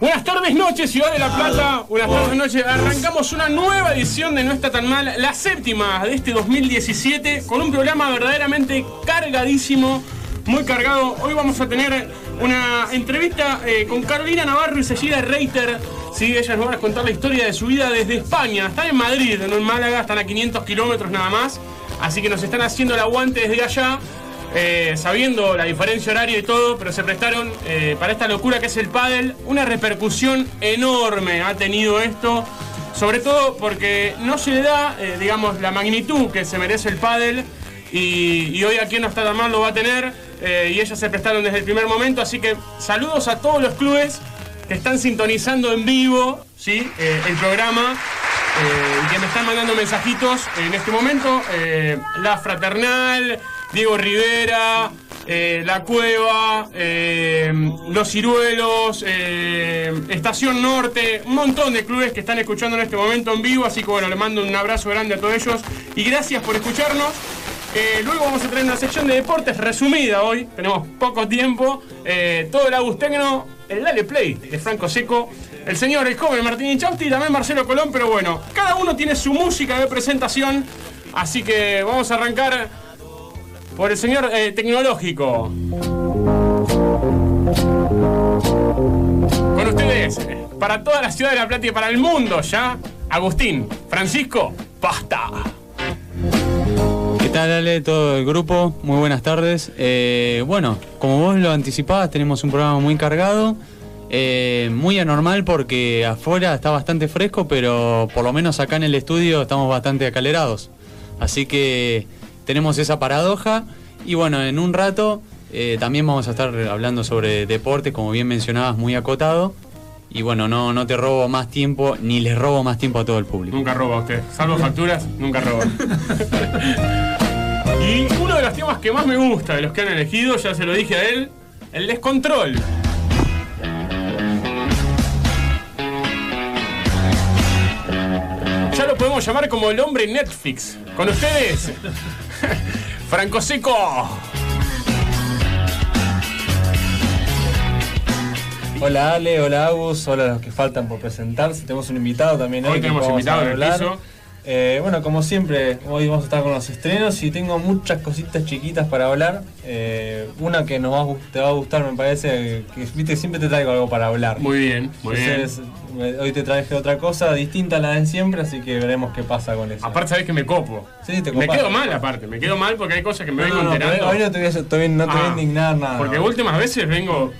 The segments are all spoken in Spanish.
Buenas tardes, noches, Ciudad de la Plata. Buenas tardes, noches. Arrancamos una nueva edición de No está tan mal, la séptima de este 2017, con un programa verdaderamente cargadísimo, muy cargado. Hoy vamos a tener una entrevista eh, con Carolina Navarro y Cecilia Reiter. Sí, ellas nos van a contar la historia de su vida desde España. Están en Madrid, no en Málaga, están a 500 kilómetros nada más. Así que nos están haciendo el aguante desde allá. Eh, sabiendo la diferencia horaria y todo, pero se prestaron eh, para esta locura que es el pádel. Una repercusión enorme ha tenido esto, sobre todo porque no se le da, eh, digamos, la magnitud que se merece el pádel y, hoy aquí No está tan lo va a tener y ellas se prestaron desde el primer momento, así que saludos a todos los clubes que están sintonizando en vivo, ¿sí? el programa. y que me están mandando mensajitos en este momento. la Fraternal, Diego Rivera, eh, La Cueva, eh, Los Ciruelos, eh, Estación Norte, un montón de clubes que están escuchando en este momento en vivo, así que bueno, le mando un abrazo grande a todos ellos y gracias por escucharnos. luego vamos a tener una sección de deportes resumida hoy, tenemos poco tiempo, todo el Agustecno, el Dale Play de Franco Seco, el señor, el joven Martín Inchausti también Marcelo Colón, pero bueno, cada uno tiene su música de presentación, así que vamos a arrancar por el señor eh, tecnológico. Con ustedes, para toda la ciudad de La Plata y para el mundo ya, Agustín, Francisco, Pasta. ¿Qué tal, Ale? Todo el grupo, muy buenas tardes. Eh, bueno, como vos lo anticipabas, tenemos un programa muy cargado. Eh, muy anormal porque afuera está bastante fresco, pero por lo menos acá en el estudio estamos bastante acalerados. Así que tenemos esa paradoja. Y bueno, en un rato eh, también vamos a estar hablando sobre deporte, como bien mencionabas, muy acotado. Y bueno, no, no te robo más tiempo, ni les robo más tiempo a todo el público. Nunca roba usted. Salvo facturas, nunca roba. y uno de los temas que más me gusta de los que han elegido, ya se lo dije a él, el descontrol. Ya lo podemos llamar como el hombre Netflix. Con ustedes, Franco Seco. Hola Ale, hola Agus, hola los que faltan por presentarse. Tenemos un invitado también hoy. Hoy tenemos invitado en el piso. Eh, bueno, como siempre, hoy vamos a estar con los estrenos y tengo muchas cositas chiquitas para hablar. Eh, una que nos va, te va a gustar, me parece, que viste, siempre te traigo algo para hablar. Muy bien, muy bien. Hoy te traje otra cosa distinta a la de siempre, así que veremos qué pasa con eso. Aparte, sabes que me copo. Sí, te Me quedo mal, aparte, me quedo mal porque hay cosas que me vengo enterando. Hoy no te voy a, no te voy a ah, indignar nada. Porque últimas veces vengo,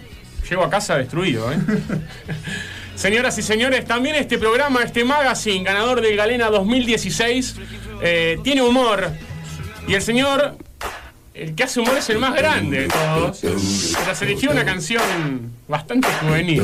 llego a casa destruido, ¿eh? Señoras y señores, también este programa, este magazine, ganador del Galena 2016, eh, tiene humor. Y el señor, el que hace humor es el más grande de todos. Pero se eligió una canción bastante juvenil.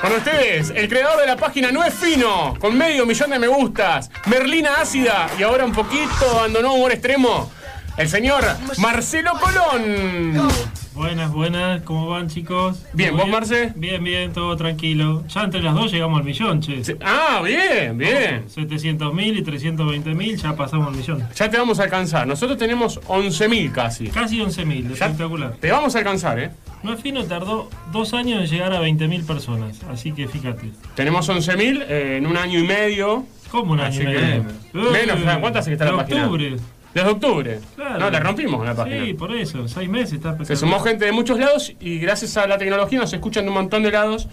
Con ustedes, el creador de la página No es Fino, con medio millón de me gustas, Merlina Ácida y ahora un poquito abandonó humor extremo, el señor Marcelo Colón. Buenas, buenas, ¿cómo van chicos? Bien, ¿vos Marce? Bien, bien, todo tranquilo. Ya entre las dos llegamos al millón, che. Ah, bien, bien. 700 mil y 320 mil, ya pasamos al millón. Ya te vamos a alcanzar. Nosotros tenemos 11 mil casi. Casi 11 mil, espectacular. Te vamos a alcanzar, ¿eh? No es fino, tardó dos años en llegar a 20 mil personas, así que fíjate. Tenemos 11 mil eh, en un año y medio. ¿Cómo un año y medio? menos, ¿cuántas hace que está la página? octubre. Desde octubre. No, le rompimos la página. Sí, por eso, seis meses está Se sumó gente de muchos lados y gracias a la tecnología nos escuchan de un montón de lados.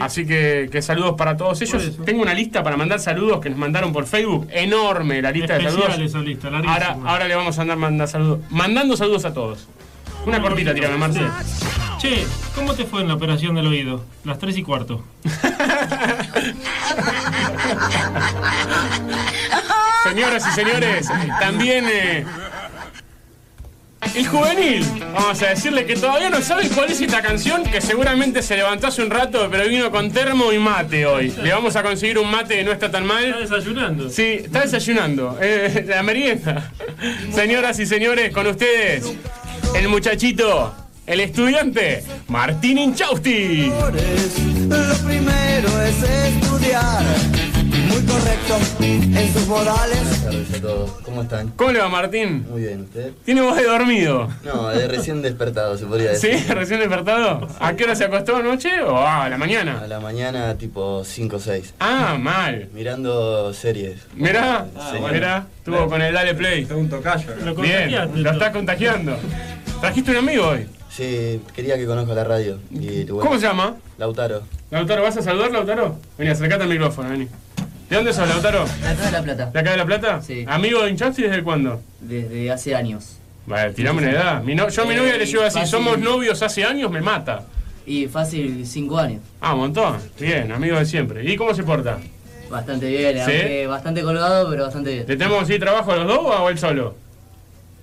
Así que, saludos para todos ellos. Tengo una lista para mandar saludos que nos mandaron por Facebook. Enorme la lista de saludos. Esa lista, ahora, ahora le vamos a andar mandando saludos. Mandando saludos a todos. Una cortita, tírame, Marce. Che, ¿cómo te fue en la operación del oído? Las tres y cuarto. Señoras y señores, también eh, el juvenil. Vamos a decirle que todavía no sabe cuál es esta canción, que seguramente se levantó hace un rato, pero vino con termo y mate hoy. Le vamos a conseguir un mate que no está tan mal. Está desayunando. Sí, está desayunando. Eh, la merienda. Señoras y señores, con ustedes, el muchachito, el estudiante, Martín Inchausti. Lo primero es estudiar muy correcto en sus modales. Buenas tardes a todos. ¿Cómo están? ¿Cómo le va Martín? Muy bien, ¿usted? ¿Tiene voz de dormido? No, de recién despertado, se podría ¿Sí? decir. ¿Recién despertado? ¿A qué hora se acostó anoche o a la A mañana? la mañana, tipo 5 o 6. Ah, mal. Mirando series. Mirá, Sí. mirá, estuvo con el Dale Play. Tengo un tocayo. Lo Bien, lo estás contagiando. ¿Trajiste un amigo hoy? Sí, quería que conozca la radio. Y, bueno, ¿Cómo se llama? Lautaro. Lautaro, ¿vas a saludar, Lautaro? Vení, acercate al micrófono, vení. ¿De dónde sos, Lautaro? De acá de La Plata, ¿De acá de La Plata? Sí. ¿Amigo de Hinchaxi desde cuándo? desde hace años. Vale, tirame una edad. Mi no- yo a mi novia le llevo así, Fácil. somos novios hace años, me mata. Y fácil, cinco años. Ah, un montón. Bien, amigo de siempre. ¿Y cómo se porta? Bastante bien, aunque bastante colgado, pero bastante bien. ¿Le tenemos así trabajo a los dos o él solo?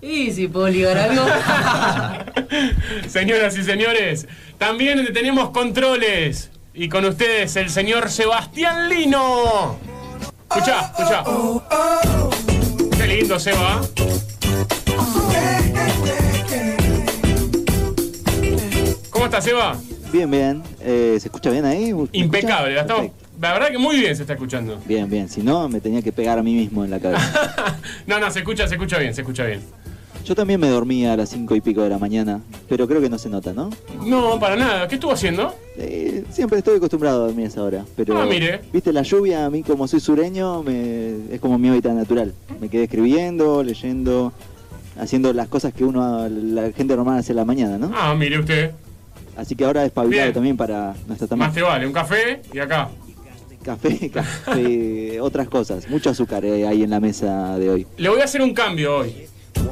Y si puedo ligar algo. Señoras y señores, también tenemos controles. Y con ustedes el señor Sebastián Lino. Escucha, escucha. Qué lindo, Seba. ¿Cómo estás, Seba? Bien, bien. Eh, ¿Se escucha bien ahí? ¿Me Impecable. La, estamos, la verdad que muy bien se está escuchando. Bien, bien. Si no, me tenía que pegar a mí mismo en la cabeza. no, no, se escucha, se escucha bien, se escucha bien. Yo también me dormí a las cinco y pico de la mañana, pero creo que no se nota, ¿no? No, para nada. ¿Qué estuvo haciendo? Eh, siempre estoy acostumbrado a dormir a esa hora, pero... Ah, mire. Viste, la lluvia a mí como soy sureño me- es como mi hábitat natural. Me quedé escribiendo, leyendo, haciendo las cosas que uno, la gente normal hace a la mañana, ¿no? Ah, mire usted. Así que ahora espabilado Bien. también para estar tan Más te vale, un café y acá. Café, café, otras cosas. Mucho azúcar eh, hay en la mesa de hoy. Le voy a hacer un cambio hoy.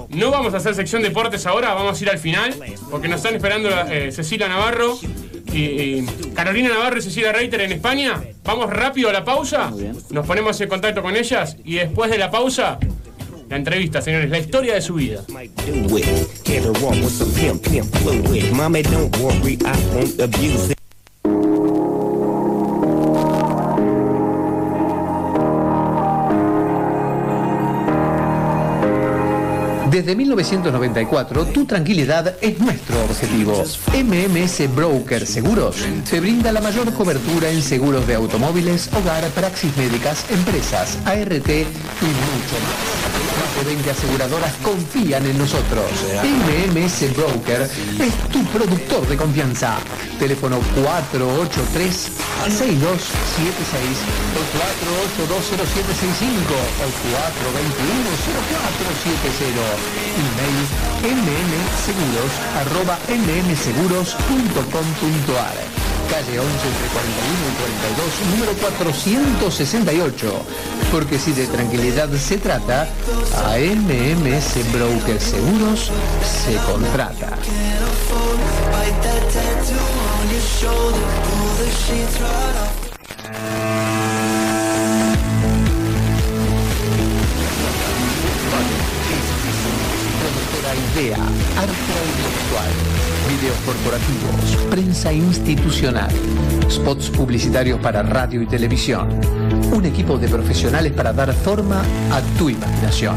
No vamos a hacer sección deportes ahora, vamos a ir al final, porque nos están esperando eh, Cecilia Navarro y, y Carolina Navarro y Cecilia Reiter en España. Vamos rápido a la pausa, nos ponemos en contacto con ellas y después de la pausa, la entrevista, señores, la historia de su vida. Desde 1994, tu tranquilidad es nuestro objetivo. MMS Broker Seguros te brinda la mayor cobertura en seguros de automóviles, hogar, praxis médicas, empresas, ART y mucho más. De 20 aseguradoras confían en nosotros. MMS Broker es tu productor de confianza. Teléfono 483 6276 o 4820765 o 421 0470. Email mmseguros arroba mmseguros.com.ar Calle 11 entre 41 y 42, número 468. Porque si de tranquilidad se trata, a MMS Broker Seguros se contrata. Idea, arte audiovisual, videos corporativos, prensa institucional, spots publicitarios para radio y televisión. Un equipo de profesionales para dar forma a tu imaginación.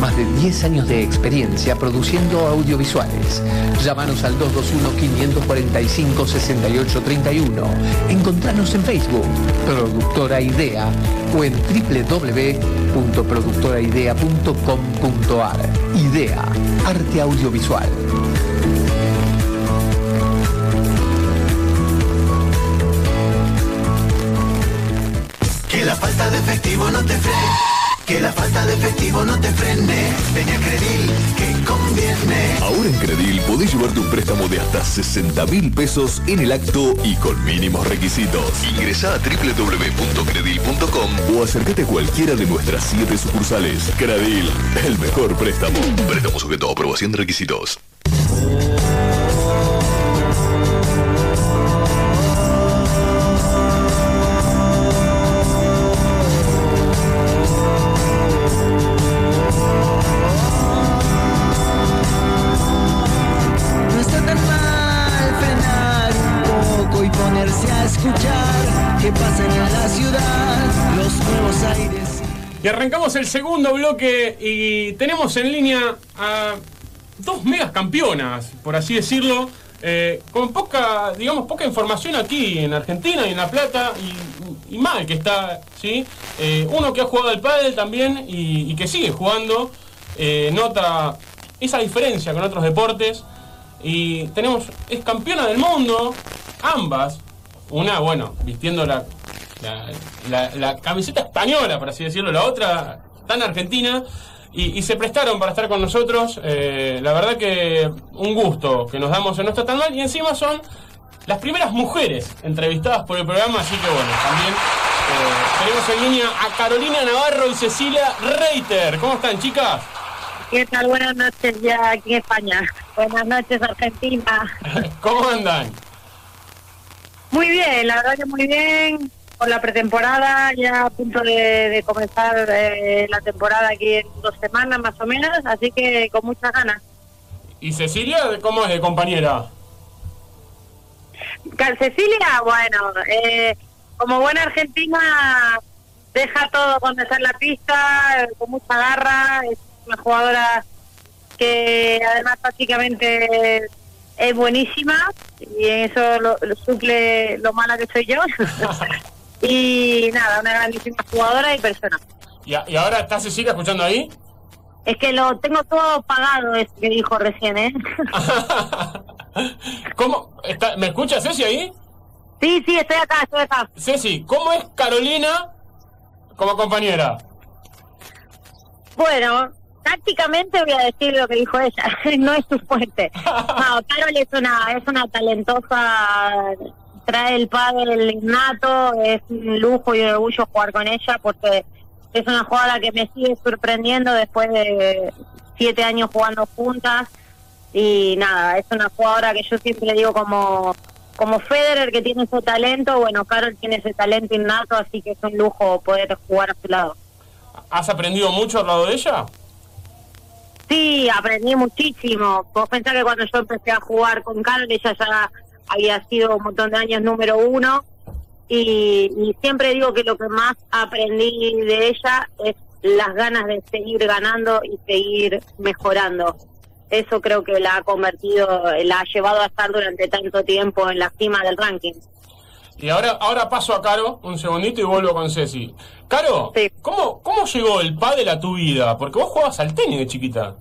Más de 10 años de experiencia produciendo audiovisuales. Llámanos al 221-545-6831. Encontranos en Facebook, Productora Idea, o en www.productoraidea.com.ar. Idea, arte audiovisual. Que la falta de efectivo no te frene. Que la falta de efectivo no te frene. Ven a Credil, que conviene. Ahora en Credil podés llevarte un préstamo de hasta 60 mil pesos en el acto y con mínimos requisitos. Ingresá a www.credil.com o acércate a cualquiera de nuestras 7 sucursales. Credil, el mejor préstamo. Préstamo sujeto a aprobación de requisitos. Arrancamos el segundo bloque y tenemos en línea a dos megas campeonas, por así decirlo, eh, con poca, digamos, poca información aquí en Argentina y en La Plata. Y mal que está, ¿sí? Eh, uno que ha jugado al pádel también y, que sigue jugando, eh, nota esa diferencia con otros deportes. Y tenemos, es campeona del mundo, ambas. Una, bueno, vistiendo la, la, la- camiseta española, por así decirlo, la otra tan argentina. Y, y se prestaron para estar con nosotros. Eh, la verdad que un gusto que nos damos en No Está Tan Mal. Y encima son las primeras mujeres entrevistadas por el programa. Así que bueno, también eh, tenemos en línea a Carolina Navarro y Cecilia Reiter. ¿Cómo están, chicas? ¿Qué tal? Buenas noches ya aquí en España. Buenas noches, Argentina. ¿Cómo andan? Muy bien, la verdad que muy bien. Con la pretemporada, ya a punto de, de comenzar eh, la temporada aquí en dos semanas más o menos, así que con muchas ganas. ¿Y Cecilia cómo es de compañera? Cecilia, bueno, eh, como buena argentina, deja todo cuando está en la pista, eh, con mucha garra, es una jugadora que además prácticamente es buenísima y eso lo, lo suple lo mala que soy yo. y nada, una grandísima jugadora y persona. ¿Y, a- y ahora está Cecilia escuchando ahí? Es que lo tengo todo pagado, eso que dijo recién, ¿eh? ¿Cómo? Está- ¿Me escucha Ceci ahí? Sí, sí, estoy acá, estoy acá. Ceci, ¿cómo es Carolina como compañera? Bueno, tácticamente voy a decir lo que dijo ella, no es su fuerte. No, Carol es una, es una talentosa, trae el pádel innato, es un lujo y un orgullo jugar con ella porque es una jugadora que me sigue sorprendiendo después de siete años jugando juntas y nada, es una jugadora que yo siempre digo como como Federer que tiene ese talento, bueno, Carol tiene ese talento innato, así que es un lujo poder jugar a su lado. ¿Has aprendido mucho al lado de ella? Sí, aprendí muchísimo. Vos pensás que cuando yo empecé a jugar con Carol, ella ya había sido un montón de años número uno. Y, y siempre digo que lo que más aprendí de ella es las ganas de seguir ganando y seguir mejorando. Eso creo que la ha convertido, la ha llevado a estar durante tanto tiempo en la cima del ranking. Y ahora, ahora paso a Caro, un segundito y vuelvo con Ceci. Caro, ¿cómo, ¿cómo llegó el pádel a tu vida? Porque vos jugabas al tenis de chiquita.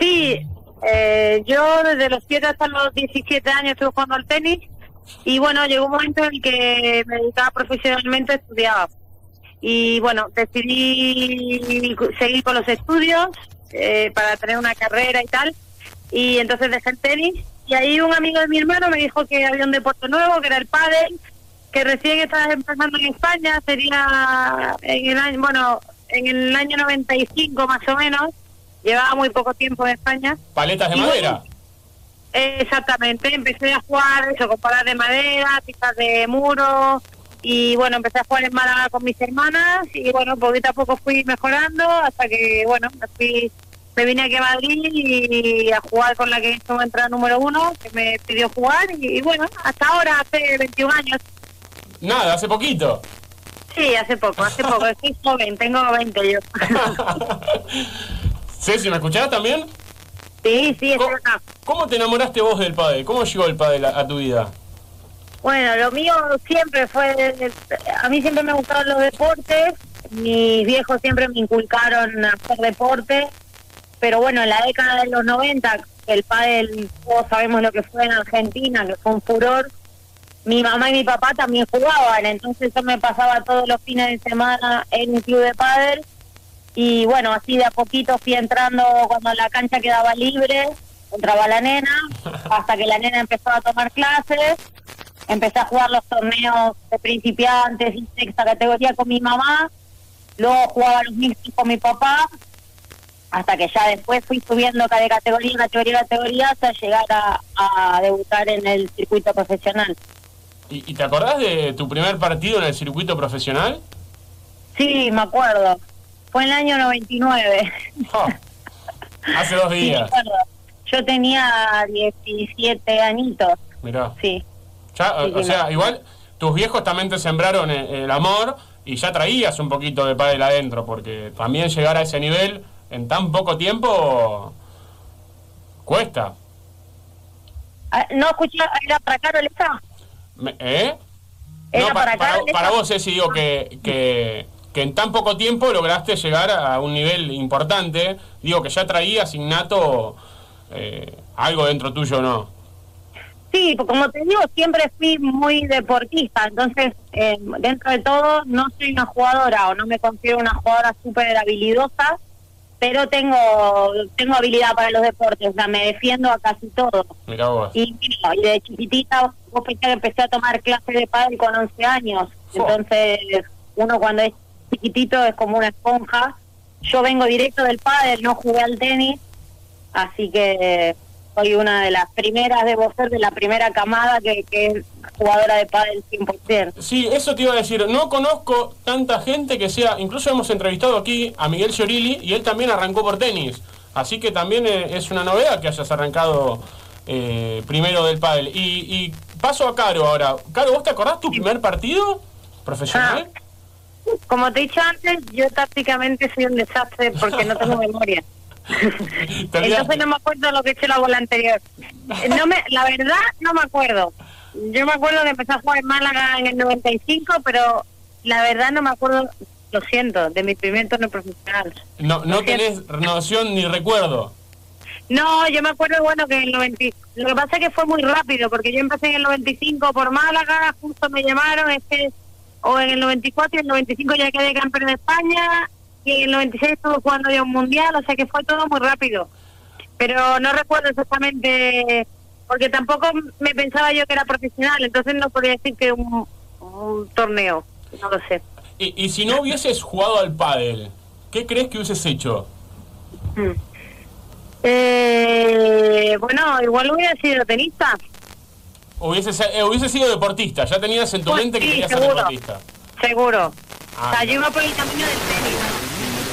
Sí, eh, yo desde los 7 hasta los 17 años estuve jugando al tenis y bueno, llegó un momento en que me dedicaba profesionalmente, estudiaba. Y bueno, decidí seguir con los estudios eh, para tener una carrera y tal. Y entonces dejé el tenis y ahí un amigo de mi hermano me dijo que había un deporte nuevo, que era el pádel, que recién estaba empezando en España, sería en el año, bueno, en el año 95 más o menos. Llevaba muy poco tiempo en España. Paletas de Y madera. Exactamente, empecé a jugar eso, con palas de madera, pistas de muro y bueno, empecé a jugar en Málaga con mis hermanas y bueno, poquito a poco fui mejorando hasta que bueno, me fui, me vine aquí a Madrid y a jugar con la que estuvo entrada número uno, que me pidió jugar y, y bueno, hasta ahora, hace 21 años. Nada, hace poquito. Sí, hace poco, hace poco, soy joven, tengo 20 yo. Ceci, ¿me escuchás también? Sí, sí, estoy acá. ¿Cómo te enamoraste vos del pádel? ¿Cómo llegó el pádel a, a tu vida? Bueno, lo mío siempre fue, a mí siempre me gustaron los deportes, mis viejos siempre me inculcaron a hacer deporte, pero bueno, en la década de los 90, el pádel, todos sabemos lo que fue en Argentina, que fue un furor, mi mamá y mi papá también jugaban, entonces yo me pasaba todos los fines de semana en un club de pádel y bueno, así de a poquito fui entrando cuando la cancha quedaba libre, entraba la nena, hasta que la nena empezó a tomar clases, empecé a jugar los torneos de principiantes y sexta categoría con mi mamá, luego jugaba los mixtos con mi papá, hasta que ya después fui subiendo de categoría categoría, categoría, hasta llegar a, a debutar en el circuito profesional. ¿Y, y te acordás de tu primer partido en el circuito profesional? Sí, me acuerdo. Fue en el año 99. Hace dos días. Yo tenía 17 añitos. Mirá. Sí. Ya, o- Sí, o sí, sea, igual tus viejos también te sembraron el, el amor y ya traías un poquito de pádel adentro, porque también llegar a ese nivel en tan poco tiempo cuesta. Ah, ¿No escuché? ¿Era para Carol esa? ¿Eh? Era No, para para, para, vos, Ceci, digo que, que, que en tan poco tiempo lograste llegar a un nivel importante. Digo que ya traías innato eh, algo dentro tuyo, ¿no? Sí, pues como te digo, siempre fui muy deportista, entonces eh, dentro de todo no soy una jugadora o no me considero una jugadora súper habilidosa, pero tengo tengo habilidad para los deportes, o sea, me defiendo a casi todo. Mirá vos. Y, mira, y de chiquitita, vos pensás que empecé a tomar clases de pádel con 11 años, entonces uno cuando es chiquitito es como una esponja. Yo vengo directo del pádel, no jugué al tenis, así que soy una de las primeras, debo ser de la primera camada que, que es jugadora de pádel 100%. Sí, eso te iba a decir. No conozco tanta gente que sea. Incluso hemos entrevistado aquí a Miguel Llorilli y él también arrancó por tenis. Así que también eh, es una novedad que hayas arrancado eh, primero del pádel. Y, y paso a Caro ahora. Caro, ¿vos te acordás tu primer partido profesional? Como te he dicho antes, yo tácticamente soy un desastre porque no tengo memoria. Entonces no me acuerdo lo que he hecho la bola anterior. No me, la verdad, no me acuerdo. Yo me acuerdo que empecé a jugar en Málaga en el 95, pero la verdad no me acuerdo, lo siento, de mi primer torneo profesional. No, no tenés noción ni recuerdo. No, yo me acuerdo, bueno, que en el 90... Lo que pasa es que fue muy rápido, porque yo empecé en el 95 por Málaga, justo me llamaron, este, o en el 94 y el 95 ya quedé campeón de España, y en el 96 estuve jugando ya un mundial, o sea que fue todo muy rápido. Pero no recuerdo exactamente, porque tampoco me pensaba yo que era profesional, entonces no podría decir que un, un torneo, no lo sé. Y, y si no hubieses jugado al pádel, ¿qué crees que hubieses hecho? Mm. Eh, bueno, igual hubiera sido tenista. Hubieses, eh, hubieses sido deportista, ya tenías en tu Pues mente que querías ser deportista. Seguro. Ah, o sea, yo iba por el camino del tenis.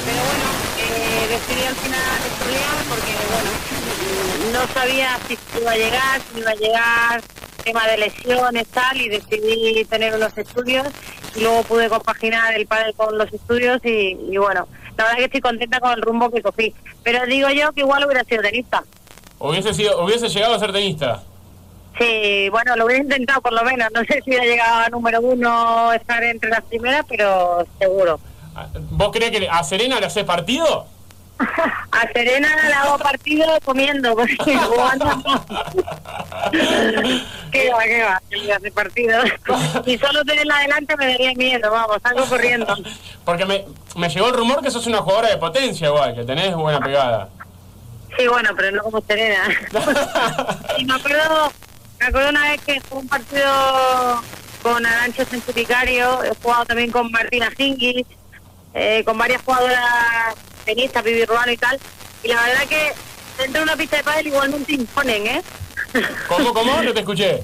Pero bueno, eh, decidí al final estudiar porque, bueno, no sabía si iba a llegar, si iba a llegar, tema de lesiones, tal, y decidí tener unos estudios y luego pude compaginar el padre con los estudios y, y bueno, la verdad que estoy contenta con el rumbo que cogí. Pero digo yo que igual hubiera sido tenista. Hubiese, sido, hubiese llegado a ser tenista. Sí, bueno, lo hubiera intentado por lo menos. No sé si hubiera llegado a número uno, estar entre las primeras, pero seguro. ¿Vos creés que a Serena le haces partido? A Serena le hago partido comiendo, porque jugando. ¿Qué va, qué va? Que le hace partido. Y solo tenerla adelante me daría miedo, vamos, salgo corriendo. Porque me, me llegó el rumor que sos una jugadora de potencia igual, que tenés buena pegada. Sí, bueno, pero no como Serena. y me acuerdo, me acuerdo una vez que jugué un partido con Arancho Centuricario, he jugado también con Martina Hingis, eh, con varias jugadoras tenistas, Vivi Ruano y tal, y la verdad que dentro de una pista de pádel igualmente imponen, ¿eh? ¿Cómo, cómo? No te escuché.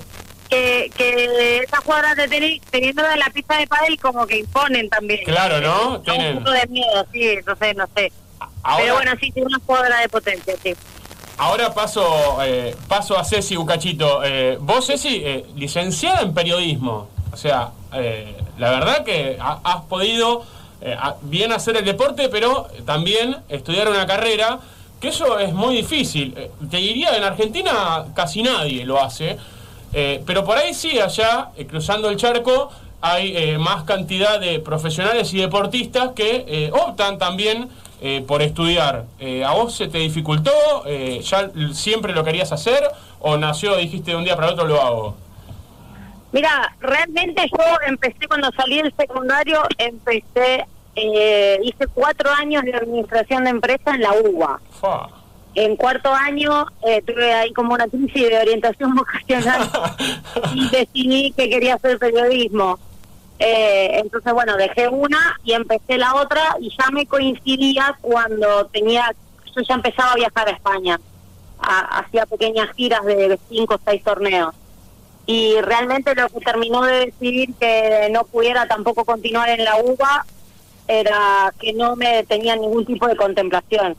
que, que esas jugadoras de tenis, teniendo en la pista de pádel, como que imponen también. Claro, ¿no? Un Tienen- poco de miedo, sí, entonces no sé. Ahora- Pero bueno, sí, tiene una jugadora de potencia, sí. Ahora paso eh, paso a Ceci un cachito. Eh, vos, Ceci, eh, licenciada en periodismo. O sea, eh, la verdad que ha- has podido eh, bien hacer el deporte, pero también estudiar una carrera, que eso es muy difícil. Te diría, en Argentina casi nadie lo hace. Pero por ahí sí, allá, cruzando el charco, hay más cantidad de profesionales y deportistas que optan también eh, por estudiar. Eh, ¿A vos se te dificultó? Eh, ¿Ya siempre lo querías hacer? ¿O nació, dijiste, de un día para otro lo hago? Mira, realmente yo empecé cuando salí del secundario, empecé, eh, hice cuatro años de administración de empresa en la UBA. En cuarto año eh, tuve ahí como una crisis de orientación vocacional y decidí que quería hacer periodismo. Eh, entonces, bueno, dejé una y empecé la otra y ya me coincidía cuando tenía, yo ya empezaba a viajar a España. Ha- Hacía pequeñas giras de cinco o seis torneos. Y realmente lo que terminó de decidir que no pudiera tampoco continuar en la UBA era que no me tenía ningún tipo de contemplación.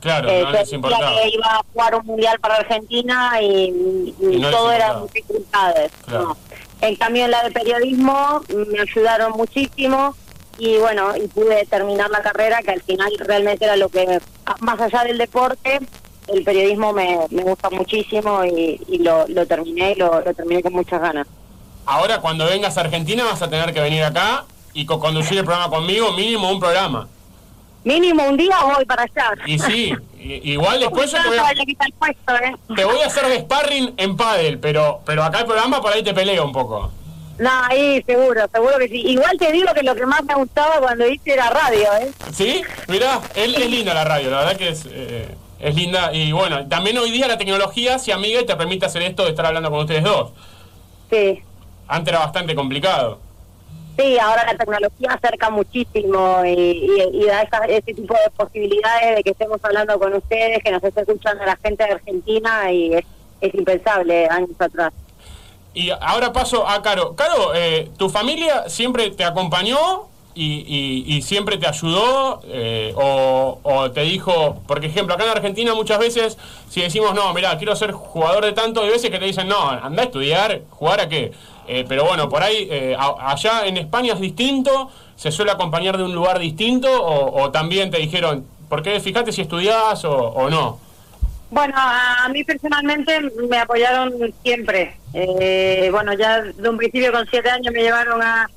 Claro, Eh, no les importaba. que iba a jugar un mundial para Argentina y, y Y no todo eran dificultades. Claro. no. En cambio, en la de periodismo me ayudaron muchísimo y bueno, y pude terminar la carrera, que al final realmente era lo que, más allá del deporte, el periodismo me, me gusta muchísimo y, lo, lo terminé lo, lo terminé con muchas ganas. ahora cuando vengas a Argentina vas a tener que venir acá y co-conducir el programa conmigo, mínimo un programa. Mínimo un día voy para allá. Y sí, igual después yo te voy, a, puesto, ¿eh? te voy a hacer de sparring en pádel, pero, pero acá el programa por ahí te pelea un poco. No, ahí seguro, seguro que sí. Igual te digo que lo que más me gustaba cuando hice era radio, ¿eh? ¿Sí? Mirá, es, es linda la radio, la verdad que es, eh, es linda. Y bueno, también hoy día la tecnología se amiga y te permite hacer esto de estar hablando con ustedes dos. Sí. Antes era bastante complicado. Sí, ahora la tecnología acerca muchísimo y, y- da esa- ese tipo de posibilidades de que estemos hablando con ustedes, que nos esté escuchando la gente de Argentina y es, impensable años atrás. Y ahora paso a Caro. Caro, eh, ¿tu familia siempre te acompañó y siempre te ayudó? eh, o, o te dijo, por ejemplo, acá en Argentina muchas veces, si decimos, no, mira, quiero ser jugador de tanto, hay veces que te dicen, no, anda a estudiar, ¿jugar a qué? Eh, pero bueno, por ahí, eh, allá en España es distinto, se suele acompañar de un lugar distinto, o, también te dijeron, ¿por qué? Fíjate si estudiás o, o no. Bueno, a mí personalmente me apoyaron siempre. Eh, bueno, ya de un principio con siete años me llevaron a,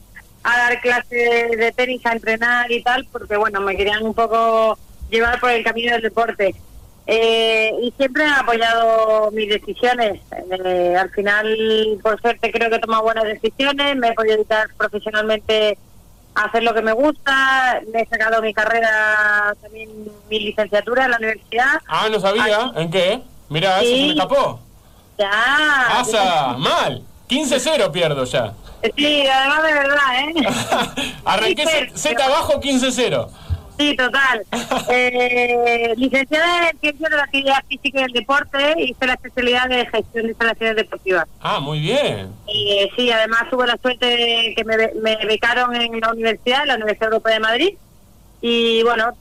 a dar clases de tenis, a entrenar y tal, porque bueno, me querían un poco llevar por el camino del deporte. Eh, y siempre han apoyado mis decisiones. Eh, al final, por suerte, creo que he tomado buenas decisiones. Me he podido dedicar profesionalmente a hacer lo que me gusta. Me he sacado mi carrera, también mi licenciatura en la universidad. Ah, no sabía, ¿en qué? Mira, eso se me Sí. escapó. Ya. Asa, mal. 15-0 pierdo ya. Sí, además de verdad, ¿eh? Arranqué Sí, Z abajo 15-0. Sí, total. Eh, licenciada en Ciencias de la Actividad Física y el Deporte, hice la especialidad de Gestión de Instalaciones Deportivas. Ah, muy bien. Y eh, sí, además tuve la suerte de que me, me becaron en la universidad, en la Universidad Europea de Madrid. Y bueno,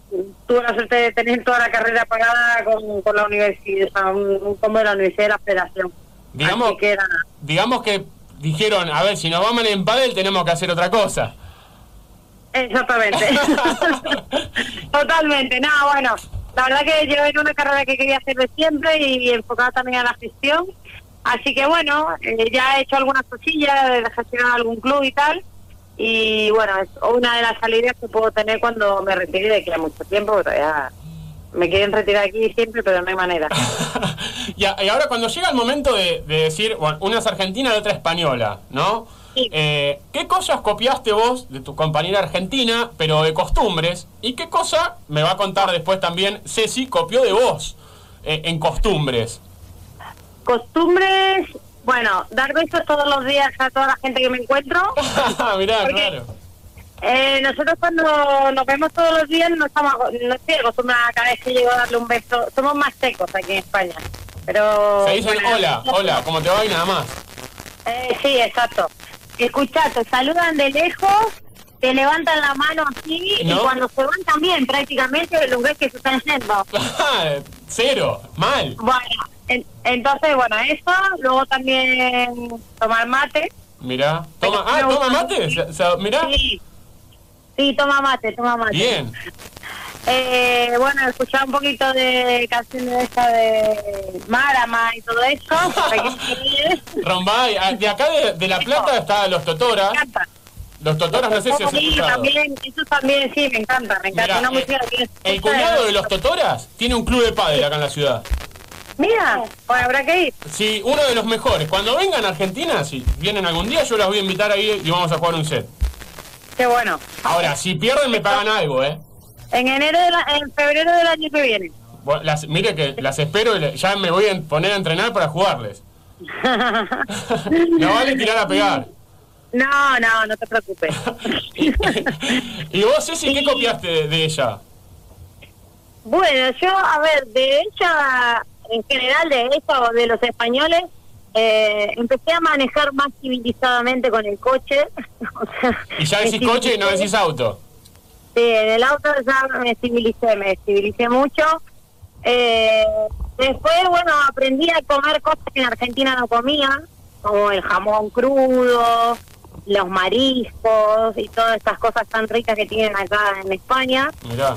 tuve la suerte de tener toda la carrera pagada con, con la universidad, o sea, un, un combo de la Universidad de la Federación. Digamos, Así que era, digamos que dijeron, a ver, si nos vamos en pádel tenemos que hacer otra cosa. Exactamente. Totalmente. No, bueno, la verdad que yo era una carrera que quería hacer de siempre y enfocada también a la gestión. Así que bueno, eh, ya he hecho algunas cosillas de gestionar algún club y tal. Y bueno, es una de las salidas que puedo tener cuando me retire de aquí a mucho tiempo, pero ya me quieren retirar aquí siempre, pero no hay manera. Y, a- y ahora cuando llega el momento de, de decir, bueno, una es argentina y otra española, ¿no? Eh, ¿Qué cosas copiaste vos de tu compañera argentina, pero de costumbres? ¿Y qué cosa, me va a contar después también, Ceci copió de vos eh, en costumbres? Costumbres, bueno, dar besos todos los días a toda la gente que me encuentro. Mirá, Porque- claro. Eh, nosotros cuando nos vemos todos los días no estamos no estoy acostumbrada cada vez que llego a darle un beso. Somos más secos aquí en España. Pero Se dicen bueno, hola, hola, ¿cómo te va? Y nada más. Eh, sí, exacto. Escucha, te saludan de lejos, te levantan la mano así y cuando se van también prácticamente los ves que se están yendo. Cero, mal. Bueno, en- entonces bueno eso, luego también tomar mate. Mirá, toma, ah, toma mate, Se- se- mirá. Sí. Sí, toma mate, toma mate. Bien. Eh, bueno, escuchar un poquito de canciones esta de Marama y todo eso. Rombay, ah, de acá de, de La Plata está Los Totoras. Los Totoras, no sé si has escuchado. también, eso también, sí, me encanta, me encanta. Una eh, que El cuñado de Los Totoras tiene un club de pádel acá en la ciudad. Mira, pues habrá que ir. Sí, uno de los mejores. Cuando vengan a Argentina, si vienen algún día, yo las voy a invitar ahí y vamos a jugar un set. Qué bueno. Ahora, si pierden, me pagan algo, ¿eh? En enero, de la- en febrero del año que viene. Bueno, las- mire que las espero y ya me voy a poner a entrenar para jugarles. No vale tirar a pegar. No, no, no te preocupes. ¿Y vos, Ceci, qué copiaste de, de ella? Bueno, yo, a ver, de ella, en general, de ella o de los españoles, eh, empecé a manejar más civilizadamente con el coche. O sea, Y ya decís coche y no decís auto. Sí, en el auto ya me civilicé, me civilicé mucho. Eh, después, bueno, aprendí a comer cosas que en Argentina no comía, como el jamón crudo, los mariscos y todas estas cosas tan ricas que tienen acá en España. Mirá.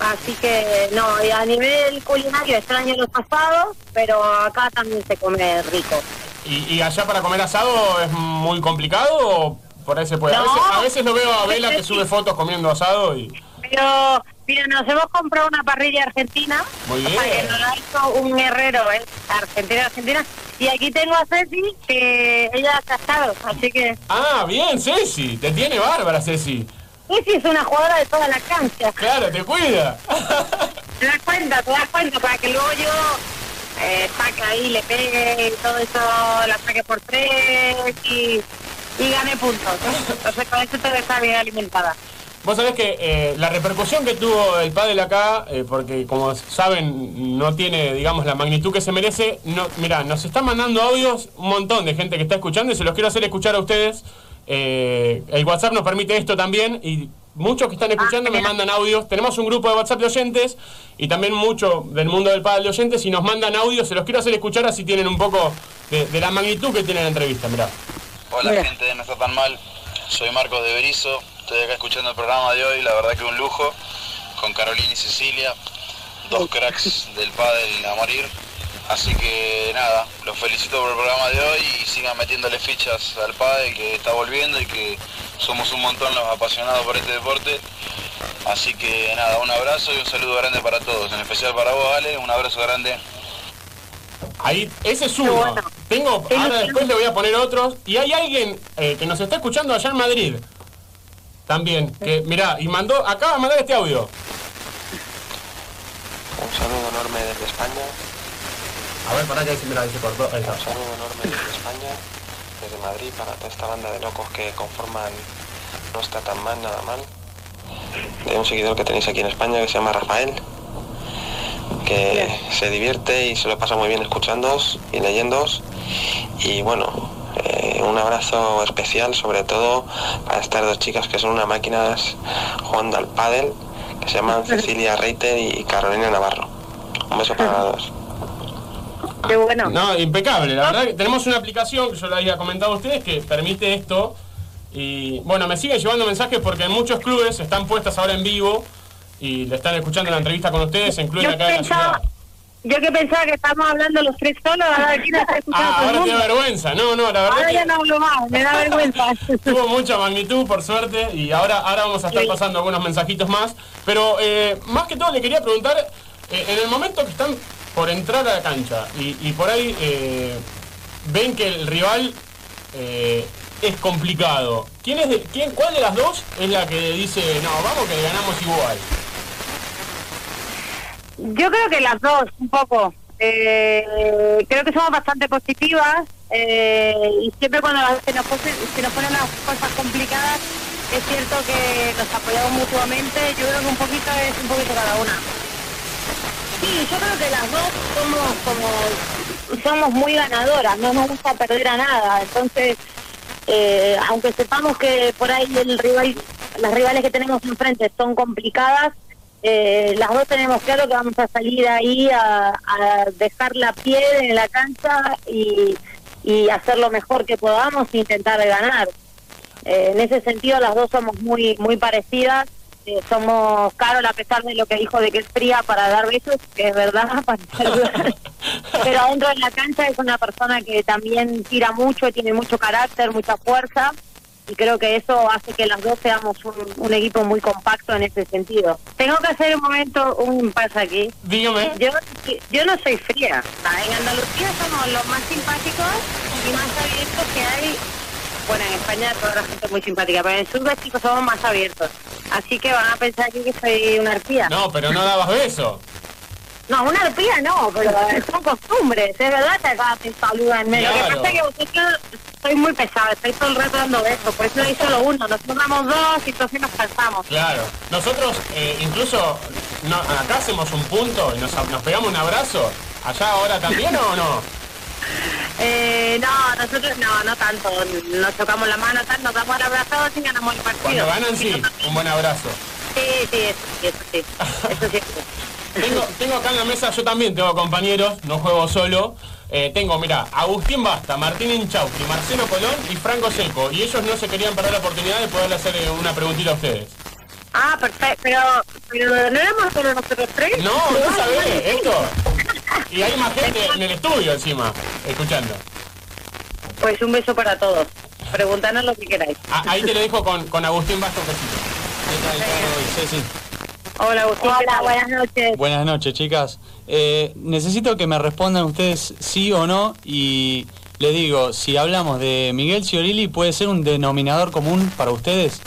Así que, no, y a nivel culinario extraño los pasados, pero acá también se come rico. ¿Y, y allá para comer asado es muy complicado o por ahí se puede? A, veces, a veces lo veo a Vela que sube fotos comiendo asado y... Pero, mira, nos hemos comprado una parrilla argentina. Muy O sea, bien. que nos la hizo un guerrero, ¿eh? Argentina, Argentina. Y aquí tengo a Ceci, que ella ha casado, así que... Ah, bien, Ceci. Te tiene bárbara, Ceci. Ceci es una jugadora de toda la cancha. Claro, te cuida. Te das cuenta, te das cuenta, para que luego yo eh, saque ahí, le pegue y todo eso, la saque por tres y, y gane puntos. ¿eh? Entonces con eso te ves bien alimentada. Vos sabés que eh, la repercusión que tuvo el pádel acá, eh, porque como saben no tiene, digamos, la magnitud que se merece, no, mirá, nos están mandando audios un montón de gente que está escuchando y se los quiero hacer escuchar a ustedes. Eh, el WhatsApp nos permite esto también y muchos que están escuchando me mandan audios. Tenemos un grupo de WhatsApp de oyentes y también mucho del mundo del pádel de oyentes y nos mandan audios, se los quiero hacer escuchar así tienen un poco de, de la magnitud que tiene la entrevista, mirá. Hola gente de No Está Tan Mal, soy Marcos de Berizo, estoy acá escuchando el programa de hoy, la verdad que un lujo, con Carolina y Cecilia, dos cracks del pádel a morir, así que nada, los felicito por el programa de hoy y sigan metiéndole fichas al pádel que está volviendo y que somos un montón los apasionados por este deporte, así que nada, un abrazo y un saludo grande para todos, en especial para vos Ale, un abrazo grande. Ahí, ese es uno. Tengo, ahora después le voy a poner otros. Y hay alguien eh, que nos está escuchando allá en Madrid. También. Que, mirá, y mandó, acaba de mandar este audio. Un saludo enorme desde España. A ver, para que se, mira, se cortó. Un saludo enorme desde España, desde Madrid, para toda esta banda de locos que conforman No está tan mal, nada mal. De un seguidor que tenéis aquí en España que se llama Rafael, que se divierte y se lo pasa muy bien escuchándoos y leyéndoos. Y bueno, eh, un abrazo especial sobre todo para estas dos chicas que son unas máquinas jugando al pádel, que se llaman Cecilia Reiter y Carolina Navarro. Un beso para las dos. Qué bueno. No, impecable. La verdad que tenemos una aplicación que yo le había comentado a ustedes que permite esto. Y bueno, me siguen llevando mensajes porque en muchos clubes están puestas ahora en vivo y le están escuchando la entrevista con ustedes, se incluyen Yo acá en la yo que pensaba que estábamos hablando los tres solos, ahora aquí nos está escuchando Ah, ahora te da vergüenza. No, no, la verdad Ahora que ya no hablo más, me da vergüenza. tuvo mucha magnitud, por suerte, y ahora, ahora vamos a estar pasando algunos mensajitos más. Pero eh, más que todo le quería preguntar, eh, en el momento que están por entrar a la cancha y, y por ahí eh, ven que el rival eh, es complicado, ¿quién es de- quién, ¿cuál de las dos es la que dice, no, vamos que le ganamos igual? Yo creo que las dos, un poco. Eh, creo que somos bastante positivas eh, y siempre cuando se nos, pose- se nos ponen las cosas complicadas es cierto que nos apoyamos mutuamente. Yo creo que un poquito es un poquito cada una. Sí, yo creo que las dos somos como somos muy ganadoras, no nos gusta perder a nada. Entonces, eh, aunque sepamos que por ahí el rival, las rivales que tenemos enfrente son complicadas, eh, las dos tenemos claro que vamos a salir ahí a, dejar la piel en la cancha y, y hacer lo mejor que podamos e intentar ganar. Eh, en ese sentido las dos somos muy muy parecidas. Eh, somos Carol a pesar de lo que dijo de que es fría para dar besos, que es verdad, para pero adentro de la cancha es una persona que también tira mucho, tiene mucho carácter, mucha fuerza y creo que eso hace que las dos seamos un, un equipo muy compacto en ese sentido. Tengo que hacer un momento, un paso aquí. Dígame. Yo, yo no soy fría. Ah, En Andalucía somos los más simpáticos y más abiertos que hay. Bueno, en España toda la gente es muy simpática, pero en el sur de chicos somos más abiertos. Así que van a pensar aquí que soy una arpía. No, pero no dabas beso. No, una arpía no, pero son costumbres. Es verdad que acá te saludan. Lo que Claro. pasa es que vosotros soy muy pesada, estoy todo el rato dando besos. Por eso hay solo uno. Nosotros damos dos y entonces nos cansamos. Claro. Nosotros eh, incluso no, acá hacemos un punto y nos, nos pegamos un abrazo. ¿Allá ahora también o no? Eh, no, nosotros no, no tanto. Nos tocamos la mano, tal, nos damos el abrazo y ganamos el partido. Cuando ganan sí, un buen abrazo. Sí, sí, eso sí, eso sí. Eso sí. Tengo, tengo acá en la mesa, yo también tengo compañeros, no juego solo. Eh, tengo, mira, Agustín Basta, Martín Inchausti, Marcelo Colón y Franco Seco. Y ellos no se querían perder la oportunidad de poderle hacer eh, una preguntita a ustedes. Ah, perfecto. Pero, pero no éramos solo nosotros tres. No, tú sabés, esto. Y hay más gente en el estudio encima, escuchando. Pues un beso para todos. Preguntanos lo que queráis. Ah, ahí te lo dejo con, con Agustín Basto Ceci. Hola, Agustín. Hola, buenas noches. Buenas noches, chicas. Eh, necesito que me respondan ustedes sí o no y le digo, si hablamos de Miguel Ciorilli, ¿puede ser un denominador común para ustedes?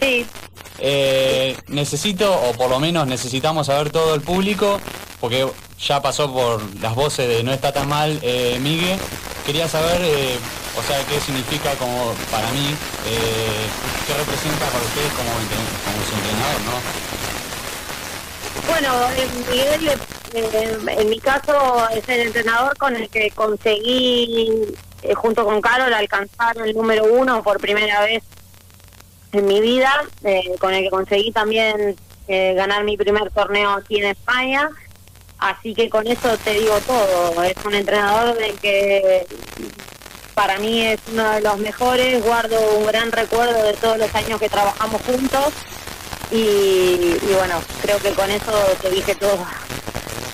Sí. Eh, necesito, o por lo menos necesitamos saber todo el público, porque ya pasó por las voces de No está tan mal, eh, Miguel. Quería saber, eh, o sea, qué significa como para mí, eh, qué representa para ustedes como, como su entrenador, ¿no? Bueno, eh, Miguel, eh, en mi caso, es el entrenador con el que conseguí, eh, junto con Carol, alcanzar el número uno por primera vez en mi vida, eh, con el que conseguí también eh, ganar mi primer torneo aquí en España. Así que con eso te digo todo. Es un entrenador del que para mí es uno de los mejores. Guardo un gran recuerdo de todos los años que trabajamos juntos. Y, y bueno, creo que con eso te dije todo.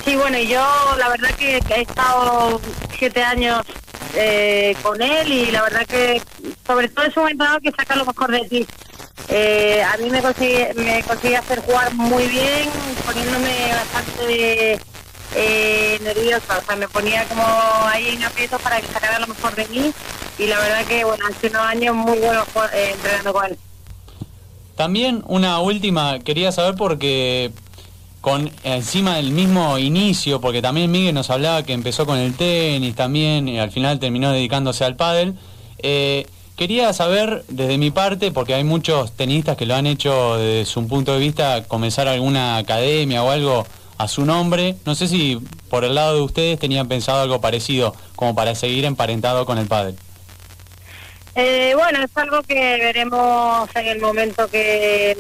Sí, bueno, y yo la verdad que, he estado siete años eh, con él y la verdad que sobre todo es un entrenador que saca lo mejor de ti. Eh, a mí me consigue, me consigue hacer jugar muy bien, poniéndome bastante eh, nerviosa, o sea, me ponía como ahí en aprieto para que sacara lo mejor de mí y la verdad que, bueno, hace unos años muy buenos eh, entrenando con él. También una última, quería saber porque con encima del mismo inicio, porque también Miguel nos hablaba que empezó con el tenis también y al final terminó dedicándose al pádel. Eh, quería saber desde mi parte, porque hay muchos tenistas que lo han hecho desde su punto de vista, comenzar alguna academia o algo a su nombre. No sé si por el lado de ustedes tenían pensado algo parecido, como para seguir emparentado con el pádel. Eh, bueno, es algo que veremos en el momento que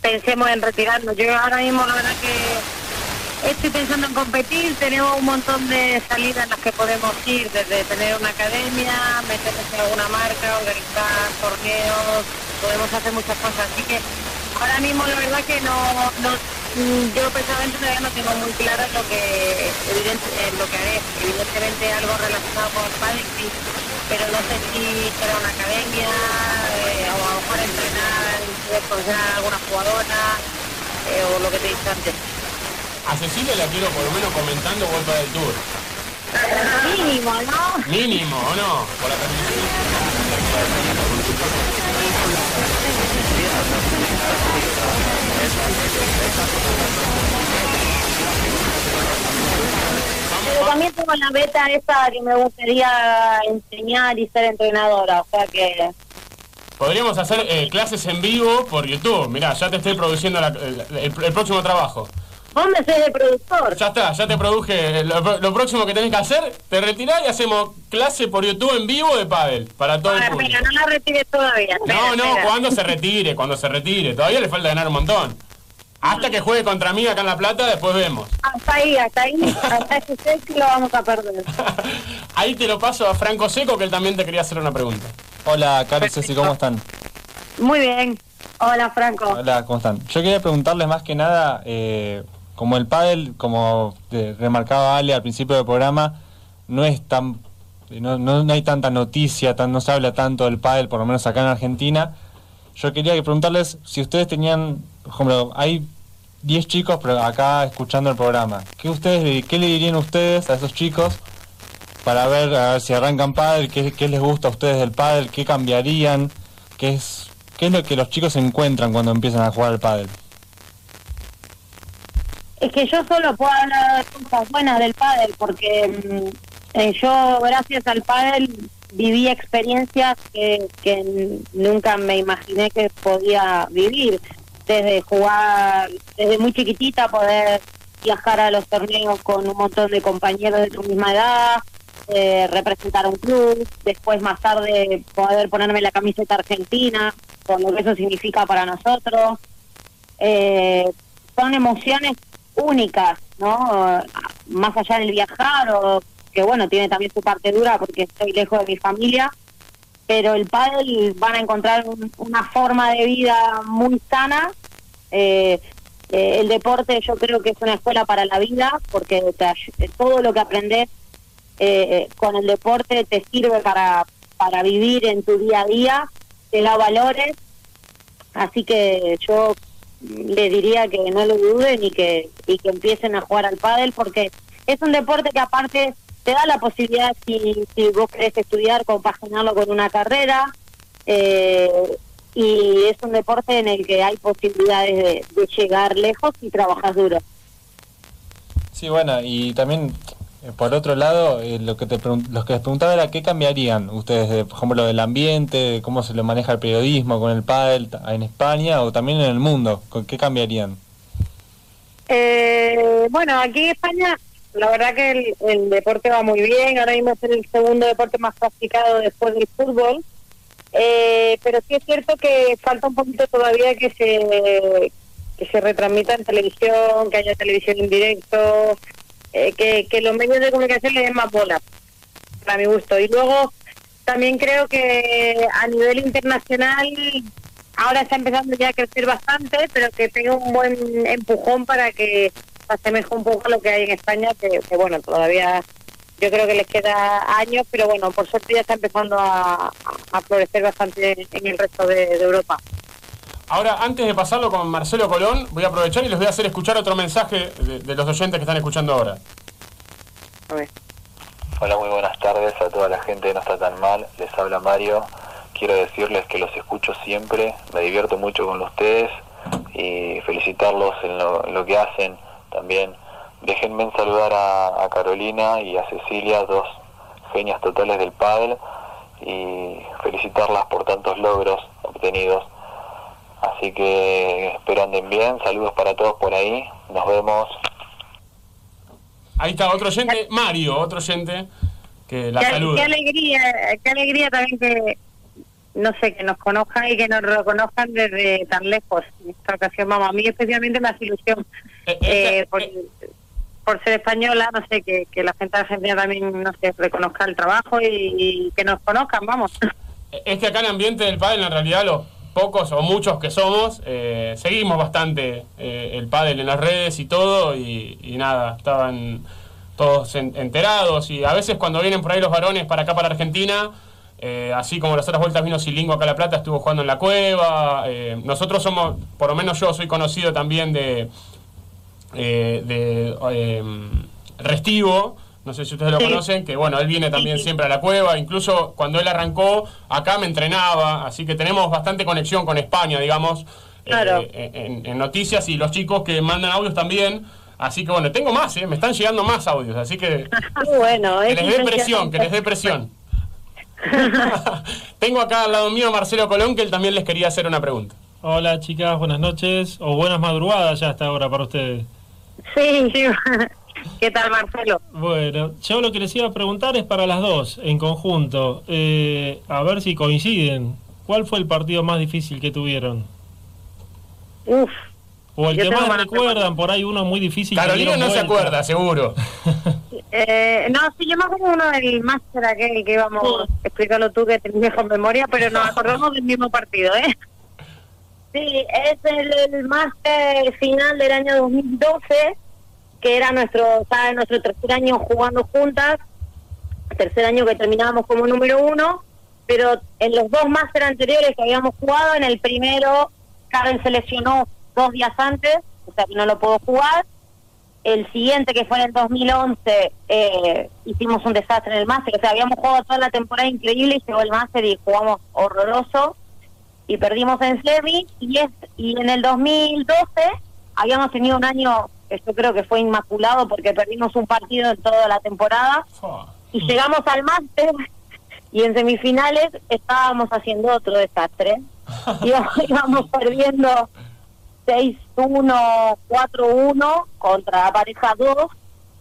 pensemos en retirarnos. Yo ahora mismo la verdad que estoy pensando en competir, tenemos un montón de salidas en las que podemos ir, desde tener una academia, meternos en alguna marca, organizar torneos, podemos hacer muchas cosas. Así que ahora mismo la verdad que no, no yo personalmente todavía no tengo muy claro lo que evidente, eh, lo que haré. Evidentemente algo relacionado con el padre, sí, pero no sé si será una academia eh, o a lo mejor entrenar, conocer a alguna jugadora eh, o lo que te dicho antes. A Cecilia la quiero por lo menos comentando vuelta del tour. Mínimo, ¿no? Mínimo, ¿o no? Por la Pero también tengo la beta esa que me gustaría enseñar y ser entrenadora, o sea que... Podríamos hacer eh, clases en vivo por YouTube. Mirá, ya te estoy produciendo la- el, el- el próximo trabajo. Vos me sos de productor. Ya está, ya te produje. Lo, lo próximo que tenés que hacer, te retirás y hacemos clase por YouTube en vivo de pádel para todo el público. mira, no la retires todavía. espera, No, no, espera. cuando se retire, cuando se retire. Todavía le falta ganar un montón. Hasta que juegue contra mí acá en La Plata, después vemos. Hasta ahí, hasta ahí, hasta ese sexo lo vamos a perder. Ahí te lo paso a Franco Seco, que él también te quería hacer una pregunta. Hola, Caro y Ceci, ¿cómo están? Muy bien. Hola, Franco. Hola, ¿cómo están? Yo quería preguntarles más que nada, eh, como el pádel, como eh, remarcaba Ale al principio del programa, no es tan, no, no- no hay tanta noticia, tan, no se habla tanto del pádel, por lo menos acá en Argentina. Yo quería que preguntarles si ustedes tenían, por ejemplo, hay 10 chicos acá escuchando el programa. ¿Qué, ustedes, ¿Qué le dirían ustedes a esos chicos para ver, a ver si arrancan pádel, qué, qué les gusta a ustedes del pádel, qué cambiarían, qué es, qué es lo que los chicos encuentran cuando empiezan a jugar al pádel? Es que yo solo puedo hablar de cosas buenas del pádel porque mm, eh, yo gracias al pádel viví experiencias que, nunca me imaginé que podía vivir. Desde jugar, desde muy chiquitita poder viajar a los torneos con un montón de compañeros de tu misma edad, eh, representar un club, después más tarde poder ponerme la camiseta argentina, con lo que eso significa para nosotros. Eh, son emociones únicas, ¿no? Más allá del viajar o que bueno, tiene también su parte dura porque estoy lejos de mi familia, pero el pádel van a encontrar un- una forma de vida muy sana. Eh, eh, el deporte yo creo que es una escuela para la vida porque te ay- todo lo que aprendes eh, con el deporte te sirve para, para vivir en tu día a día, te da valores, así que yo le diría que no lo duden y que, y que empiecen a jugar al pádel porque es un deporte que aparte te da la posibilidad si, si vos querés estudiar, compaginarlo con una carrera, eh, y es un deporte en el que hay posibilidades de, de llegar lejos y trabajas duro. Sí, bueno, y también eh, por otro lado, eh, lo que te los que les preguntaba era qué cambiarían ustedes, de, por ejemplo, del ambiente, de cómo se lo maneja el periodismo con el pádel en España o también en el mundo, ¿con qué cambiarían? Eh, bueno, aquí en España, la verdad que el, el deporte va muy bien. Ahora mismo es el segundo deporte más practicado después del fútbol. Eh, pero sí es cierto que falta un poquito todavía que se que se retransmita en televisión, que haya televisión en directo, eh, que, que los medios de comunicación le den más bola, para mi gusto. Y luego también creo que a nivel internacional ahora está empezando ya a crecer bastante, pero que tenga un buen empujón para que se asemeje un poco a lo que hay en España, que, que, bueno, todavía yo creo que les queda años, pero bueno, por suerte ya está empezando a, a florecer bastante en el resto de, de Europa. Ahora, antes de pasarlo con Marcelo Colón, voy a aprovechar y les voy a hacer escuchar otro mensaje de, de los oyentes que están escuchando ahora. Hola, muy buenas tardes a toda la gente de No Está Tan Mal. Les habla Mario. Quiero decirles que los escucho siempre, me divierto mucho con ustedes y felicitarlos en lo, en lo que hacen también. Déjenme saludar a, a Carolina y a Cecilia, dos genias totales del pádel, y felicitarlas por tantos logros obtenidos. Así que espero anden bien, saludos para todos por ahí, nos vemos. Ahí está otro oyente, Mario, otro oyente que la qué, saluda. qué alegría, qué alegría también que, no sé, que nos conozcan y que nos reconozcan desde tan lejos. En esta ocasión, vamos, a mí especialmente me hace ilusión. Eh, por, por ser española, no sé, que, que la gente Argentina también, no sé, reconozca el trabajo y, y que nos conozcan, vamos. Es que acá en el ambiente del pádel, en realidad, los pocos o muchos que somos, eh, seguimos bastante eh, el pádel en las redes y todo, y, y nada, estaban todos en- enterados, y a veces cuando vienen por ahí los varones para acá, para Argentina, eh, así como las otras vueltas vino Silingo acá a La Plata, estuvo jugando en la cueva, eh, nosotros somos, por lo menos yo soy conocido también de, eh, de eh, Restivo, no sé si ustedes lo Sí. conocen, que bueno, él viene también siempre a la cueva, incluso cuando él arrancó, acá me entrenaba, así que tenemos bastante conexión con España, digamos, Claro. eh, en, en noticias y los chicos que mandan audios también, así que bueno, tengo más, eh, me están llegando más audios, así que bueno, que es les dé presión, que les dé presión. tengo acá al lado mío a Marcelo Colón, que él también les quería hacer una pregunta. Hola chicas, buenas noches o buenas madrugadas ya hasta ahora para ustedes. Sí, sí. ¿Qué tal, Marcelo? Bueno, yo lo que les iba a preguntar es para las dos, en conjunto, eh, a ver si coinciden. ¿Cuál fue el partido más difícil que tuvieron? Uf. O el que más recuerdan, por ahí uno muy difícil. que Carolina no se acuerda, seguro. Eh, no, sí, yo me acuerdo uno del máster aquel que íbamos, explícalo tú que tenés mejor memoria, pero nos acordamos del mismo partido, ¿eh? Sí, es el, máster final del año 2012, que era nuestro, ¿sabes? nuestro tercer año jugando juntas, tercer año que terminábamos como número uno, pero en los dos máster anteriores que habíamos jugado, en el primero Karen se lesionó dos días antes, o sea que no lo puedo jugar, el siguiente, que fue en el 2011, eh, hicimos un desastre en el máster. O sea, habíamos jugado toda la temporada increíble y llegó el máster y jugamos horroroso y perdimos en semi. Y, es, y en el 2012 habíamos tenido un año que yo creo que fue inmaculado porque perdimos un partido en toda la temporada y llegamos al máster y en semifinales estábamos haciendo otro desastre. Íbamos, íbamos perdiendo 6-1, 4-1 contra la pareja 2,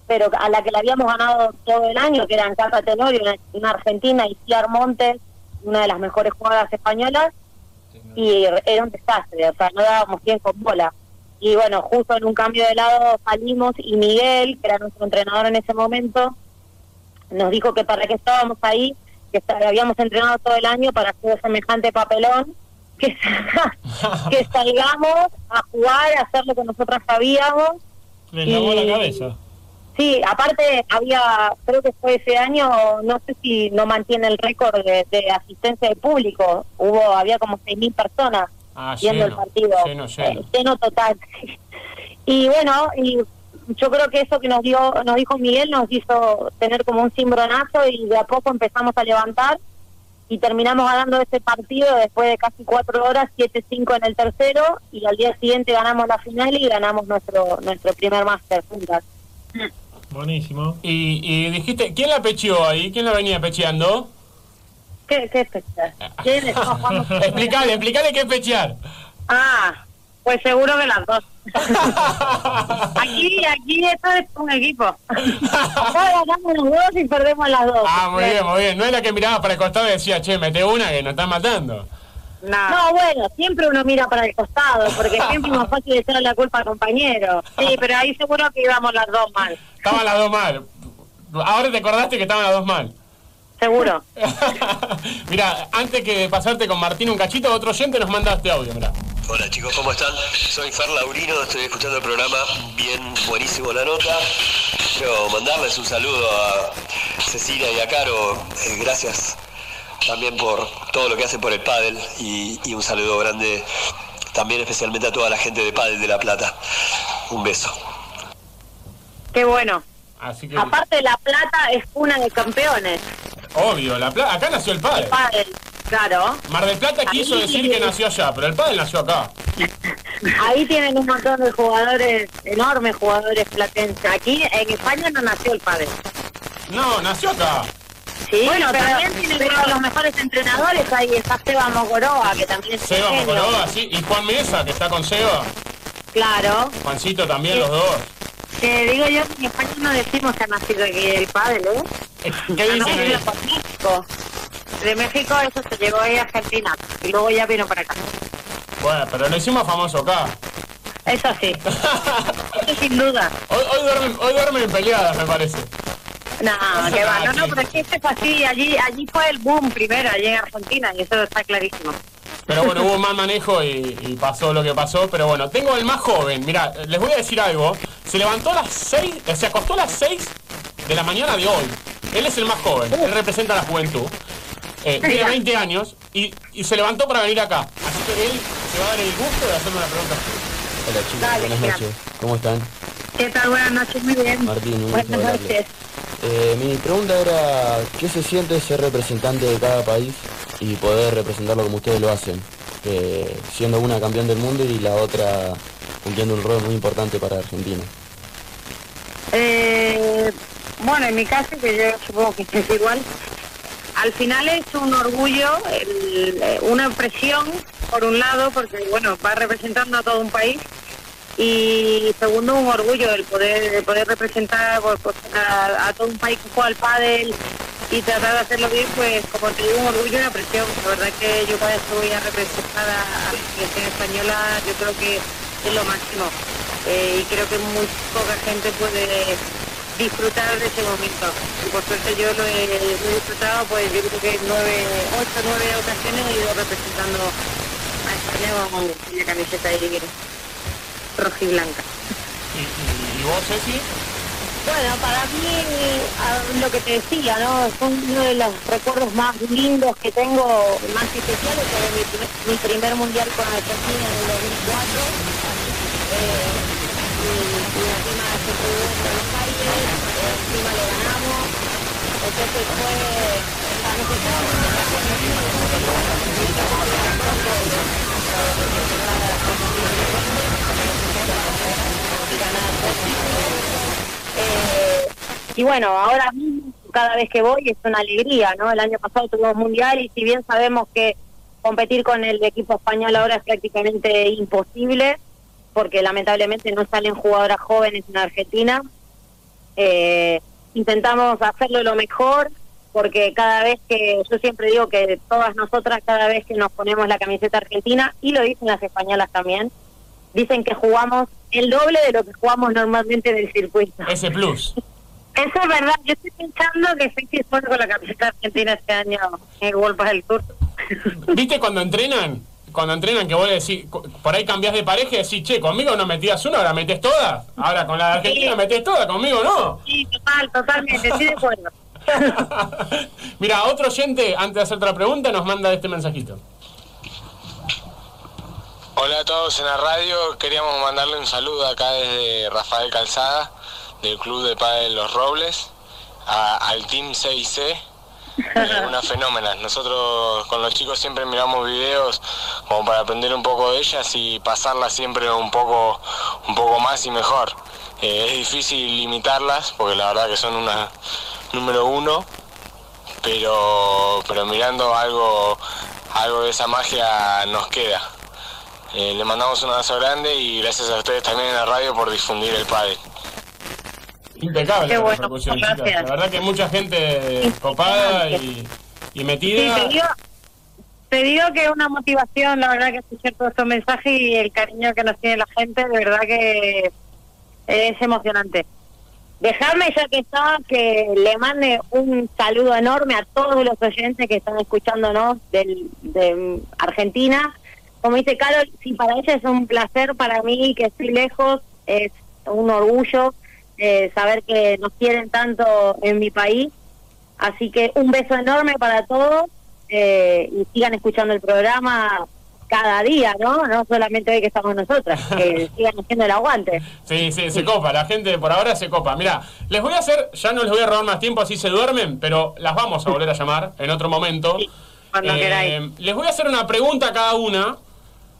pero a la que le habíamos ganado todo el año, que eran Cata Tenorio, una, una argentina, y Ciar Montes, una de las mejores jugadoras españolas, y era un desastre, o sea, no dábamos bien con bola. Y bueno, justo en un cambio de lado salimos y Miguel, que era nuestro entrenador en ese momento, nos dijo que para que estábamos ahí, que está- habíamos entrenado todo el año para hacer semejante papelón, que, que salgamos a jugar, a hacer lo que nosotras sabíamos. Les lavó Y- la cabeza. Sí, aparte había, creo que fue ese año, no sé si no mantiene el récord de, de asistencia de público. Hubo, había como 6.000 personas Ah, viendo el partido. lleno, lleno. Eh, lleno total. Y bueno, y yo creo que eso que nos dio, nos dijo Miguel nos hizo tener como un cimbronazo y de a poco empezamos a levantar y terminamos ganando ese partido después de casi cuatro horas, 7-5 en el tercero y al día siguiente ganamos la final y ganamos nuestro nuestro primer máster juntas. Buenísimo. Y, y dijiste, ¿quién la pecheó ahí? ¿Quién la venía pecheando? ¿Qué, qué es pechear? Explicale, explicale qué es pechear. Ah, pues seguro que las dos. aquí, aquí esto es un equipo. Acá ganamos los dos y perdemos las dos. Ah, muy bien, muy bien. No es la que miraba para el costado y decía, che, mete una que nos está matando. No. bueno, siempre uno mira para el costado, porque siempre es más fácil echarle la culpa al compañero. Sí, pero ahí seguro que íbamos las dos mal. Estaban las dos mal. Ahora te acordaste que estaban las dos mal. Seguro. Mira, antes que pasarte con Martín un cachito, otro oyente nos manda este audio, mira. Hola chicos, ¿cómo están? Soy Fer Laurino, estoy escuchando el programa, bien buenísimo la nota. Quiero mandarles un saludo a Cecilia y a Caro, eh, gracias también por todo lo que hacen por el pádel y, y un saludo grande también especialmente a toda la gente de Pádel de La Plata. Un beso. Qué bueno. Así que, Aparte, La Plata es cuna de campeones. obvio, la pla- acá nació el padre. Pádel, claro. Mar del Plata quiso Ahí decir tiene- que nació allá, pero el padre nació acá. Ahí tienen un montón de jugadores, enormes jugadores platenses. Aquí en España no nació el padre. No, nació acá. Sí, bueno, también tienen uno de los mejores entrenadores. Ahí está Seba Mogoroa, que también es Seba. Mocoroa, sí. Y Juan Mesa, que está con Seba. Claro. Juancito también, los dos. Te digo yo que en España no decimos que ha nacido aquí el padre, ¿eh? ¿Qué no, dicen México. De México eso se llevó ahí a Argentina. Y luego ya vino para acá. Bueno, pero lo hicimos famoso acá. Eso sí. Eso sin duda. Hoy, hoy, duermen, hoy duermen peleadas, me parece. No, que va. No, no, pero es que esto es así. Allí, allí fue el boom primero, allí en Argentina. Y eso está clarísimo. Pero bueno, hubo un mal manejo y, y pasó lo que pasó. Pero bueno, tengo el más joven. Mira, les voy a decir algo. Se levantó a las 6, eh, se acostó a las 6 de la mañana de hoy. Él es el más joven, él representa a la juventud. Eh, tiene 20 años y, y se levantó para venir acá. Así que él se va a dar el gusto de hacerme una pregunta. Hola chicos, Dale, buenas noches. ¿Cómo están? ¿Qué tal? Buenas noches, muy bien. Martín, un Buenas noches. Eh, mi pregunta era, ¿qué se siente ser representante de cada país y poder representarlo como ustedes lo hacen? Eh, siendo una campeón del mundo y la otra cumpliendo un rol muy importante para Argentina. Eh, bueno, en mi caso, que yo supongo que es igual, al final es un orgullo, eh, una presión, por un lado, porque bueno, va representando a todo un país, y segundo, un orgullo el poder, el poder representar pues, pues, a, a todo un país que al pádel y tratar de hacerlo bien, pues como te digo, un orgullo y una presión. La verdad que yo cada vez que voy a representar a la selección española, yo creo que es lo máximo. Eh, y creo que muy poca gente puede disfrutar de ese momento. Y por suerte yo lo he, lo he disfrutado, pues yo creo que nueve, ocho, nueve ocasiones he ido representando a España con la camiseta ahí roja y blanca. ¿Y, y- y vos, Ceci? Bueno, para mí, lo que te decía, ¿no? Son uno de los recuerdos más lindos que tengo, más especiales, que mi, primer- mi primer mundial con Argentina en el 2004. Eh, encima se jugó en Buenos Aires, encima le ganamos. Entonces fue... Eh, y bueno, ahora mismo, cada vez que voy es una alegría, ¿no? El año pasado tuvimos mundial y si bien sabemos que competir con el equipo español ahora es prácticamente imposible, porque lamentablemente no salen jugadoras jóvenes en Argentina, eh, intentamos hacerlo lo mejor, porque cada vez que, yo siempre digo que todas nosotras, cada vez que nos ponemos la camiseta argentina, y lo dicen las españolas también, dicen que jugamos el doble de lo que jugamos normalmente del circuito. Ese plus. Eso es verdad, yo estoy pensando que que fue con la camiseta argentina este año en el World del Tour. ¿Viste cuando entrenan? Cuando entrenan que vos le decís, por ahí cambiás de pareja y decís, che, conmigo no metías una, ahora metés todas. Ahora con la de Argentina Sí. metés todas, conmigo no. Sí, total, totalmente, estoy de acuerdo. Mira, otro oyente, antes de hacer otra pregunta, nos manda este mensajito. Hola a todos en la radio, queríamos mandarle un saludo acá desde Rafael Calzada, del Club de Padel Los Robles, a- al Team 6C, eh, una fenómena. Nosotros con los chicos siempre miramos videos como para aprender un poco de ellas y pasarlas siempre un poco, un poco más y mejor. Eh, es difícil limitarlas porque la verdad que son una número uno, pero, pero mirando algo, algo de esa magia nos queda. Eh, le mandamos un abrazo grande y gracias a ustedes también en la radio por difundir el pádel. Impecable Qué la bueno, chicas. gracias. La verdad que mucha gente copada y, y Sí, metida. te digo, te digo que es una motivación, la verdad que escuchar todos estos mensajes y el cariño que nos tiene la gente, de verdad que es emocionante. Dejadme ya que está, que le mande un saludo enorme a todos los oyentes que están escuchándonos del, de Argentina. Como dice Carol, si para ella es un placer, para mí que estoy lejos es un orgullo eh, saber que nos quieren tanto en mi país. Así que un beso enorme para todos eh, y sigan escuchando el programa cada día, ¿no? No solamente hoy que estamos nosotras, que sigan haciendo el aguante. Sí, sí, se copa, la gente por ahora se copa. Mira, les voy a hacer, ya no les voy a robar más tiempo así se duermen, pero las vamos a volver a llamar en otro momento. cuando Eh, queráis. Les voy a hacer una pregunta a cada una.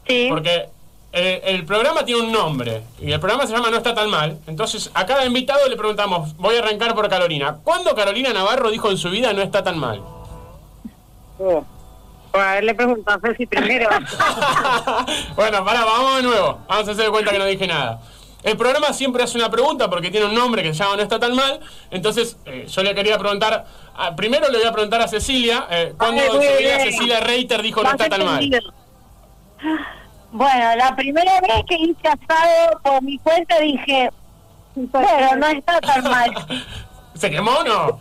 Sí. Porque eh, el programa tiene un nombre y el programa se llama No está tan mal. Entonces a cada invitado le preguntamos, voy a arrancar por Carolina. ¿Cuándo Carolina Navarro dijo en su vida no está tan mal? Oh. Por haberle preguntado a Ceci primero. Bueno, pará, vamos de nuevo. Vamos a hacer de cuenta que no dije nada. El programa siempre hace una pregunta porque tiene un nombre que se llama No está tan mal. Entonces, eh, yo le quería preguntar. ah, primero le voy a preguntar a Cecilia. Eh, ¿Cuándo Ay, en muy su vida bien. Cecilia Reiter dijo No está tan mal? Bueno, la primera vez que hice asado por mi cuenta dije, pero no está tan mal. ¿Se quemó o no?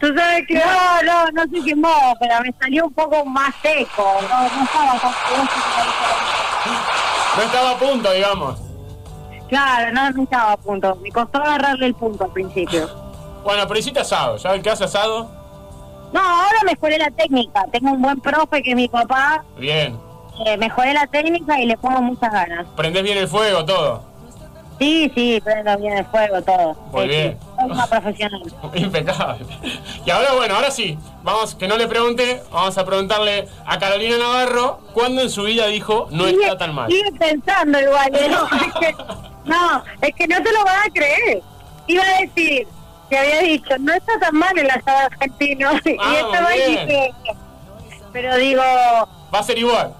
Tú sabes que no, no, no se quemó, pero me salió un poco más seco. No, no estaba tan No estaba a punto, digamos. Claro, no, no estaba a punto. Me costó agarrarle el punto al principio. Bueno, pero hiciste asado. ¿Sabes que hace asado? No, ahora mejoré la técnica. Tengo un buen profe que es mi papá. Bien. Eh, mejoré la técnica y le pongo muchas ganas. Prendés bien el fuego, todo. Sí, sí, prendo bien el fuego, todo. Muy Sí, bien. sí, soy una profesional. Impecable. Y ahora, bueno, ahora sí. Vamos, que no le pregunte, vamos a preguntarle a Carolina Navarro cuándo en su vida dijo no Sigue- está tan mal. Sigue pensando igual, ¿eh? no, es que, no, es que no te lo van a creer. Iba a decir que había dicho, no está tan mal el asado argentino. y Ah, esta vez bien. dije, pero digo, Va a ser igual.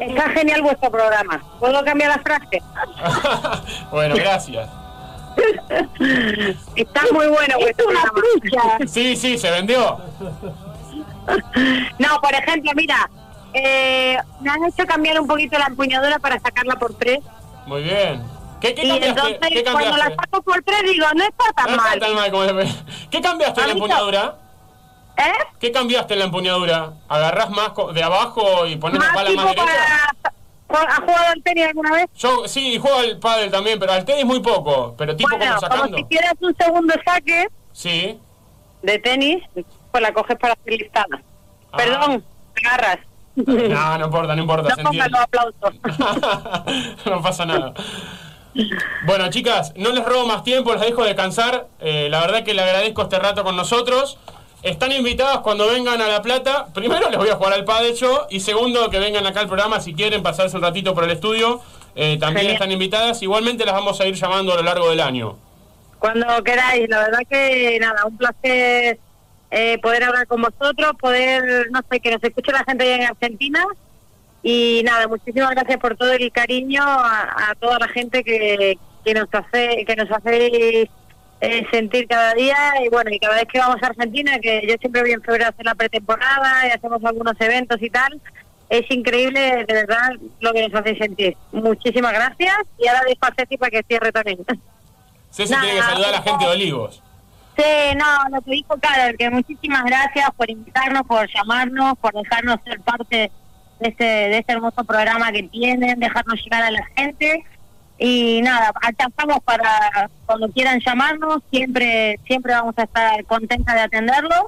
Está genial vuestro programa. ¿Puedo cambiar la frase? Bueno, gracias. Está muy bueno vuestro programa. Sí, sí, se vendió. No, por ejemplo, mira, eh, me han hecho cambiar un poquito la empuñadura para sacarla por tres. Muy bien. ¿Qué, qué y cambiaste? entonces ¿Qué cuando la saco por tres digo, no está tan No mal. está tan mal como le- ¿Qué cambiaste en la empuñadura? ¿Eh? ¿Qué cambiaste en la empuñadura? ¿Agarrás más de abajo y pones la pala más derecha? para... ¿Has jugado al tenis alguna vez? Yo sí, juego al pádel también, pero al tenis muy poco. Pero tipo bueno, como sacando. como si quieras un segundo saque Sí. de tenis, pues la coges para hacer listada. Ah. Perdón, te agarras. No, no importa, no importa. No entiende. los aplausos. no pasa nada. Bueno, chicas, no les robo más tiempo, les dejo descansar. Eh, la verdad que le agradezco este rato con nosotros. Están invitadas cuando vengan a La Plata. Primero les voy a jugar al pádel yo y segundo que vengan acá al programa si quieren pasarse un ratito por el estudio. Eh, también Genial. están invitadas. Igualmente las vamos a ir llamando a lo largo del año. Cuando queráis, la verdad que nada, un placer eh, poder hablar con vosotros, poder, no sé, que nos escuche la gente en Argentina. Y nada, muchísimas gracias por todo el cariño a, a toda la gente que, que nos hace que nos hace eh, sentir cada día y bueno, y cada vez que vamos a Argentina, que yo siempre voy en febrero a hacer la pretemporada y hacemos algunos eventos y tal, es increíble de verdad lo que nos hace sentir. Muchísimas gracias y ahora dejo a Ceci para que cierre también. Ceci tiene que saludar a la gente de Olivos. Sí, no, lo que dijo Carol, que muchísimas gracias por invitarnos, por llamarnos, por dejarnos ser parte de este, de este hermoso programa que tienen, dejarnos llegar a la gente. Y nada, acá estamos para cuando quieran llamarnos, siempre siempre vamos a estar contentas de atenderlos.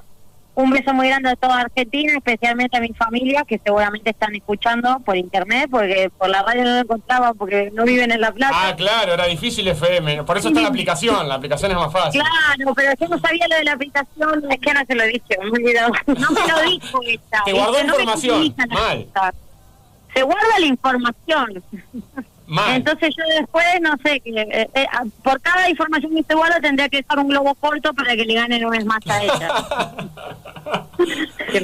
Un beso muy grande a toda Argentina, especialmente a mi familia, que seguramente están escuchando por internet, porque por la radio no lo encontraban, porque no viven en La Plata. Ah, claro, era difícil FM. Por eso está la aplicación. La aplicación es más fácil. Claro, pero yo no sabía lo de la aplicación, es que no se lo dije, me. No me lo dijo esta. Te guardó no información. Mal. Se guarda la información. Mal. Entonces yo después, no sé, que eh, eh, a- por cada información que se guarda tendría que dejar un globo corto para que le ganen un mes más a ella.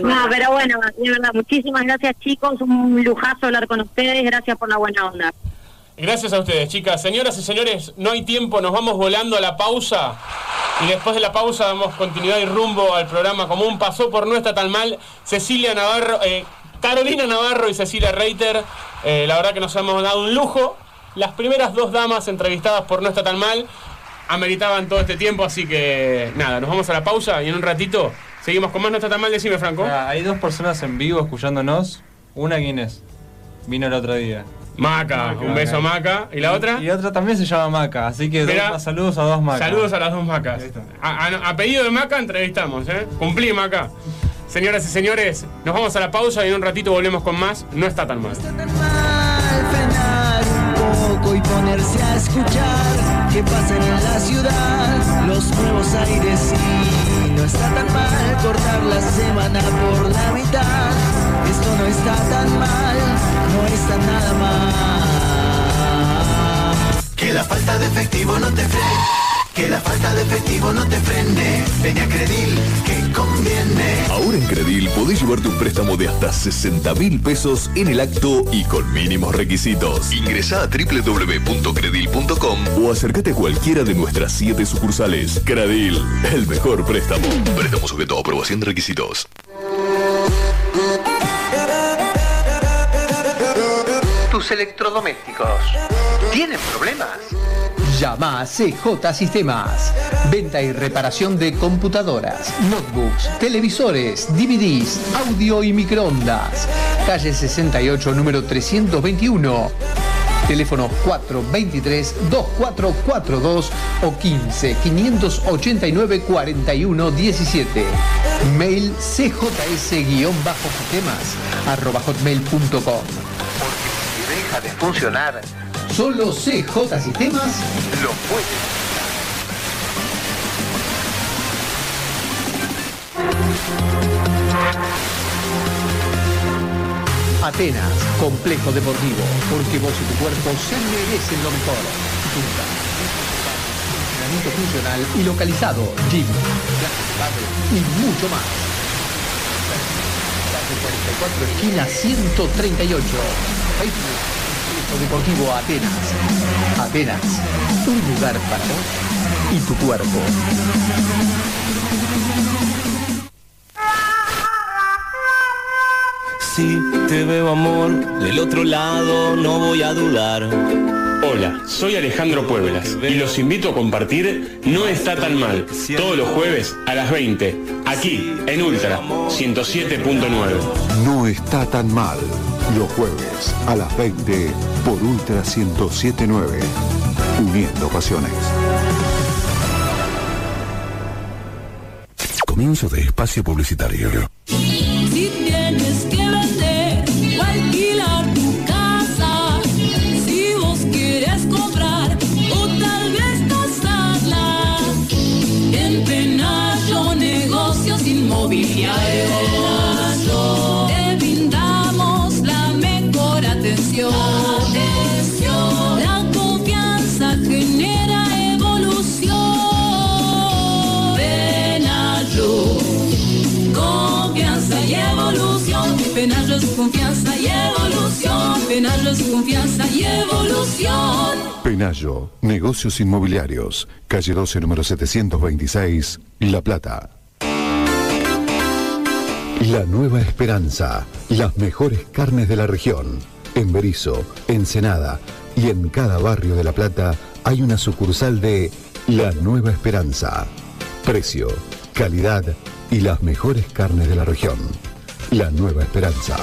no, pero bueno, de verdad, muchísimas gracias chicos, un lujazo hablar con ustedes, gracias por la buena onda. Gracias a ustedes, chicas. Señoras y señores, no hay tiempo, nos vamos volando a la pausa. Y después de la pausa damos continuidad y rumbo al programa común. Pasó por No está tan mal Cecilia Navarro, eh, Carolina Navarro y Cecilia Reiter. Eh, la verdad que nos hemos dado un lujo. Las primeras dos damas entrevistadas por No está tan mal ameritaban todo este tiempo, así que nada, nos vamos a la pausa y en un ratito seguimos con más No está tan mal. Decime, Franco. Ah, hay dos personas en vivo escuchándonos. Una, ¿quién es? Vino el otro día. Maca, un beso a Maca. ¿Y la otra? Y otra también se llama Maca, así que dos saludos a dos Macas. Saludos a las dos Macas. A, a- a pedido de Maca entrevistamos, ¿eh? Cumplí, Maca. Señoras y señores, nos vamos a la pausa y en un ratito volvemos con más. No está tan mal. frenar un poco y ponerse a escuchar qué pasa en la ciudad, los nuevos aires y no está tan mal cortar la semana por la mitad. Esto no está tan mal, no está nada mal. Que la falta de efectivo no te frene. Que la falta de efectivo no te frene. Peña Credil, que conviene. Ahora en Credil podés llevar tu préstamo de hasta 60 mil pesos en el acto y con mínimos requisitos. Ingresá a www.credil.com o acércate a cualquiera de nuestras 7 sucursales. Credil, el mejor préstamo. Préstamo sujeto a aprobación de requisitos. Tus electrodomésticos. ¿Tienen problemas? Llama a CJ Sistemas. Venta y reparación de computadoras, notebooks, televisores, DVDs, audio y microondas. Calle 68, número 321. Teléfono 423-2442 o 15 589 41 17. Mail cjs-sistemas arroba hotmail.com. Si deja de funcionar, solo CJ Sistemas lo puede. Atenas, complejo deportivo, porque vos y tu cuerpo se merecen lo mejor. Entrenamiento funcional y localizado, gym, y mucho más. Calle 44, esquina 138. Deportivo Atenas. Atenas, un lugar para vos y tu cuerpo. Si te veo amor, del otro lado no voy a dudar. Hola, soy Alejandro Pueblas y los invito a compartir No está tan mal, todos los jueves a las 20, aquí en Ultra 107.9. No está tan mal. Los jueves a las 20 por Ultra 1079. Uniendo pasiones. Comienzo de espacio publicitario. Penayo, negocios inmobiliarios. Calle 12, número 726, La Plata. La Nueva Esperanza. Las mejores carnes de la región. En Berizo, Ensenada y en cada barrio de La Plata hay una sucursal de La Nueva Esperanza. Precio, calidad y las mejores carnes de la región. La Nueva Esperanza.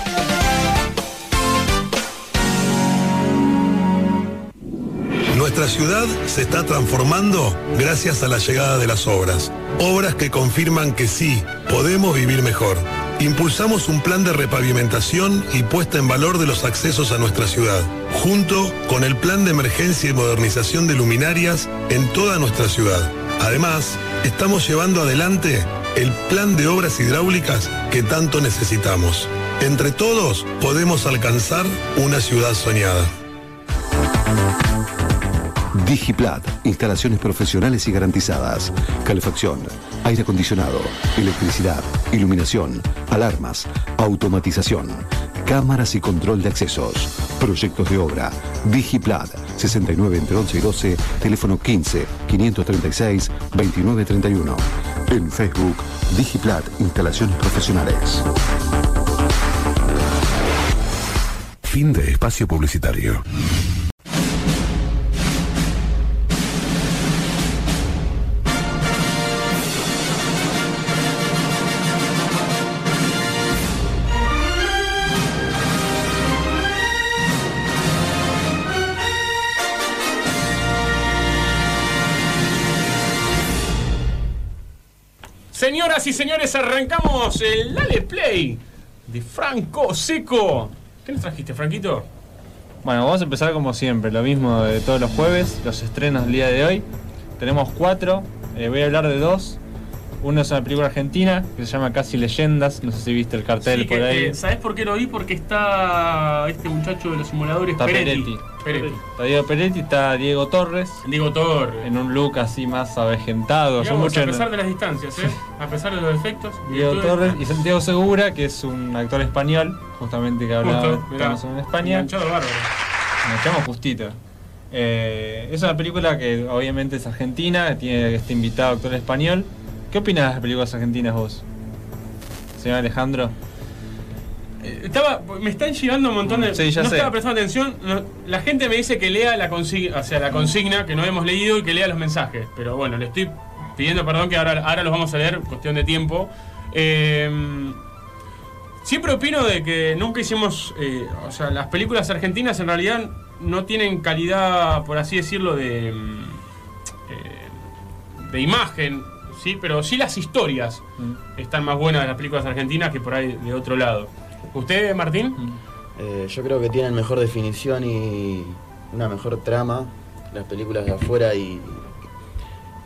Nuestra ciudad se está transformando gracias a la llegada de las obras. Obras que confirman que sí, podemos vivir mejor. Impulsamos un plan de repavimentación y puesta en valor de los accesos a nuestra ciudad, junto con el plan de emergencia y modernización de luminarias en toda nuestra ciudad. Además, estamos llevando adelante el plan de obras hidráulicas que tanto necesitamos. Entre todos podemos alcanzar una ciudad soñada. Digiplat, instalaciones profesionales y garantizadas. Calefacción, aire acondicionado, electricidad, iluminación, alarmas, automatización, cámaras y control de accesos. Proyectos de obra. Digiplat, 69 entre 11 y 12, teléfono 15 536 2931. En Facebook, Digiplat, instalaciones profesionales. Fin de espacio publicitario. Señoras y señores, arrancamos el Dale Play de Franco Seco. ¿Qué nos trajiste, Franquito? Bueno, vamos a empezar como siempre, lo mismo de todos los jueves, los estrenos del día de hoy. Tenemos cuatro, eh, voy a hablar de dos. Uno es una película argentina que se llama Casi Leyendas, no sé si viste el cartel Sí, por que, ahí. eh, ¿Sabés por qué lo vi? Porque está este muchacho de los simuladores, Está Peretti. Peretti. Está Diego Peretti, está Diego Torres. Diego Torres. En un look así más avejentado. Digamos, muchos- a pesar de las distancias, ¿eh? A pesar de los defectos. Diego virtudes, Torres y Santiago Segura, que es un actor español, justamente que hablaba en España. enganchado bárbaro. Nos echamos justito. Eh, es una película que obviamente es argentina, tiene este invitado actor español. ¿Qué opinas de las películas argentinas vos? Señor Alejandro. Eh, Estaba, me están llegando un montón de. Sí, ya no sé. estaba prestando atención. no- la gente me dice que lea la consigna, o sea, la consigna que no hemos leído y que lea los mensajes. Pero bueno, le estoy pidiendo perdón que ahora, ahora los vamos a leer, cuestión de tiempo. Eh, siempre opino de que nunca hicimos. eh, o sea, las películas argentinas en realidad no tienen calidad, por así decirlo, de. mm, de imagen, sí, pero sí las historias están más buenas de las películas argentinas que por ahí de otro lado. ¿Usted, Martín? Eh, yo creo que tienen mejor definición y una mejor trama las películas de afuera y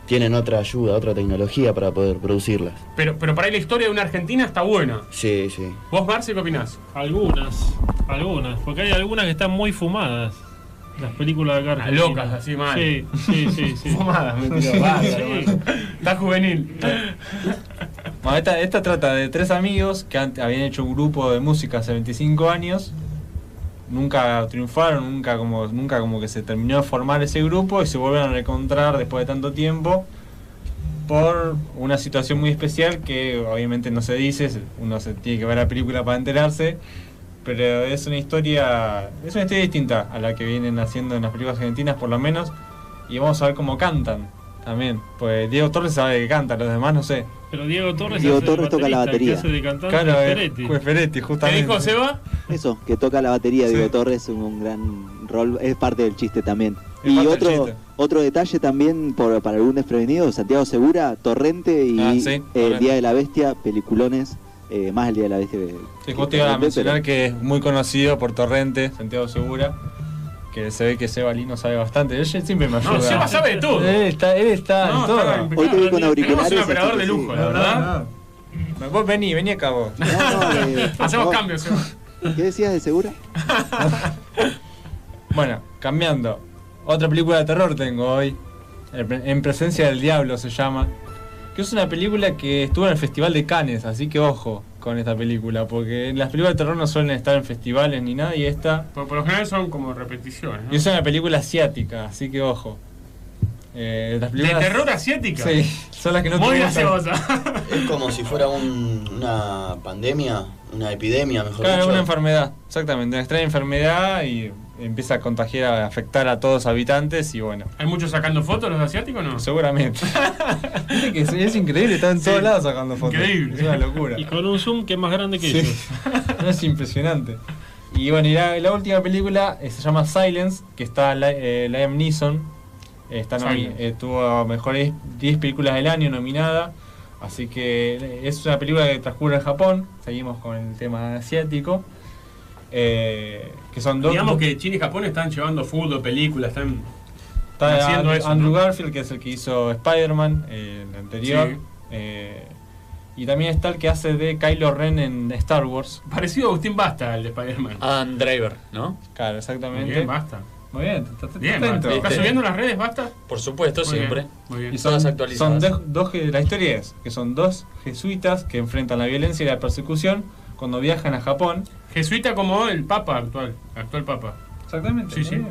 tienen otra ayuda, otra tecnología para poder producirlas. Pero, pero para ahí la historia de una argentina está buena. Sí, sí. ¿Vos, Marce, qué opinás? Algunas, algunas, porque hay algunas que están muy fumadas. Las películas de acá. Locas, así mal. Sí, sí, sí. sí. Fumadas, me tiró, bárbaro, Sí. Está juvenil. Bueno, esta, esta trata de tres amigos que habían hecho un grupo de música hace 25 años. Nunca triunfaron, nunca como, nunca como que se terminó de formar ese grupo y se vuelven a reencontrar después de tanto tiempo por una situación muy especial que obviamente no se dice, uno se tiene que ver la película para enterarse, pero es una historia, es una historia distinta a la que vienen haciendo en las películas argentinas por lo menos y vamos a ver cómo cantan también, pues Diego Torres sabe que canta, los demás no sé. Pero Diego Torres, Diego Torres toca la batería. hace de cantante Claro, es es Peretti. Juez Peretti, justamente. Seba? Eso, que toca la batería, Diego Torres, un, un gran rol, es parte del chiste también. Es y otro otro detalle también por, para algún desprevenido, Santiago Segura, Torrente y Ah, sí, El. Día de la Bestia, peliculones, eh, más El Día de la Bestia. que- Sí, justo iba a mencionar pero- que es muy conocido por Torrente, Santiago Segura, que se ve que Seba Lino sabe bastante. Él siempre me ayuda. No, Seba sabe de todo. Él está, él está No, en todo. está. Hoy te vi con auriculares, Tenemos un operador de lujo, sí. la verdad. Vos vení, vení acá vos. eh, Hacemos por- cambios, Seba. ¿Qué decías de Segura? Bueno, cambiando. Otra película de terror tengo hoy. En presencia del diablo se llama. Que es una película que estuvo en el Festival de Cannes, así que ojo con esta película, porque las películas de terror no suelen estar en festivales ni nada, y esta Por, por lo general son como repeticiones. ¿no? Y es una película asiática, así que ojo. Eh, las ¿De terror asiática? Sí, son las que no Muy gaseosa. Es como si fuera un- una pandemia, una epidemia, mejor Claro, dicho. una enfermedad, exactamente, una extraña enfermedad y empieza a contagiar, a afectar a todos los habitantes y bueno. ¿Hay muchos sacando fotos los asiáticos o no? Seguramente. Es, es increíble, están en todos lados sacando fotos. Increíble. Es una locura. Y con un zoom que es más grande que Sí. ellos. es impresionante. Y bueno, y la, la última película eh, se llama Silence, que está eh, Liam Neeson Está eh, tuvo mejores 10 películas del año nominada. Así que eh, es una película que transcurre en Japón. Seguimos con el tema asiático. Eh, que son dos. Digamos que China y Japón están llevando fútbol, películas, están Está haciendo Andrew, eso. Andrew ¿no? Garfield, que es el que hizo Spider-Man, eh, el anterior. Sí. Eh, y también está el que hace de Kylo Ren en Star Wars. Parecido a Agustín Basta, el de Spider-Man. Adam Driver, ¿no? Claro, exactamente. Muy bien, Basta. Muy bien, Bien. ¿Estás subiendo las redes, Basta? Por supuesto, Muy bien, siempre. muy bien. Y son, Todas son actualizadas. dos, dos je- la historia es que son dos jesuitas que enfrentan la violencia y la persecución cuando viajan a Japón. Jesuita como el Papa actual, actual Papa. Exactamente. Sí, sí.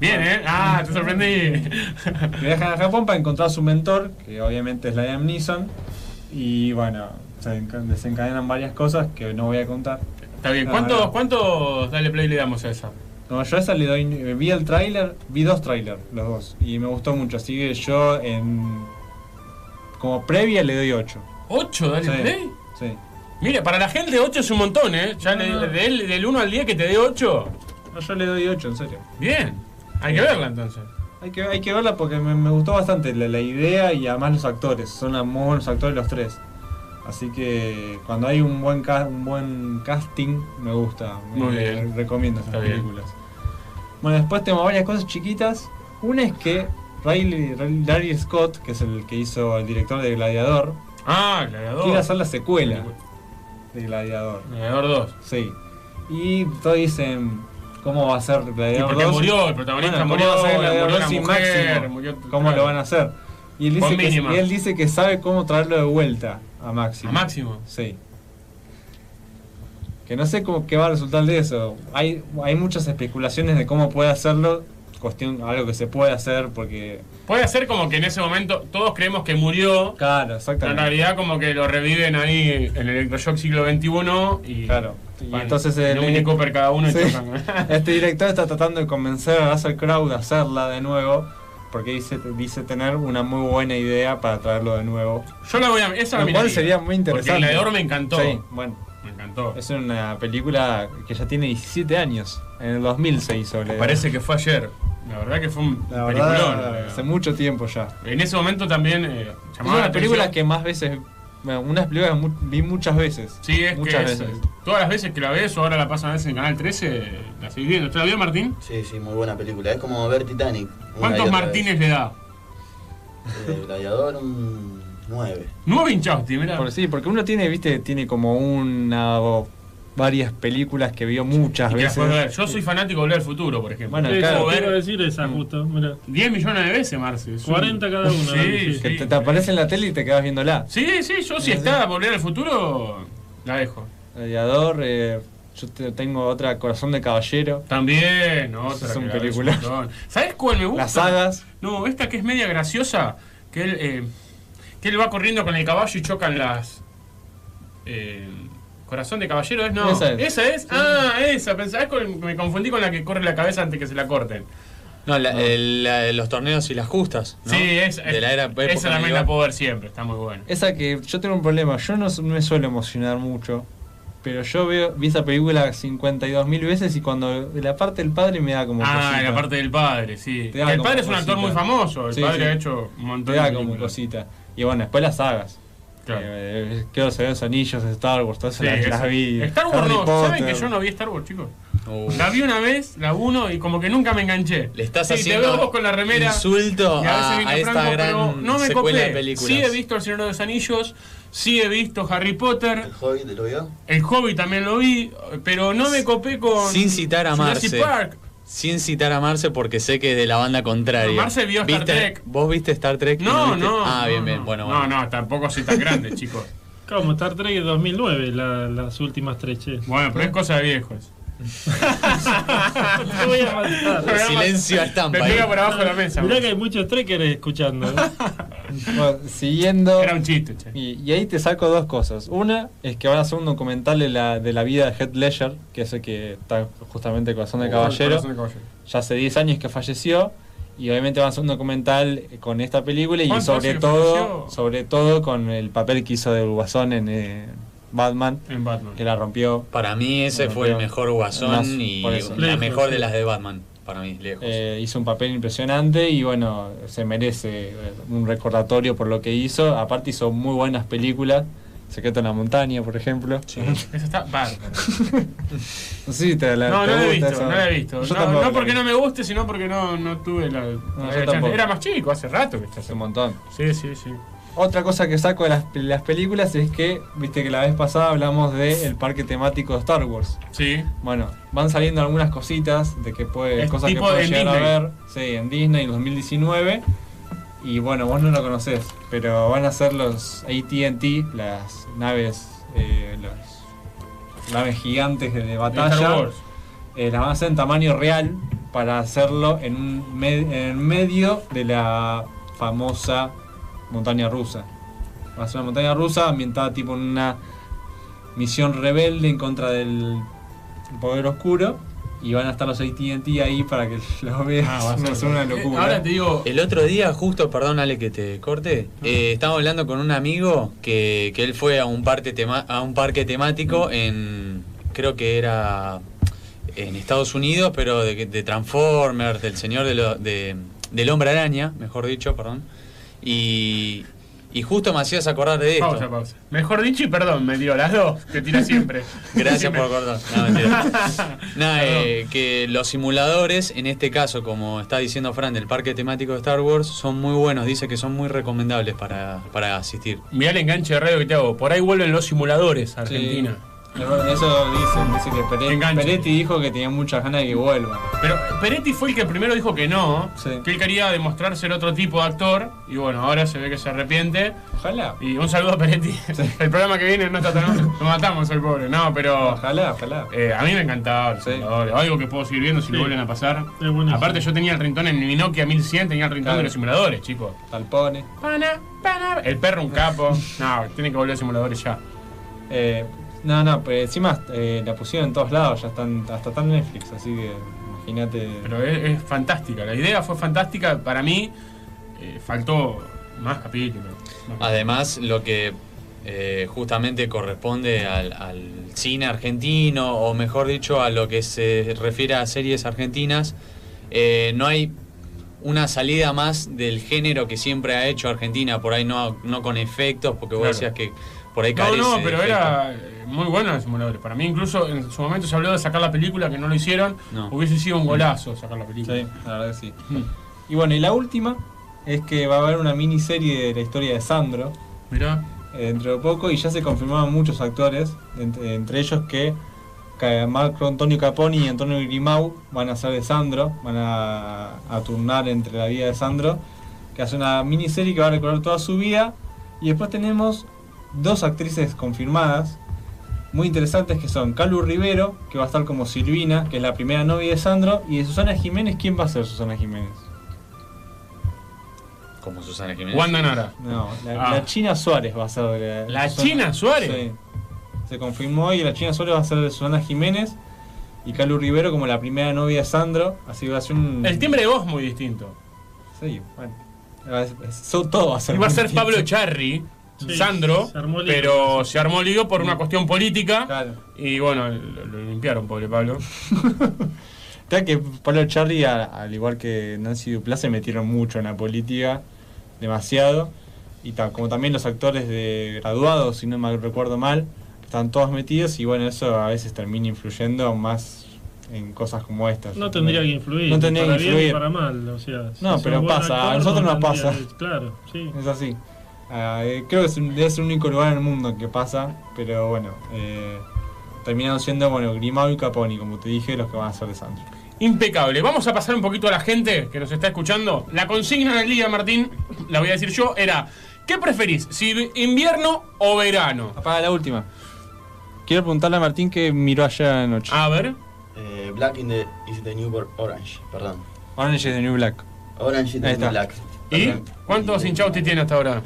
Bien, ¿eh? Ah, te sorprendí. Viajan a Japón para encontrar a su mentor, que obviamente es Liam Neeson. Y bueno, se enca- desencadenan varias cosas que no voy a contar. Está bien. No, ¿Cuántos, no. ¿Cuántos Dale Play le damos a esa? No, yo a esa le doy. Vi el tráiler, vi dos trailers, los dos, y me gustó mucho. Así que yo, en. Como previa, le doy 8. ¿8 Dale Sí, Play? Sí. Mira, para la gente 8 es un montón, ¿eh? Ya le- No, del, del 1 al 10 que te dé 8. No, yo le doy 8, en serio. Bien. Hay que verla entonces. Hay que, hay que verla porque me, me gustó bastante la, la idea y además los actores. Son muy buenos actores los tres. Así que cuando hay un buen ca- un buen casting, me gusta. Muy Me- bien. Recomiendo Está bien. películas. Bueno, después tengo varias cosas chiquitas. Una es que Riley, Riley- Larry Scott, que es el que hizo el director de Gladiador, Ah, Gladiador. quiere hacer la secuela de Gladiador. Gladiador 2. Sí. Y todos dicen, ¿cómo va a ser Gladiador Y porque 2? murió, el protagonista Bueno, murió, ¿cómo va a ser Gladiador murió 2 sin mujer, Máximo? murió- ¿Cómo claro. lo van a hacer? Y él, dice que, y él dice que sabe cómo traerlo de vuelta a Máximo. ¿A Máximo? Sí. Que no sé cómo qué va a resultar de eso. Hay, hay muchas especulaciones de cómo puede hacerlo. Cuestión, algo que se puede hacer porque. Puede ser como que en ese momento todos creemos que murió. Claro, Pero en exactamente. realidad como que lo reviven ahí en el Electroshock siglo XXI y, Claro. Y van entonces en el- un Cooper cada uno Sí. Este director está tratando de convencer a Russell Crowe de hacerla de nuevo. Porque dice, dice tener una muy buena idea para traerlo de nuevo. Yo la voy a esa Lo cual sería muy interesante. Porque Gladiador me encantó. Sí, bueno. Me encantó. Es una película que ya tiene 17 años. En el 2000 se hizo. Parece que fue ayer. La verdad que fue un La peliculón. verdad, hace mucho tiempo ya. En ese momento también eh, Es llamaba la una película atención. que más veces. Bueno, una película que mu- vi muchas veces. Sí, es muchas que es- veces. todas las veces que la ves o ahora la pasan a veces en Canal 13, la seguís viendo. ¿Usted la vio, Martín? Sí, sí, muy buena película. Es como ver Titanic. una ¿Cuántos Martínez le da? vez. Eh, Gladiador, un 9. Nueve hinchados, mira. Por, sí, porque uno tiene, viste, tiene como una varias películas que vio muchas Y veces. ver. Yo soy fanático de Volver al Futuro, por ejemplo. Bueno, claro. Quiero decir esa justo, mira. 10 millones de veces, Marce. Es un- 40 cada una, Sí, ¿no? sí. Que te, te aparece en la tele y te quedas viéndola. Sí, sí, yo si está Volver al Futuro, la dejo. Gladiador, eh, yo te- tengo otra Corazón de Caballero. También, otra. Es un película. ¿Sabes cuál me gusta? Las sagas. No, esta que es media graciosa, que él, eh, que él va corriendo con el caballo y chocan las... eh, Corazón de caballero es, no. Esa es. Esa es. Ah, esa. Con, me confundí con la que corre la cabeza antes que se la corten. No, la- el- la- los torneos y las justas. ¿no? Sí, es, De la era esa también la puedo ver siempre, está muy buena. Esa que yo tengo un problema, yo no me suelo emocionar mucho, pero yo veo, vi esa película 52 mil veces y cuando la parte del padre me da como Ah, cosita. la parte del padre, sí. El padre es un actor muy famoso, el Sí, padre sí. ha hecho un montón Te da de como cosita. Y bueno, después las sagas. Claro. Eh, quiero saber los anillos de Star Wars, todas Sí, las, las vi. Star Wars Harry no, ¿saben Potter. que yo no vi Star Wars, chicos? Uh. La vi una vez, la uno, y como que nunca me enganché. Le estás sí, haciendo te veo vos con la remera. insulto y a veces a- esta Franco, gran pero no me secuela copé. de películas. Sí he visto El Señor de los Anillos, sí he visto Harry Potter, ¿El Hobbit lo vio? El Hobbit también lo vi, pero no me copé con Sin citar a Jurassic Marce. Park. Sin citar a Marce porque sé que es de la banda contraria. Marce vio Star ¿Viste- Trek. ¿Vos viste Star Trek? No, no. Ah, bien, no. bien. Bueno, No, bueno. no, tampoco soy tan grande, chicos. Como Star Trek de 2009, la- las últimas tres, che. Bueno, pero es cosa de viejos. Te voy a matar. Silencio a estampa. Me ahí. pega por abajo de la mesa. Mirá que hay muchos trekkers escuchando. Bueno, siguiendo. Era un chiste, che. Y, y ahí te saco dos cosas. Una es que van a hacer un documental de la, de la vida de Heath Ledger, que es el que está justamente Corazón de Oh, Caballero. Corazón de Caballero. Ya hace 10 años que falleció. Y obviamente van a hacer un documental con esta película y ¿Cuánto sobre todo, falleció? sobre todo con el papel que hizo del Guasón en eh, Batman, En Batman. que la rompió. Para mí ese fue el mejor guasón Más, y la Lejos, mejor de sí. las de Batman. para mí, lejos. Eh, hizo un papel impresionante y bueno, se merece eh, un recordatorio por lo que hizo. Aparte hizo muy buenas películas. Secreto en la montaña, por ejemplo. Eso está bárbaro. Si te la No, te no lo he gusta visto, no lo he visto. Yo No, tampoco no la porque vi. no me guste, sino porque no, no tuve la, la yo. Era más chico, hace rato que está hace un montón. Sí, sí, sí. Otra cosa que saco de las, películas es que, viste que la vez pasada hablamos del parque temático de Star Wars. Sí. Bueno, van saliendo algunas cositas de que puede, Es cosas que en llegar a Disney. ver. Sí, en Disney en 2019. Y bueno, vos no lo conocés, pero van a ser los ATT, las naves, eh, las naves gigantes de, de Star batalla. Wars. Eh, las van a hacer en tamaño real para hacerlo en, un me- en medio de la famosa montaña rusa. Va a ser una montaña rusa ambientada tipo en una misión rebelde en contra del poder oscuro. Y van a estar los ATT ahí para que lo veas. Ah, va a ser- una locura. ahora te digo, El otro día, justo, perdón Ale que te corte, eh, estaba hablando con un amigo que, que él fue a un, parque tema- a un parque temático en, creo que era en Estados Unidos, pero de, de Transformers, del Señor de lo- de- del Hombre Araña, mejor dicho, perdón. Y, y justo me hacías acordar de esto. pausa, pausa. Mejor dicho y perdón, me dio las dos, que tira siempre. Gracias Siempre. por acordar. No, mentira. Nada, eh, que los simuladores, en este caso, como está diciendo Fran, del parque temático de Star Wars, son muy buenos. Dice que son muy recomendables para, para asistir. Mirá el enganche de radio que te hago. Por ahí vuelven los simuladores a Argentina. Eso dicen, dice que Peretti. Peretti dijo que tenía muchas ganas de que vuelvan. Pero Peretti fue el que primero dijo que no, que él quería demostrar ser otro tipo de actor, y bueno, ahora se ve que se arrepiente. Ojalá. Y un saludo a Peretti. El programa que viene no está tan. Lo matamos al pobre, no, pero. Ojalá, ojalá. Eh, a mí me encantaba. Algo que puedo seguir viendo si Sí. lo vuelven a pasar. Aparte, yo tenía el rintón en mi Nokia 1100, tenía el rintón Claro. de los simuladores, chicos. Talpone. Pana, pana. El perro, un capo. No, tiene que volver a simuladores ya. Eh, no, no, pero encima eh, la pusieron en todos lados, ya están, hasta está en Netflix, así que imagínate. Pero es, es fantástica. La idea fue fantástica. Para mí, eh, faltó más capítulos. Además, lo que eh, justamente corresponde al, al cine argentino, o mejor dicho, a lo que se refiere a series argentinas, eh, no hay una salida más del género que siempre ha hecho Argentina, por ahí no, no con efectos, porque vos Claro. decías que por ahí No, carece no, pero era eh, muy bueno los simuladores. Para mí, incluso en su momento se habló de sacar la película, que no lo hicieron. No. Hubiese sido un golazo sacar la película. Sí, la verdad que sí. Y bueno, y la última es que va a haber una miniserie de la historia de Sandro. Mirá. eh, dentro de poco y ya se confirmaban muchos actores, entre, entre ellos que Marco Antonio Caponi y Antonio Grimau van a ser de Sandro, van a, a turnar entre la vida de Sandro, que hace una miniserie que va a recorrer toda su vida. Y después tenemos dos actrices confirmadas, muy interesantes, que son Calu Rivero, que va a estar como Silvina, que es la primera novia de Sandro, y de Susana Jiménez, ¿quién va a ser Susana Jiménez? Como Susana Jiménez. Wanda Nara. No, la, Ah. la China Suárez va a ser de ¿La Susana- China Suárez? Sí. Se confirmó y la China Suárez va a ser de Susana Jiménez y Calu Rivero como la primera novia de Sandro. Así va a ser un. El timbre de voz muy distinto. Sí, bueno. Va a- todo va a ser. Iba a muy ser distinto. Pablo Charri, Sí, Sandro, se armó lío. pero se armó lío por una cuestión política. Y bueno, lo, lo limpiaron, pobre Pablo. Está que Pablo Charri, a- al igual que Nancy Duplá, se metieron mucho en la política, demasiado. Y tal, como también los actores de graduados, si no me recuerdo mal, están todos metidos y bueno, eso a veces termina influyendo más en cosas como estas. No tendría que influir. No tendría para que influir. para mal. O sea, si No, pero pasa, a nosotros no nos tendría pasa. que- Claro, sí. Es así. Ah, eh, creo que es un- el único lugar en el mundo en que pasa, pero bueno, eh, terminaron siendo bueno, Grimao y Caponi, como te dije, los que van a ser de Sandro. Impecable. Vamos a pasar un poquito a la gente que nos está escuchando. La consigna del día, Martín, la voy a decir yo, era: ¿qué preferís? ¿Si invierno o verano? Apaga la última. Quiero preguntarle a Martín que miró ayer anoche. A ver. Eh, black in the, is the new orange, perdón. Orange is the New Black. Orange is the Ahí new está. black. ¿Y cuántos hinchausti tiene hasta ahora?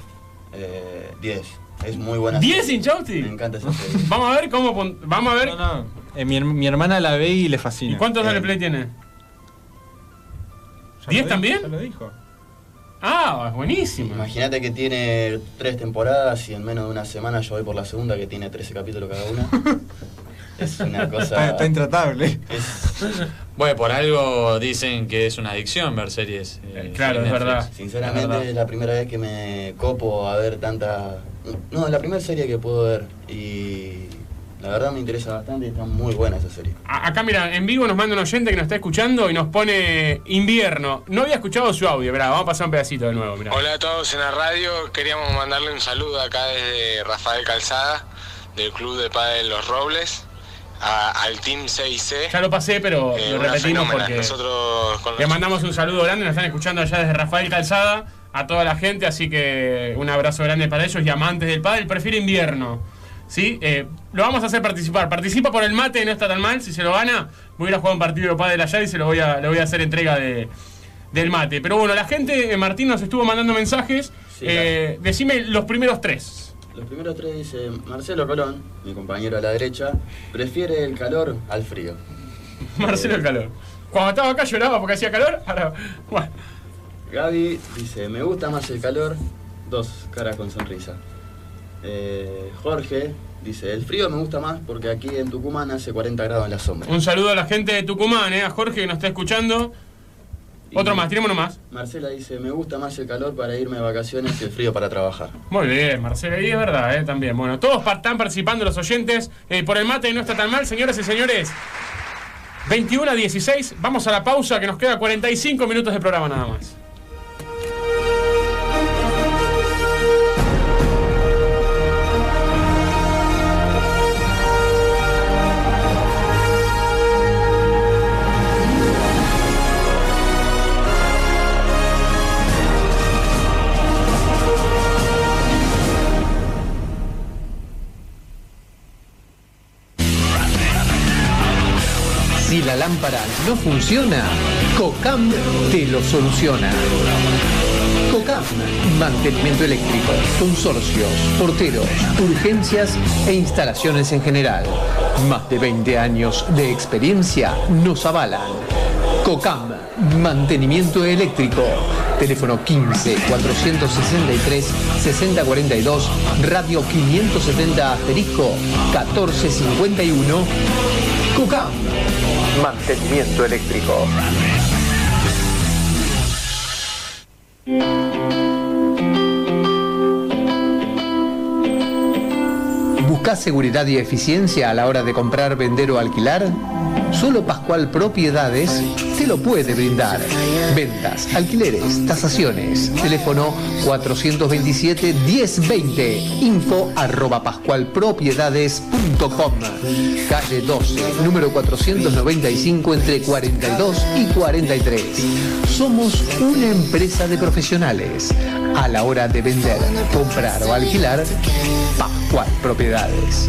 Eh, 10. Es muy buena. ¿10 serie. hinchausti? Me encanta esa serie. Vamos a ver cómo. pon- Vamos a ver. Eh, mi, mi hermana la ve y le fascina. ¿Y cuántos Eh, Dale Play tiene? Ya ¿10 lo también? dijo, Ya lo dijo. Ah, es buenísimo. Imagínate que tiene tres temporadas y en menos de una semana yo voy por la segunda que tiene 13 capítulos cada una. es una cosa... Está, está intratable. Bueno, por algo dicen que es una adicción ver series. eh, claro, en es verdad. Sinceramente Es verdad. la primera vez que me copo a ver tanta... No, la primera serie que puedo ver y la verdad me interesa bastante y está muy buena esa serie. A- Acá, mira, en vivo nos manda un oyente que nos está escuchando y nos pone invierno. No había escuchado su audio, mirá, vamos a pasar un pedacito de nuevo, mirá. Hola a todos en la radio, queríamos mandarle un saludo acá desde Rafael Calzada, del Club de Padel Los Robles, a- al Team 6C. Ya lo pasé, pero Eh, lo repetimos porque Nosotros con le mandamos un saludo grande, nos están escuchando allá desde Rafael Calzada, a toda la gente, así que un abrazo grande para ellos y amantes del pádel, prefiere invierno. ¿Sí? Eh, lo vamos a hacer participar. Participa por el mate, no está tan mal. Si se lo gana, voy a ir a jugar un partido de pádel allá y se lo voy a, le voy a hacer entrega de, del mate. Pero bueno, la gente, eh, Martín nos estuvo mandando mensajes. Eh, decime los primeros tres. Los primeros tres dice Marcelo Colón, mi compañero a la derecha, prefiere el calor al frío. Marcelo el calor. Cuando estaba acá lloraba porque hacía calor. Ahora, bueno. Gaby dice, me gusta más el calor, dos caras con sonrisa. Eh, Jorge dice, el frío me gusta más porque aquí en Tucumán hace 40 grados en la sombra. Un saludo a la gente de Tucumán, eh, a Jorge que nos está escuchando. Otro más, tenemos uno más. Marcela dice, me gusta más el calor para irme de vacaciones y el frío para trabajar. Muy bien, Marcelo, y es verdad, eh, también. Bueno, todos están participando los oyentes eh, por el mate no está tan mal, señoras y señores. 21 a 16, vamos a la pausa que nos queda 45 minutos de programa nada más. Lámpara no funciona, COCAM te lo soluciona. COCAM, mantenimiento eléctrico, consorcios, porteros, urgencias e instalaciones en general. Más de 20 años de experiencia nos avalan. COCAM, mantenimiento eléctrico. Teléfono 15 463 6042, radio 570 asterisco 1451. COCAM, mantenimiento eléctrico. ¿Buscas seguridad y eficiencia a la hora de comprar, vender o alquilar? Solo Pascual Propiedades lo puede brindar. Ventas, alquileres, tasaciones. Teléfono 427-1020. Info arroba pascualpropiedades.com. Calle 12, número 495 entre 42 y 43. Somos una empresa de profesionales. A la hora de vender, comprar o alquilar, Pascual Propiedades.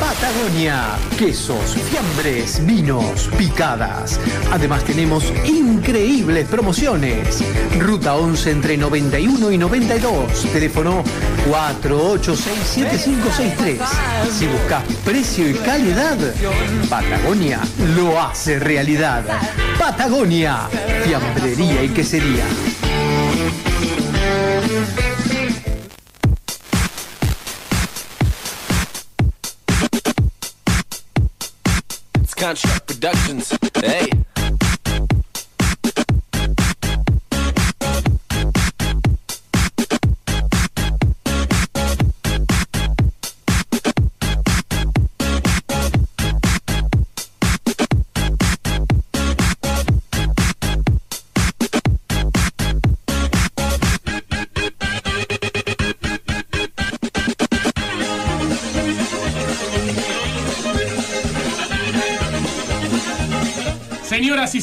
Patagonia, quesos, fiambres, vinos, picadas. Además tenemos increíbles promociones. Ruta 11 entre 91 y 92. Teléfono 4866-7563. Si buscas precio y calidad, Patagonia lo hace realidad. Patagonia, fiambrería y quesería. Contract Productions. Hey.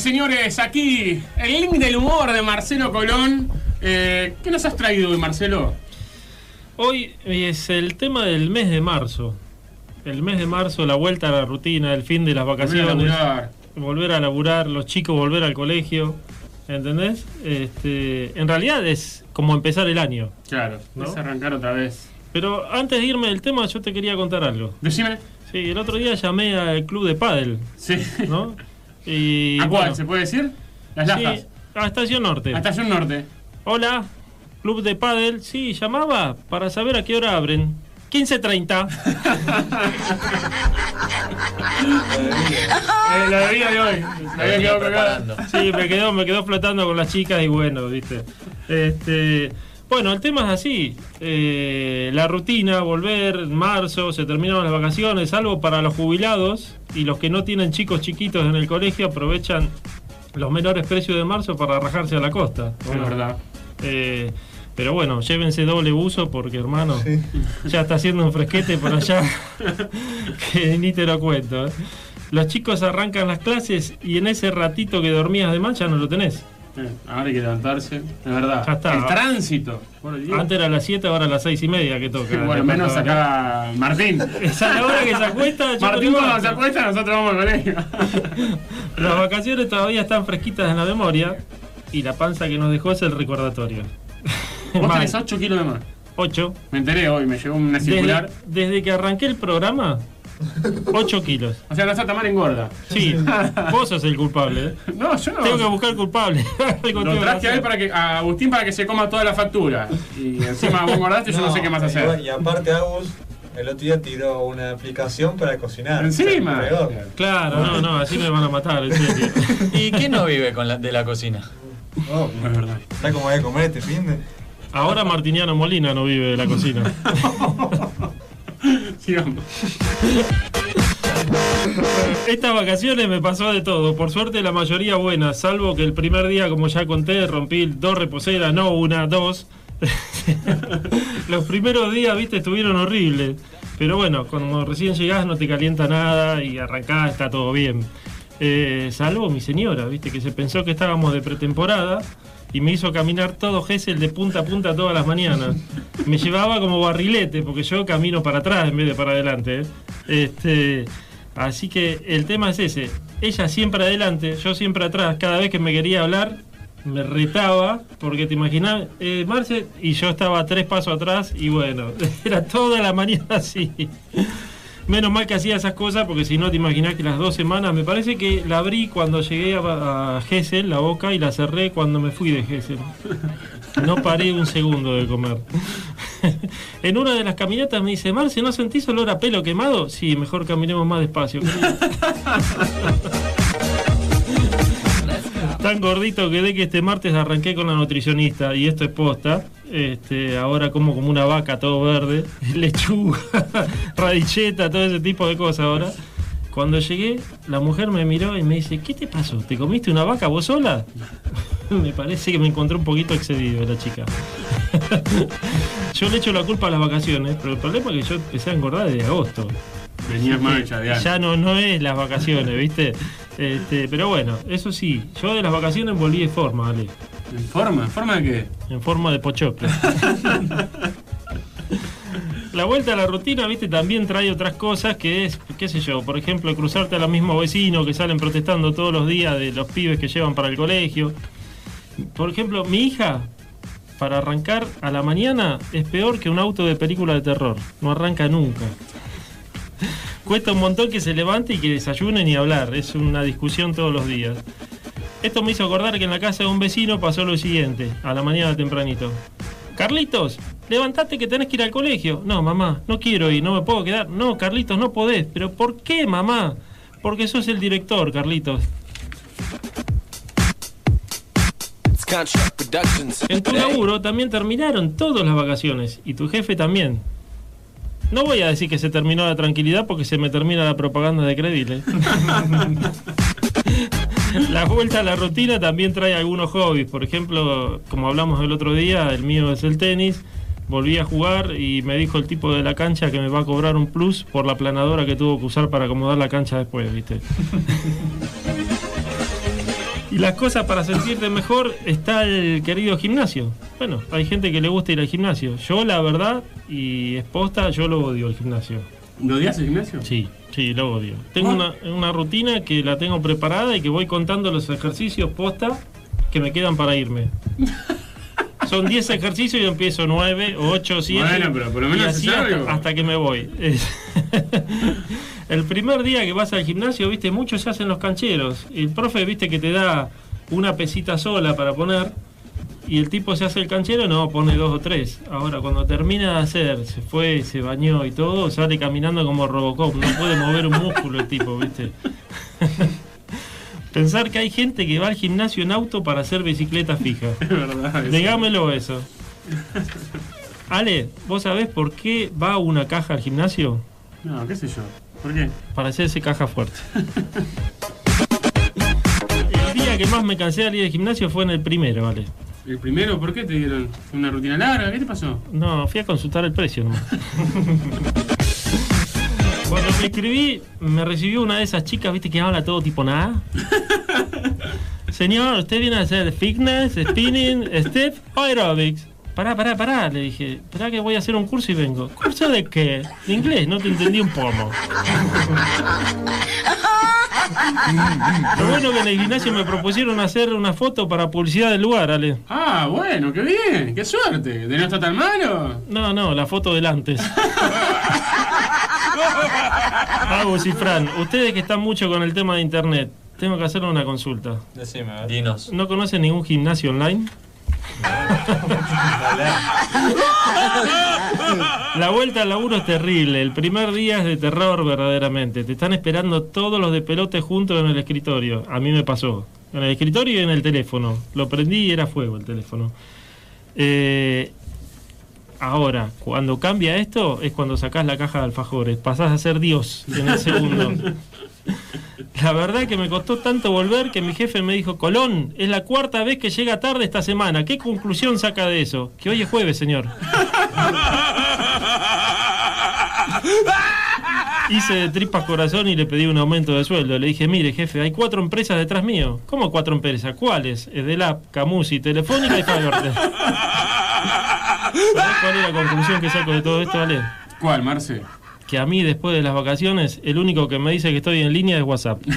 Señores, aquí el link del humor de Marcelo Colón. Eh, ¿Qué nos has traído hoy, Marcelo? Hoy es el tema del mes de marzo. El mes de marzo, la vuelta a la rutina, el fin de las vacaciones. laburar. Volver a laburar, los chicos volver al colegio. ¿Entendés? Este, en realidad es como empezar el año. Claro, ¿no? es arrancar otra vez. Pero antes de irme del tema, yo te quería contar algo. Decime. Sí, el otro día llamé al club de pádel. Sí. ¿No? Y, ¿A cuál? bueno, ¿Se puede decir? Las sí, lajas. a Estación Norte. A Estación Norte. Hola. Club de Padel, sí, llamaba para saber a qué hora abren. 15.30. Eh, la bebida de hoy. La había quedado pegada. Sí, me quedó, me quedó flotando con las chicas y bueno, viste. Este, bueno, el tema es así. eh, la rutina, volver en marzo, se terminaron las vacaciones, salvo para los jubilados y los que no tienen chicos chiquitos en el colegio aprovechan los menores precios de marzo para rajarse a la costa. Es verdad. Eh, pero bueno, llévense doble buzo porque hermano, ya está haciendo un fresquete por allá que ni te lo cuento. ¿eh? Los chicos arrancan las clases y en ese ratito que dormías de más ya no lo tenés. Eh, Ahora hay que levantarse. Es verdad. Ya está. El tránsito. Antes era a las 7, ahora a las 6 y media que toca. Bueno, menos acá Martín. Esa es la hora que se acuesta. Martín cuando se acuesta, nosotros vamos al colegio. Las vacaciones todavía están fresquitas en la memoria y la panza que nos dejó es el recordatorio. Vos tenés 8 kilos de más. 8. Me enteré hoy, me llegó una circular. Desde, desde que arranqué el programa, 8 kilos. O sea, está tan mal engorda. Sí, vos sos el culpable. ¿eh? No, yo no. Tengo que buscar culpable. Lo tengo que traje a él para que, a Agustín para que se coma toda la factura. Y encima vos engordaste y yo no sé qué más hacer. Y aparte, Agus, el otro día tiró una aplicación para cocinar. Encima. Peor. Claro, no, no, así me van a matar, en serio. ¿Y quién no vive con la, de la cocina? Oh, es verdad. ¿Sabes cómo voy a comer este fin de? Ahora Martiniano Molina no vive de la cocina. Sigamos. Estas vacaciones me pasó de todo. Por suerte la mayoría buena, salvo que el primer día, como ya conté, rompí dos reposeras, no una, dos. Los primeros días, viste, estuvieron horribles. Pero bueno, como recién llegás no te calienta nada y arrancás, está todo bien. Salvo mi señora, viste, que se pensó que estábamos de pretemporada y me hizo caminar todo Gessel de punta a punta todas las mañanas. Me llevaba como barrilete, porque yo camino para atrás en vez de para adelante. ¿eh? Este, así que el tema es ese. Ella siempre adelante, yo siempre atrás. Cada vez que me quería hablar, me retaba, porque te imaginas, eh, Marce, y yo estaba tres pasos atrás, y bueno, era toda la mañana así. Menos mal que hacía esas cosas, porque si no te imaginas que las dos semanas, me parece que la abrí cuando llegué a, a Gessel, la boca, y la cerré cuando me fui de Gessel. No paré un segundo de comer. en una de las caminatas me dice, Marce, ¿no sentís olor a pelo quemado? Sí, mejor caminemos más despacio. querido". Tan gordito quedé que este martes arranqué con la nutricionista y esto es posta. Este, ahora como como una vaca todo verde, lechuga, radicheta, todo ese tipo de cosas ahora. Cuando llegué, la mujer me miró y me dice, ¿qué te pasó? ¿Te comiste una vaca vos sola? me parece que me encontré un poquito excedido la chica. yo le echo la culpa a las vacaciones, pero el problema es que yo empecé a engordar desde agosto. Venías que hecha de Ya no, no es las vacaciones, ¿viste? Este, pero bueno, eso sí, yo de las vacaciones volví de forma, ¿vale? ¿En forma? ¿En forma de qué? En forma de pochoclo. La vuelta a la rutina, viste, también trae otras cosas que es, qué sé yo, por ejemplo, cruzarte a los mismos vecinos que salen protestando todos los días de los pibes que llevan para el colegio. Por ejemplo, mi hija, para arrancar a la mañana, es peor que un auto de película de terror. No arranca nunca. Cuesta un montón que se levante y que desayune ni hablar. Es una discusión todos los días. Esto me hizo acordar que en la casa de un vecino pasó lo siguiente, a la mañana tempranito. Carlitos, levantate que tenés que ir al colegio. No, mamá, no quiero ir, no me puedo quedar. No, Carlitos, no podés. ¿Pero por qué, mamá? Porque sos el director, Carlitos. En tu laburo también terminaron todas las vacaciones y tu jefe también. No voy a decir que se terminó la tranquilidad porque se me termina la propaganda de Credit. ¿eh? la vuelta a la rutina también trae algunos hobbies. Por ejemplo, como hablamos el otro día, el mío es el tenis. Volví a jugar y me dijo el tipo de la cancha que me va a cobrar un plus por la planadora que tuvo que usar para acomodar la cancha después, ¿viste? Y las cosas para sentirte mejor está el querido gimnasio. Bueno, hay gente que le gusta ir al gimnasio. Yo, la verdad, y es posta, yo lo odio el gimnasio. ¿Lo odias el gimnasio? Sí, sí, lo odio. Tengo una, una rutina que la tengo preparada y que voy contando los ejercicios posta que me quedan para irme. Son 10 ejercicios y yo empiezo 9, 8, 7. Bueno, pero por lo menos y haces así hasta, algo. hasta que me voy. El primer día que vas al gimnasio, viste, muchos se hacen los cancheros. El profe, viste, que te da una pesita sola para poner. Y el tipo se hace el canchero, no, pone dos o tres. Ahora, cuando termina de hacer, se fue, se bañó y todo, sale caminando como Robocop. No puede mover un músculo el tipo, ¿viste? Pensar que hay gente que va al gimnasio en auto para hacer bicicleta fija. Es verdad. eso. Digámelo eso. Ale, ¿vos sabés por qué va una caja al gimnasio? No, qué sé yo. ¿Por qué? Para hacerse caja fuerte. El día que más me cansé de ir al gimnasio fue en el primero, ¿vale? ¿El primero por qué te dieron? ¿Una rutina larga? ¿Qué te pasó? No, fui a consultar el precio nomás. Cuando me inscribí, me recibió una de esas chicas, viste, que habla todo tipo nada. Señor, ¿usted viene a hacer fitness, spinning, step aerobics? Pará, pará, pará, le dije. Pará que voy a hacer un curso y vengo. ¿Curso de qué? De inglés, no te entendí un pomo. Lo bueno que en el gimnasio me propusieron hacer una foto para publicidad del lugar, Ale. Ah, bueno, qué bien, qué suerte. ¿De no está tan malo? No, no, la foto del antes. Agus y Fran, ustedes que están mucho con el tema de internet, tengo que hacer una consulta. Decime, a ver. Dinos. ¿No conocen ningún gimnasio online? La vuelta al laburo es terrible. El primer día es de terror verdaderamente. Te están esperando todos los de pelote juntos en el escritorio. A mí me pasó. En el escritorio y en el teléfono. Lo prendí y era fuego el teléfono. Eh, ahora, cuando cambia esto es cuando sacás la caja de alfajores. Pasás a ser Dios en el segundo. La verdad que me costó tanto volver que mi jefe me dijo, Colón, es la cuarta vez que llega tarde esta semana. ¿Qué conclusión saca de eso? Que hoy es jueves, señor. Hice de tripas corazón y le pedí un aumento de sueldo. Le dije, mire jefe, hay cuatro empresas detrás mío. ¿Cómo cuatro empresas? ¿Cuáles? Edelap, Camusi, Telefónica y. ¿Sabés cuál es la conclusión que saco de todo esto, Ale? ¿Cuál, Marce? Que a mí después de las vacaciones, el único que me dice que estoy en línea es WhatsApp.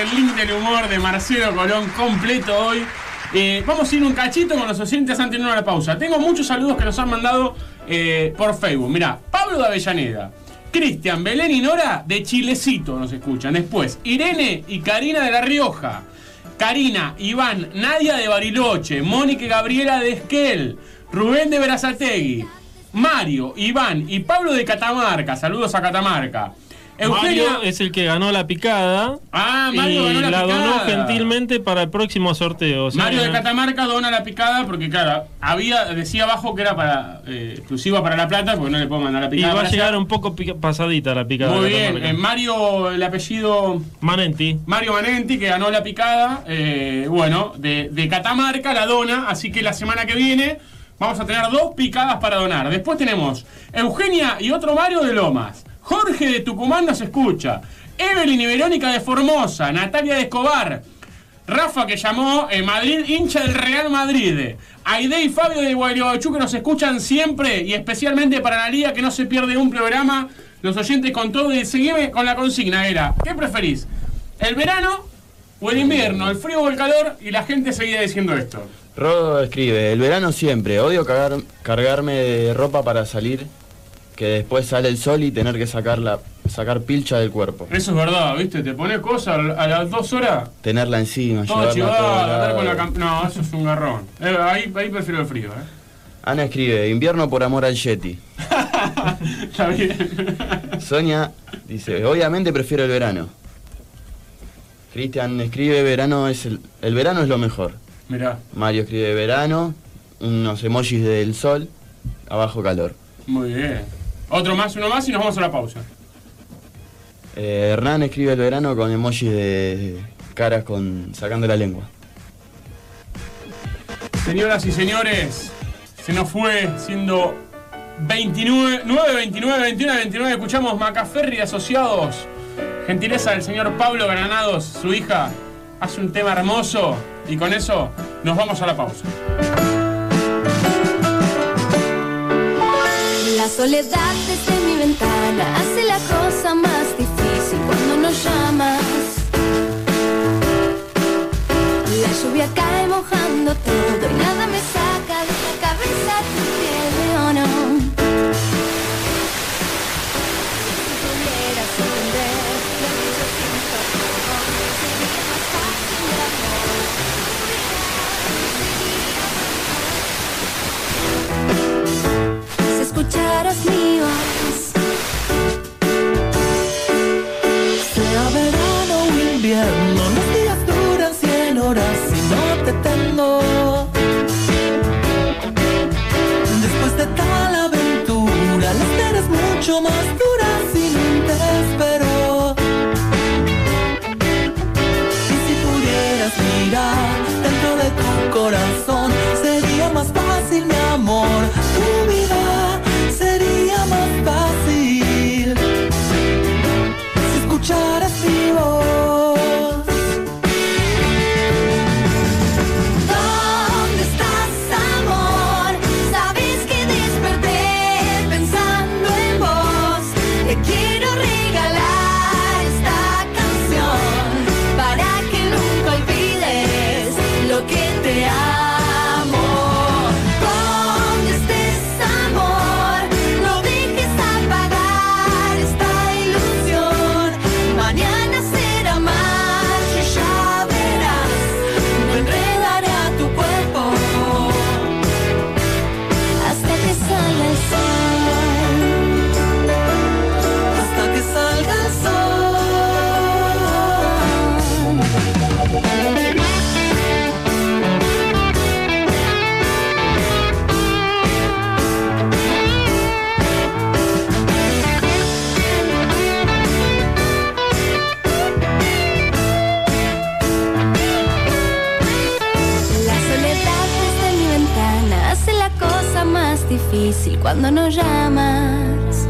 El link del humor de Marcelo Colón completo hoy. Eh, vamos a ir un cachito con los oyentes antes de irnos a la pausa. Tengo muchos saludos que nos han mandado eh, por Facebook. Mira, Pablo de Avellaneda, Cristian, Belén y Nora de Chilecito nos escuchan. Después, Irene y Karina de La Rioja. Karina, Iván, Nadia de Bariloche, Mónica y Gabriela de Esquel, Rubén de Berazategui, Mario, Iván y Pablo de Catamarca. Saludos a Catamarca. Eugenia. Mario es el que ganó la picada. Ah, Mario y ganó la donó picada. gentilmente para el próximo sorteo. O sea, Mario de Catamarca dona la picada porque, claro, había decía abajo que era para eh, exclusiva para La Plata porque no le puedo mandar la Y picada. va a llegar allá. un poco pica- pasadita la picada. Muy bien. Eh, Mario, el apellido. Manenti. Mario Manenti, que ganó la picada. eh, bueno, de, de Catamarca la dona. Así que la semana que viene vamos a tener dos picadas para donar. Después tenemos Eugenia y otro Mario de Lomas. Jorge de Tucumán nos escucha. Evelyn y Verónica de Formosa. Natalia de Escobar. Rafa que llamó en Madrid, hincha del Real Madrid. Aide y Fabio de Gualeguaychú que nos escuchan siempre y especialmente para la liga que no se pierde un programa. Los oyentes con todo y seguime con la consigna era, ¿qué preferís? ¿El verano o el invierno? ¿El frío o el calor? Y la gente seguía diciendo esto. Rodo escribe, el verano siempre, odio cagar- cargarme de ropa para salir, que después sale el sol y tener que sacarla, sacar pilcha del cuerpo. Eso es verdad, ¿viste? Te pones cosas a las dos horas, Tenerla encima, todo chivado, con la No, eso es un garrón. Eh, ahí, ahí prefiero el frío, ¿eh? Ana escribe, invierno por amor al Yeti. Está bien. Sonia dice, obviamente prefiero el verano. Cristian escribe, verano es el, el verano es lo mejor. Mirá, Mario escribe verano, unos emojis del sol, abajo calor. muy bien. Otro más, uno más y nos vamos a la pausa. Eh, Hernán escribe el verano con emojis de caras con sacando la lengua. Señoras y señores, se nos fue siendo 29, 9, 29, 21, 29. Escuchamos Macaferri Asociados. Gentileza del señor Pablo Granados, su hija, hace un tema hermoso. Y con eso nos vamos a la pausa. La soledad desde mi ventana hace la cosa más difícil cuando no llamas. La lluvia cae mojando todo y nada me saca Sea verano o invierno, los días duran 100 horas y no te tengo. Después de tal aventura, la esperas mucho más cuando no llamas.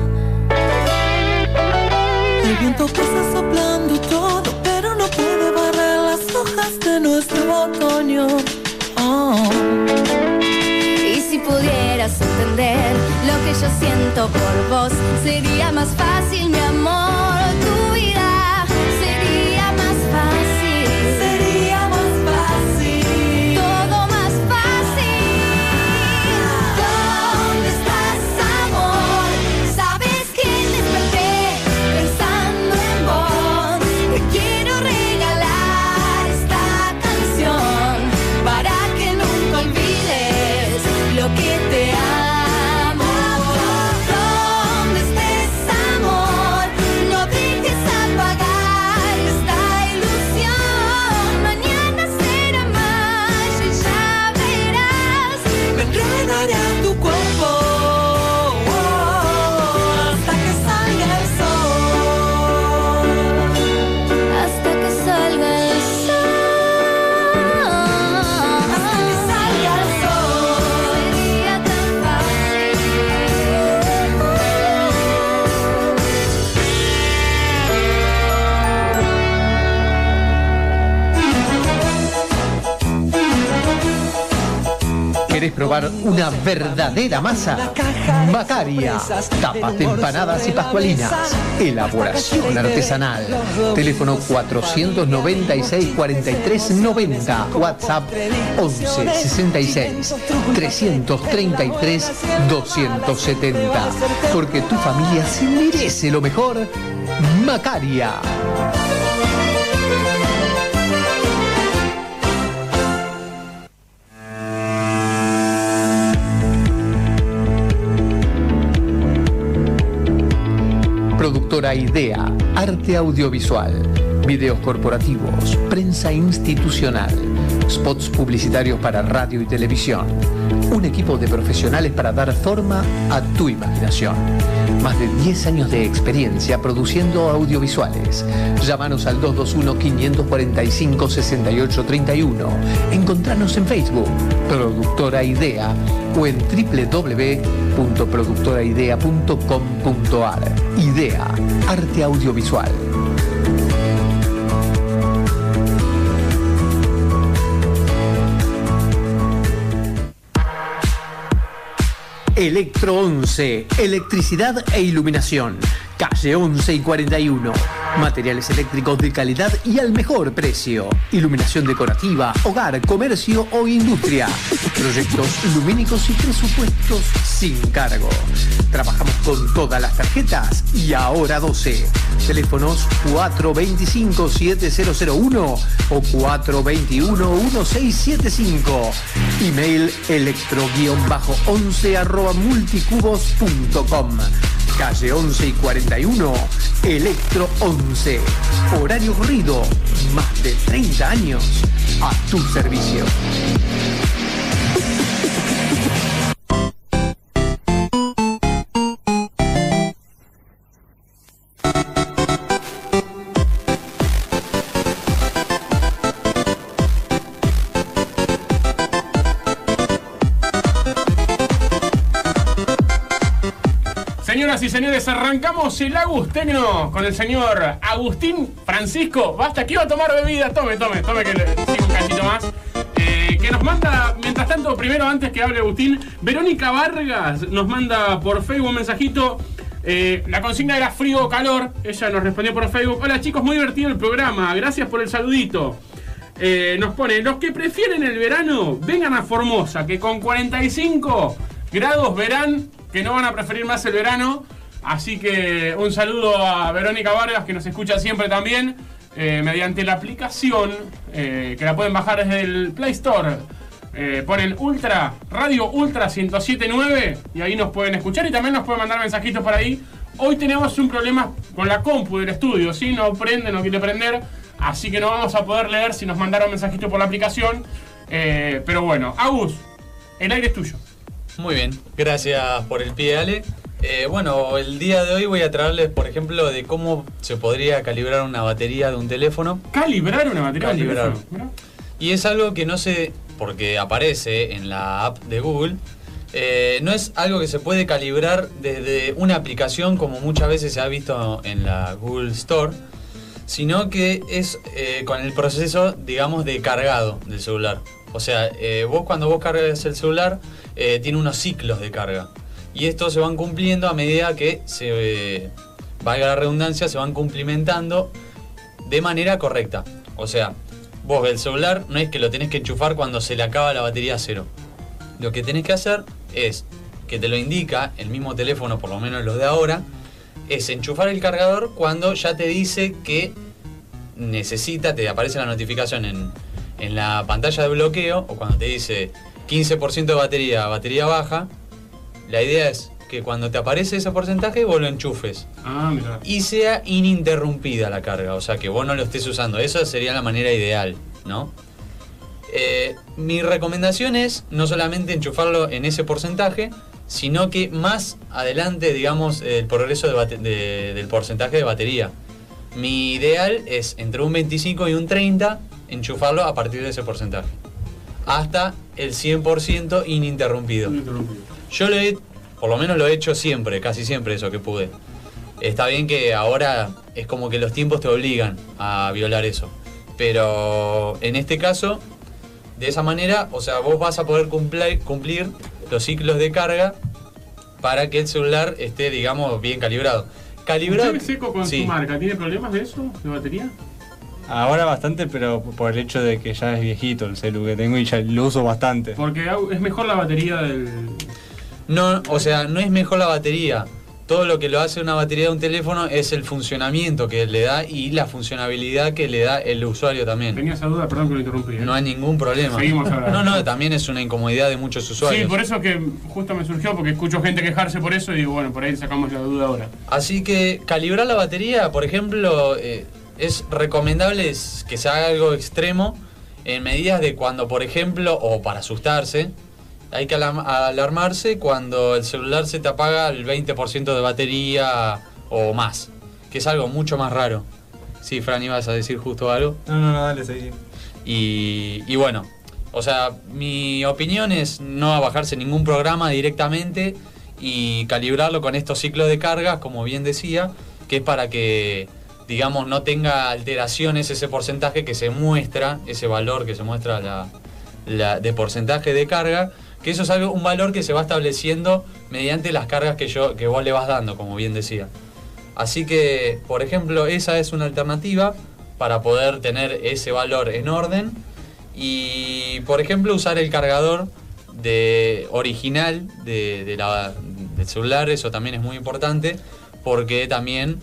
El viento pasa soplando todo, pero no puede barrer las hojas de nuestro otoño. Oh. Y si pudieras entender lo que yo siento por vos, sería más fácil, mi amor. ¿Querés probar una verdadera masa? Macaria. Tapas de empanadas y pascualinas. Elaboración artesanal. Teléfono 496 43 90. WhatsApp 11 66 333 270. Porque tu familia se merece lo mejor. Macaria. Productora Idea, arte audiovisual, videos corporativos, prensa institucional, spots publicitarios para radio y televisión. Un equipo de profesionales para dar forma a tu imaginación. Más de 10 años de experiencia produciendo audiovisuales. Llámanos al 221-545-6831. Encontranos en Facebook, Productora Idea, o en www.productoraidea.com.ar. Idea, arte audiovisual. Electro 11, electricidad e iluminación. Calle 11 y 41. Materiales eléctricos de calidad y al mejor precio. Iluminación decorativa, hogar, comercio o industria. Proyectos lumínicos y presupuestos sin cargo. Trabajamos con todas las tarjetas y ahora 12. Teléfonos 425-7001 o 421-1675. Email electro-11 arroba multicubos.com. Calle 11 y 41, Electro 11. Horario corrido. Más de 30 años. A tu servicio. Señores, arrancamos el Agustecno con el señor Agustín Francisco. Basta, que iba a tomar bebida. Tome, tome, tome que sigo un cachito más. Eh, que nos manda, mientras tanto, primero antes que hable Agustín, Verónica Vargas nos manda por Facebook un mensajito. eh, la consigna era frío o calor. Ella nos respondió por Facebook. Hola chicos, muy divertido el programa. Gracias por el saludito. Eh, nos pone, los que prefieren el verano, vengan a Formosa, que con 45 grados verán que no van a preferir más el verano. Así que un saludo a Verónica Vargas, que nos escucha siempre también, eh, mediante la aplicación, eh, que la pueden bajar desde el Play Store. Eh, ponen Ultra, Radio Ultra 1079 y ahí nos pueden escuchar y también nos pueden mandar mensajitos por ahí. Hoy tenemos un problema con la compu del estudio, ¿sí? No prende, no quiere prender, así que no vamos a poder leer si nos mandaron mensajitos por la aplicación. Eh, pero bueno, Agus, el aire es tuyo. Muy bien, gracias por el pie, Ale. Eh, bueno, el día de hoy voy a traerles, por ejemplo, de cómo se podría calibrar una batería de un teléfono. ¿Calibrar una batería de un Calibrar. teléfono? Y es algo que no se, porque aparece en la app de Google, eh, no es algo que se puede calibrar desde una aplicación como muchas veces se ha visto en la Google Store, sino que es eh, con el proceso, digamos, de cargado del celular. O sea, vos cuando vos cargas el celular, tiene unos ciclos de carga. Y estos se van cumpliendo a medida que se, eh, valga la redundancia, se van cumplimentando de manera correcta. O sea, vos el celular no es que lo tenés que enchufar cuando se le acaba la batería a cero. Lo que tenés que hacer es, que te lo indica el mismo teléfono, por lo menos los de ahora, es enchufar el cargador cuando ya te dice que necesita, te aparece la notificación en, en la pantalla de bloqueo o cuando te dice 15% de batería, batería baja. La idea es que cuando te aparece ese porcentaje vos lo enchufes Ah, mira. y sea ininterrumpida la carga, o sea que vos no lo estés usando. Esa sería la manera ideal, ¿no? Eh, mi recomendación es no solamente enchufarlo en ese porcentaje, sino que más adelante, digamos, el progreso de bate- de- del porcentaje de batería. Mi ideal es entre un 25 y un 30 enchufarlo a partir de ese porcentaje. Hasta el 100% ininterrumpido. Yo lo he, por lo menos lo he hecho siempre, casi siempre eso que pude. Está bien que ahora es como que los tiempos te obligan a violar eso. Pero en este caso, de esa manera, o sea, vos vas a poder cumplir, cumplir los ciclos de carga para que el celular esté, digamos, bien calibrado. Calibrado. ¿Usted seco con Sí. su marca? ¿Tiene problemas de eso? ¿De batería? Ahora bastante, pero por el hecho de que ya es viejito el celu que tengo y ya lo uso bastante. Porque es mejor la batería del. No, o sea, no es mejor la batería. Todo lo que lo hace una batería de un teléfono es el funcionamiento que le da y la funcionabilidad que le da el usuario también. Tenía esa duda, perdón que lo interrumpí. ¿eh? No hay ningún problema. Seguimos hablando. No, no, también es una incomodidad de muchos usuarios. Sí, por eso que justo me surgió, porque escucho gente quejarse por eso y digo, bueno, por ahí sacamos la duda ahora. Así que calibrar la batería, por ejemplo, eh, es recomendable que se haga algo extremo en medidas de cuando, por ejemplo, o para asustarse, hay que alarmarse cuando el celular se te apaga el 20% de batería o más, que es algo mucho más raro. Sí, Fran, ibas a decir justo algo. No, no, no, dale, seguí. Y, y bueno, o sea, mi opinión es no bajarse ningún programa directamente y calibrarlo con estos ciclos de cargas, como bien decía, que es para que, digamos, no tenga alteraciones ese porcentaje que se muestra, ese valor que se muestra la, la- de porcentaje de carga, que eso es algo, un valor que se va estableciendo mediante las cargas que, yo, que vos le vas dando, como bien decía. Así que, por ejemplo, esa es una alternativa para poder tener ese valor en orden. Y, por ejemplo, usar el cargador de original de, de la- del celular, eso también es muy importante, porque también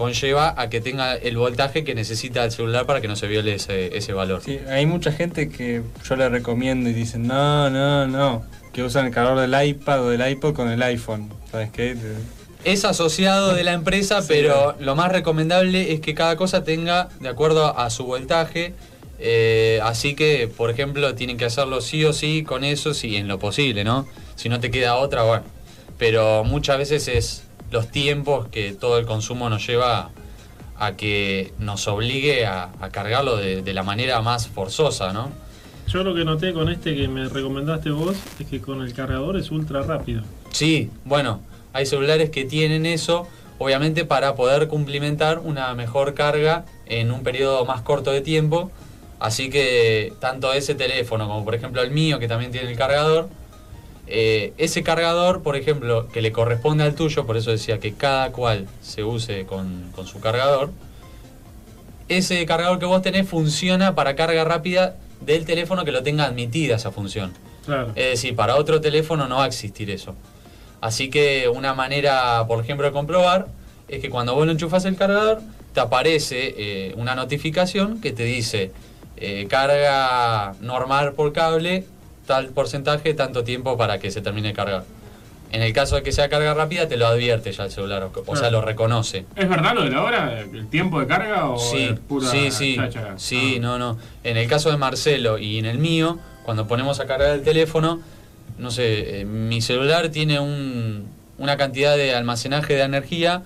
conlleva a que tenga el voltaje que necesita el celular para que no se viole ese, ese valor. Sí, hay mucha gente que yo le recomiendo y dicen, no, no, no, que usan el cargador del iPad o del iPod con el iPhone. ¿Sabes qué? Es asociado de la empresa, pero lo más recomendable es que cada cosa tenga de acuerdo a su voltaje. eh, así que, por ejemplo, tienen que hacerlo sí o sí con eso, sí, en lo posible, ¿no? Si no te queda otra, bueno. Pero muchas veces es los tiempos que todo el consumo nos lleva a que nos obligue a, a cargarlo de, de la manera más forzosa, ¿no? Yo lo que noté con este que me recomendaste vos es que con el cargador es ultra rápido. Sí, bueno, hay celulares que tienen eso, obviamente para poder cumplimentar una mejor carga en un periodo más corto de tiempo. Así que tanto ese teléfono como por ejemplo el mío, que también tiene el cargador, eh, ese cargador, por ejemplo, que le corresponde al tuyo, por eso decía que cada cual se use con, con su cargador, ese cargador que vos tenés funciona para carga rápida del teléfono que lo tenga admitida esa función. Claro. Es decir, para otro teléfono no va a existir eso. Así que una manera, por ejemplo, de comprobar es que cuando vos lo enchufas el cargador, te aparece eh, una notificación que te dice eh, carga normal por cable, tal porcentaje, tanto tiempo para que se termine de cargar. En el caso de que sea carga rápida, te lo advierte ya el celular, o, sea, lo reconoce. ¿Es verdad lo de la hora? ¿El tiempo de carga o Sí, es pura sí, sí, cháchara? sí, no, no. En el caso de Marcelo y en el mío, cuando ponemos a cargar el teléfono, no sé, eh, mi celular tiene un- una cantidad de almacenaje de energía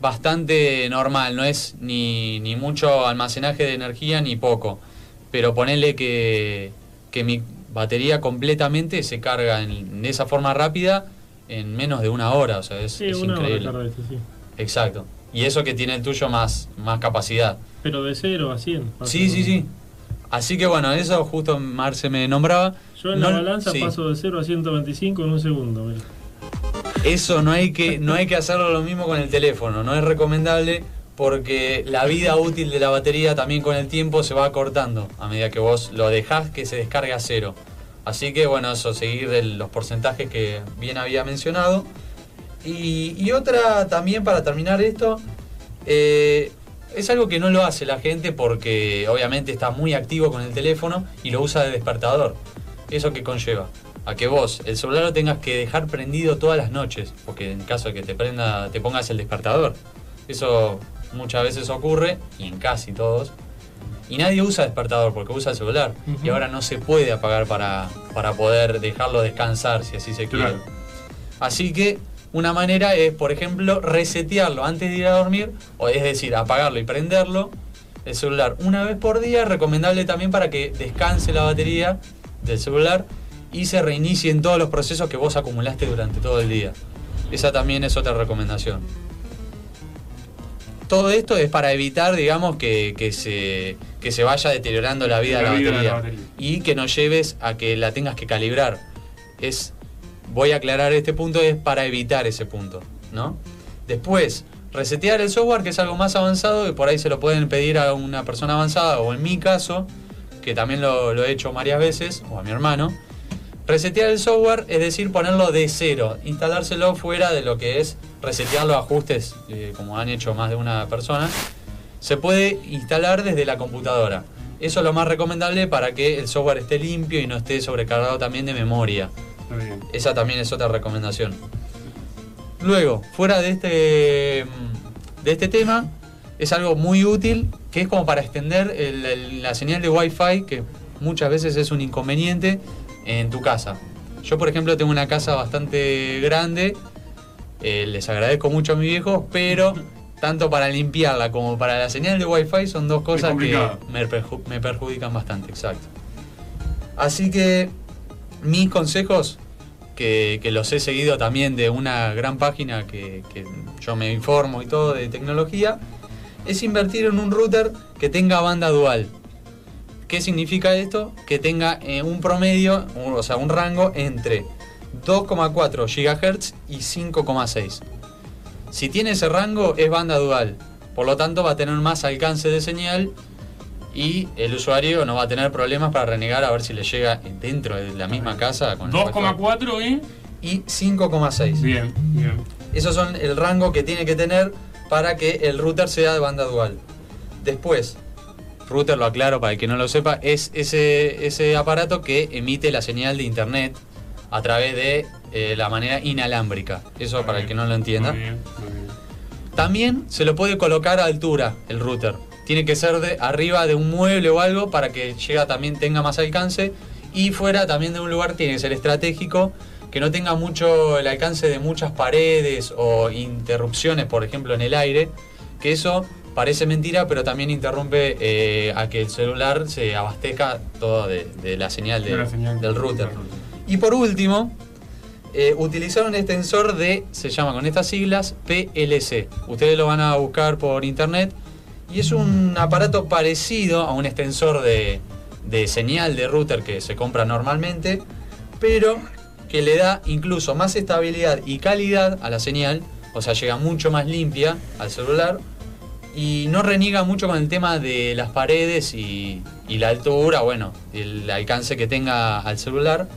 bastante normal, no es ni, ni mucho almacenaje de energía ni poco, pero ponele que, que mi batería completamente se carga en- de esa forma rápida en menos de una hora, o sea, es, Sí, es una increíble. este, sí. Exacto. Y eso que tiene el tuyo más, más capacidad. Pero de 0 a 100. Sí, sí, sí. Así que bueno, eso justo Marce me nombraba. Yo en No- la balanza sí. paso de 0 a 125 en un segundo. Eso no hay que no hay que hacerlo lo mismo con el teléfono, no es recomendable porque la vida útil de la batería también con el tiempo se va acortando a medida que vos lo dejás que se descargue a cero. Así que bueno, eso, seguir el- los porcentajes que bien había mencionado. Y, otra también para terminar esto, eh, es algo que no lo hace la gente porque obviamente está muy activo con el teléfono y lo usa de despertador. ¿Eso que conlleva? A que vos el celular lo tengas que dejar prendido todas las noches, porque en caso de que te prenda, te pongas el despertador. Eso muchas veces ocurre, y en casi todos. Y nadie usa despertador porque usa el celular. Y ahora no se puede apagar para, para poder dejarlo descansar, si así se quiere. Así que una manera es, por ejemplo, resetearlo antes de ir a dormir, o es decir, apagarlo y prenderlo, el celular una vez por día, es recomendable también para que descanse la batería del celular y se reinicien todos los procesos que vos acumulaste durante todo el día. Esa también es otra recomendación. Todo esto es para evitar, digamos, que, que se, que se vaya deteriorando la vida, La de, la vida de la batería, y que no lleves a que la tengas que calibrar. Es, voy a aclarar este punto, es para evitar ese punto, ¿no? Después, resetear el software, que es algo más avanzado, y por ahí se lo pueden pedir a una persona avanzada, o en mi caso, que también lo, lo he hecho varias veces, o a mi hermano. Resetear el software es decir, ponerlo de cero, instalárselo fuera de lo que es resetear los ajustes, eh, como han hecho más de una persona. Se puede instalar desde la computadora. Eso es lo más recomendable para que el software esté limpio y no esté sobrecargado también de memoria. Bien. Esa también es otra recomendación. Luego, fuera de este, mm, de este tema, es algo muy útil, que es como para extender el- el- la señal de Wi-Fi, que muchas veces es un inconveniente en tu casa. Yo, por ejemplo, tengo una casa bastante grande, eh, les agradezco mucho a mi viejo, pero tanto para limpiarla como para la señal de Wi-Fi son dos cosas que me, perju- me perjudican bastante, exacto. Así que mis consejos, que, que los he seguido también de una gran página que, que yo me informo y todo de tecnología, es invertir en un router que tenga banda dual. ¿Qué significa esto? Que tenga eh, un promedio, o sea, un rango entre 2,4 GHz y 5,6. Si tiene ese rango es banda dual, por lo tanto va a tener más alcance de señal y el usuario no va a tener problemas para renegar a ver si le llega dentro de la misma casa con el Wi-Fi. 2,4 y. Y 5,6. Bien, bien. Esos son el rango que tiene que tener para que el router sea de banda dual. Después, router lo aclaro para el que no lo sepa, es ese, ese aparato que emite la señal de internet a través de eh, la manera inalámbrica. Eso para el que no lo entienda. Muy bien, muy bien. También se lo puede colocar a altura el router. Tiene que ser de arriba de un mueble o algo para que llega también tenga más alcance. Y fuera también de un lugar tiene que ser estratégico, que no tenga mucho el alcance de muchas paredes o interrupciones, por ejemplo, en el aire. Que eso parece mentira, pero también interrumpe eh, a que el celular se abastezca todo de, de la señal, de- De la señal del router. Y por último, eh, utilizaron un extensor de, se llama con estas siglas, PLC. Ustedes lo van a buscar por internet y es un aparato parecido a un extensor de, de señal de router que se compra normalmente, pero que le da incluso más estabilidad y calidad a la señal, o sea, llega mucho más limpia al celular y no reniega mucho con el tema de las paredes y, y la altura, bueno, el alcance que tenga al celular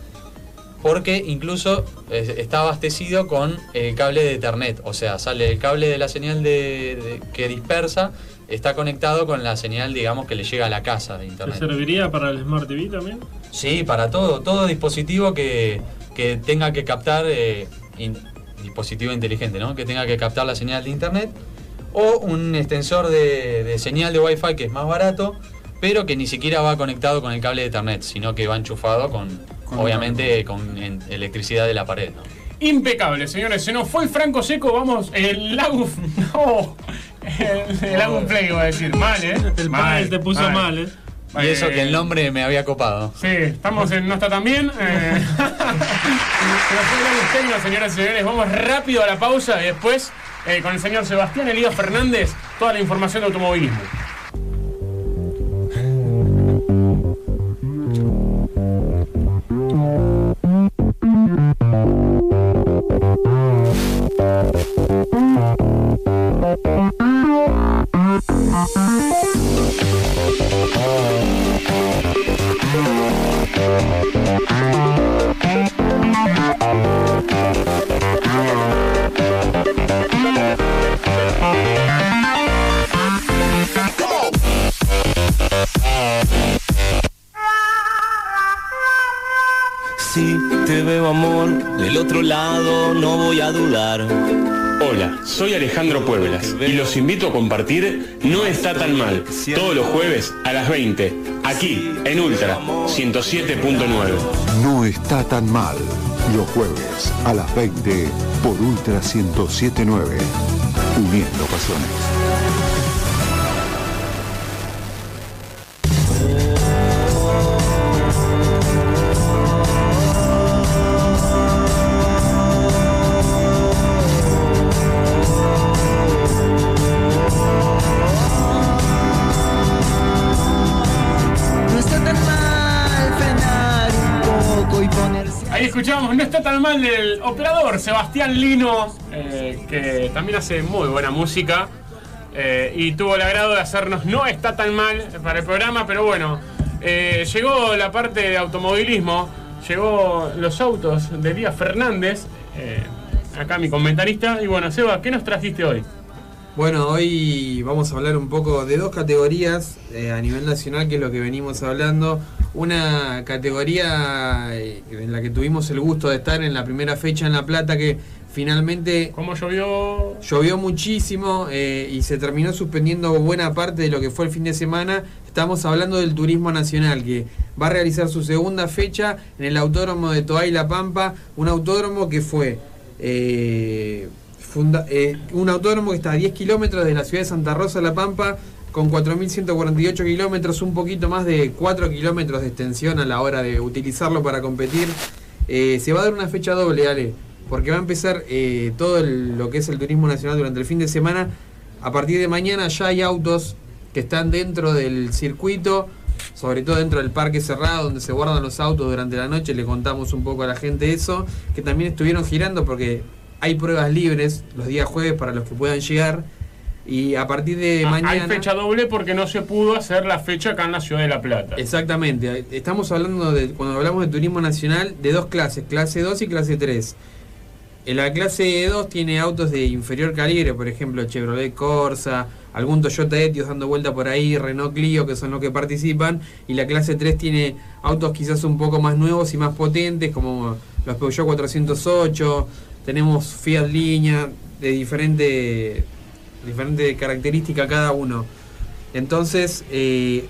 porque incluso eh, está abastecido con el cable de Ethernet, o sea, sale el cable de la señal de, de- que dispersa, está conectado con la señal, digamos, que le llega a la casa de ¿Te Internet. serviría para el Smart TV también? Sí, para todo, todo dispositivo que, que tenga que captar, eh, in- dispositivo inteligente, ¿no? Que tenga que captar la señal de Internet, o un extensor de, de señal de Wi-Fi que es más barato, pero que ni siquiera va conectado con el cable de Ethernet, sino que va enchufado con, Con obviamente, con en- electricidad de la pared, ¿no? Impecable, señores. Se nos fue el Franco Seco. Vamos, el Lago. No. El, el Lago Play, iba a decir. Mal, ¿eh? El Mal, panel te puso mal, ¿eh? Y eso que el nombre me había copado. Sí, estamos en No está tan bien. Eh, señoras y señores. Vamos rápido a la pausa y después, eh, con el señor Sebastián Elías Fernández, toda la información de automovilismo. Del otro lado no voy a dudar. Hola, soy Alejandro Pueblas y los invito a compartir No está tan mal, todos los jueves a las 20, aquí en Ultra 107.9. No está tan mal. Los jueves a las 20 por Ultra 1079. Uniendo pasiones. No está tan mal el operador Sebastián Lino, eh, que también hace muy buena música eh, y tuvo el agrado de hacernos no está tan mal para el programa, pero bueno, eh, llegó la parte de automovilismo, llegó los autos de Díaz Fernández, acá mi comentarista, y bueno, Seba, ¿qué nos trajiste hoy? Bueno, hoy vamos a hablar un poco de dos categorías a nivel nacional, que es lo que venimos hablando. Una categoría eh, en la que tuvimos el gusto de estar en la primera fecha en La Plata, que finalmente... ¿Cómo llovió? Llovió muchísimo eh, y se terminó suspendiendo buena parte de lo que fue el fin de semana. Estamos hablando del Turismo Nacional, que va a realizar su segunda fecha en el Autódromo de Toay La Pampa, un autódromo que fue... eh, funda- eh, un autódromo que está a 10 kilómetros de la ciudad de Santa Rosa, La Pampa, con 4.148 kilómetros, un poquito más de 4 kilómetros de extensión a la hora de utilizarlo para competir. Eh, se va a dar una fecha doble, Ale, porque va a empezar eh, todo el- lo que es el turismo nacional durante el fin de semana. A partir de mañana ya hay autos que están dentro del circuito, sobre todo dentro del parque cerrado donde se guardan los autos durante la noche. Le contamos un poco a la gente eso, que también estuvieron girando porque hay pruebas libres los días jueves para los que puedan llegar. Y a partir de Ah, mañana... Hay fecha doble porque no se pudo hacer la fecha acá en la ciudad de La Plata. Exactamente. Estamos hablando de, cuando hablamos de turismo nacional, de dos clases, clase 2 y clase 3. En la clase 2 tiene autos de inferior calibre, por ejemplo, Chevrolet Corsa, algún Toyota Etios dando vuelta por ahí, Renault Clio, que son los que participan. Y la clase 3 tiene autos quizás un poco más nuevos y más potentes, como los Peugeot 408, tenemos Fiat Línea de diferente, diferente característica cada uno. Entonces, eh,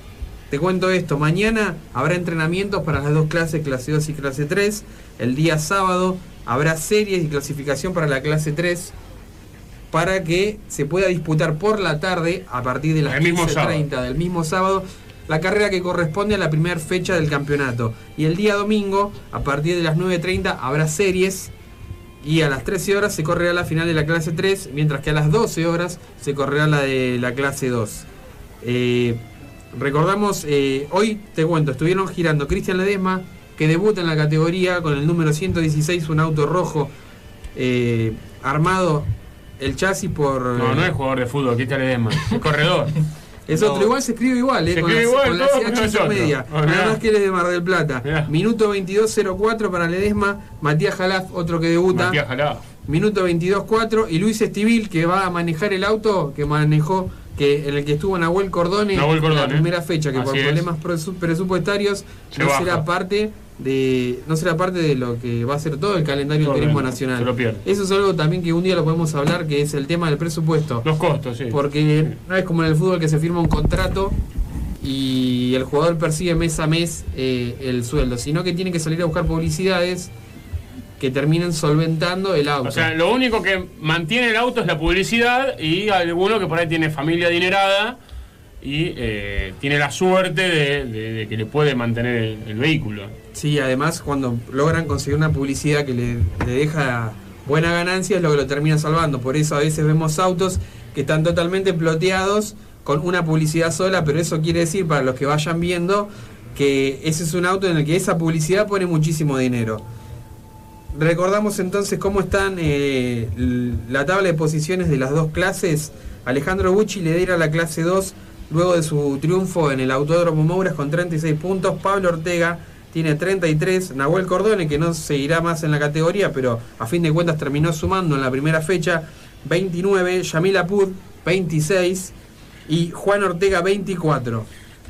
te cuento esto, mañana habrá entrenamientos para las dos clases, clase 2 y clase 3. El día sábado habrá series y clasificación para la clase 3 para que se pueda disputar por la tarde, a partir de las El mismo 15.30 del mismo sábado, la carrera que corresponde a la primera fecha del campeonato. Y el día domingo, a partir de las 9.30, habrá series y a las 13 horas se correrá la final de la clase 3, mientras que a las 12 horas se correrá la de la clase 2. Eh, recordamos, eh, hoy te cuento, estuvieron girando Cristian Ledesma, que debuta en la categoría con el número 116, un auto rojo eh, armado el chasis por... No, no es jugador de fútbol, Cristian Ledesma, es corredor. Es otro, igual se escribe igual, eh, Se con, escribe la, igual, con la CH media. Verdad es que él es de Mar del Plata. Minuto 22.04 para Ledesma, Matías Jalaf, otro que debuta. Matías Jalaf. Minuto 22.4 y Luis Estivil, que va a manejar el auto que manejó, que en el que estuvo Nahuel Cordone, Nahuel en la primera fecha, que por Así es. problemas presu- presupuestarios Se no baja. será parte de no será parte de lo que va a ser todo el calendario del turismo nacional. lo. Eso es algo también que un día lo podemos hablar, que es el tema del presupuesto. Los costos, sí. Porque no es como en el fútbol que se firma un contrato y el jugador persigue mes a mes eh, el sueldo, sino que tiene que salir a buscar publicidades que terminen solventando el auto. O sea, lo único que mantiene el auto es la publicidad y alguno que por ahí tiene familia adinerada y eh, tiene la suerte de, que le puede mantener el, vehículo. Sí, además cuando logran conseguir una publicidad que le, deja buena ganancia es lo que lo termina salvando. Por eso a veces vemos autos que están totalmente ploteados con una publicidad sola, pero eso quiere decir para los que vayan viendo que ese es un auto en el que esa publicidad pone muchísimo dinero. Recordamos entonces cómo están eh, la tabla de posiciones de las dos clases. Alejandro Bucci lidera la clase 2 luego de su triunfo en el Autódromo Mouras con 36 puntos. Pablo Ortega tiene 33. Nahuel Cordone, que no seguirá más en la categoría, pero a fin de cuentas terminó sumando en la primera fecha, 29. Yamil Apud, 26. Y Juan Ortega, 24.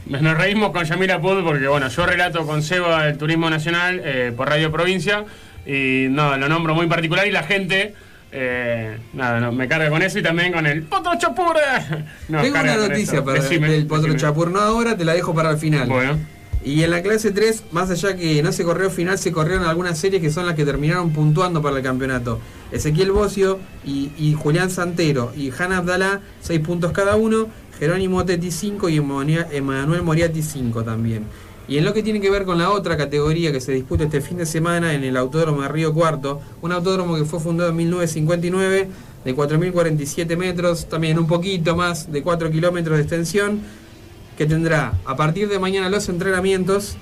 Nos reímos con Yamila Pud porque, bueno, yo relato con Seba el turismo nacional eh, por Radio Provincia y no, lo nombro muy particular y la gente, eh, nada, no, me carga con eso y también con el Potro Chapure. Nos Tengo una noticia para Decime, el Potro decime. Chapur, no ahora, te la dejo para el final. Bueno. Y en la clase 3, más allá que no se corrió final, se corrieron algunas series que son las que terminaron puntuando para el campeonato. Ezequiel Bocio y, y Julián Santero y Hanna Abdalá, 6 puntos cada uno. Jerónimo Tetti 5 y Emanuel Moriati 5 también. Y en lo que tiene que ver con la otra categoría que se disputa este fin de semana en el Autódromo de Río Cuarto, un autódromo que fue fundado en 1959, de 4.047 metros, también un poquito más de 4 kilómetros de extensión, que tendrá a partir de mañana los entrenamientos,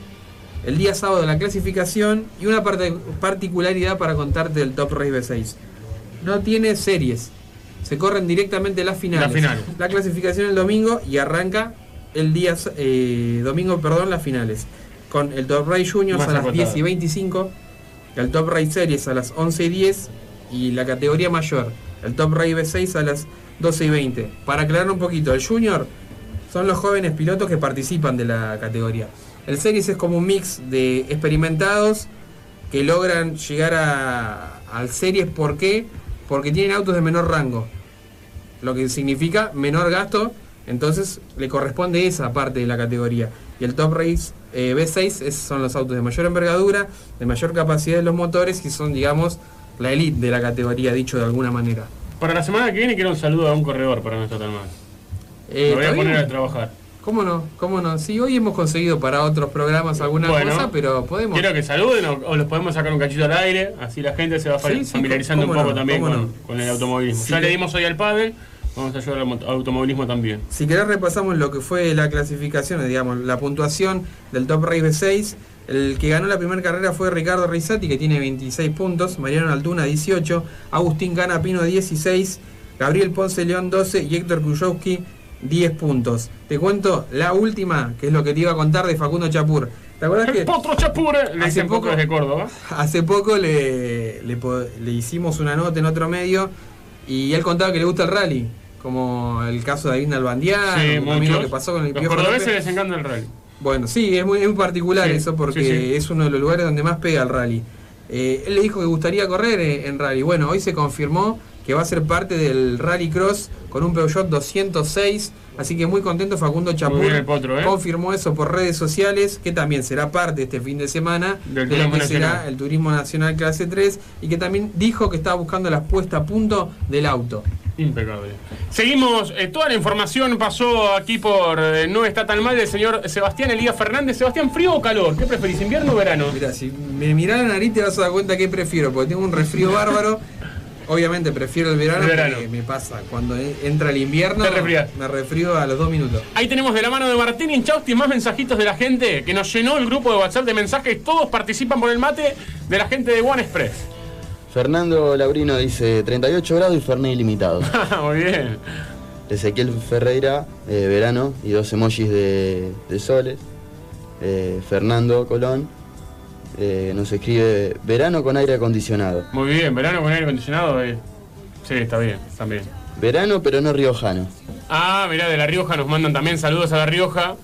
el día sábado la clasificación y una particularidad para contarte del Top Race B6. No tiene series, se corren directamente las finales. Las finales. La clasificación el domingo y arranca el día eh, domingo, perdón, las finales. Con el Top Race Juniors Más a las acotada. 10 y 25, el Top Race Series a las 11 y 10 y la categoría mayor, el Top Race B6 a las 12 y 20. Para aclarar un poquito, el Junior son los jóvenes pilotos que participan de la categoría. El Series es como un mix de experimentados que logran llegar a, al Series. ¿Por qué? Porque tienen autos de menor rango. Lo que significa menor gasto. Entonces le corresponde esa parte de la categoría. Y el Top Race eh, B6 es- son los autos de mayor envergadura, de mayor capacidad de los motores y son, digamos, la elite de la categoría, dicho de alguna manera. Para la semana que viene quiero un saludo a un corredor para no estar tan mal. Eh, Me voy a ¿está poner a trabajar. ¿Cómo no? ¿Cómo no? Sí, hoy hemos conseguido para otros programas alguna Bueno, cosa, pero podemos. Quiero que saluden o, o los podemos sacar un cachito al aire, así la gente se va sí, familiarizando un poco no, también con, no. con el automovilismo. Sí ya que- le dimos hoy al pádel, vamos a ayudar al automovilismo también. Si querés repasamos lo que fue la clasificación, digamos, la puntuación del Top Race B6. El que ganó la primera carrera fue Ricardo Rizzati, que tiene 26 puntos, Mariano Altuna 18, Agustín Canapino 16, Gabriel Ponce León 12 y Héctor Kujowski 10 puntos. Te cuento la última, que es lo que te iba a contar de Facundo Chapur. ¿Te acuerdas que Potro Chapure, le Hace poco desde Córdoba. hace poco le, le, po- le hicimos una nota en otro medio y él contaba que le gusta el rally? Como el caso de David Nalbandián, Sí, también lo que pasó con el Los Piojo López. les encanta el rally. Bueno, sí, es muy, es muy particular Sí, eso porque sí, es uno de los lugares donde más pega el rally. Eh, él le dijo que gustaría correr en, en rally. Bueno, hoy se confirmó que va a ser parte del Rally Cross con un Peugeot 206. Así que muy contento Facundo Chapur. bien el potro, ¿eh? Confirmó eso por redes sociales, que también será parte este fin de semana Del de lo que será el Turismo Nacional Clase 3 y que también dijo que estaba buscando la puesta a punto del auto. Impecable. Seguimos, eh, toda la información pasó aquí por eh, No está tan mal del señor Sebastián Elías Fernández. Sebastián, ¿frío o calor? ¿Qué preferís, invierno o verano? Mira, si me mirás la nariz te vas a dar cuenta que prefiero, porque tengo un resfrío bárbaro. Obviamente prefiero el verano, El verano. porque me pasa. Cuando entra el invierno, me resfrío a los dos minutos. Ahí tenemos de la mano de Martín Inchausti más mensajitos de la gente que nos llenó el grupo de WhatsApp de mensajes. Todos participan por el mate de la gente de One Express. Fernando Laurino dice 38 grados y Fernet ilimitado. Muy bien. Ezequiel Ferreira, eh, verano, y dos emojis de, de soles. Eh, Fernando Colón eh, nos escribe verano con aire acondicionado. Muy bien, verano con aire acondicionado. eh. Sí, está bien, también. Verano pero no riojano. Ah, mirá, de La Rioja nos mandan también saludos a La Rioja.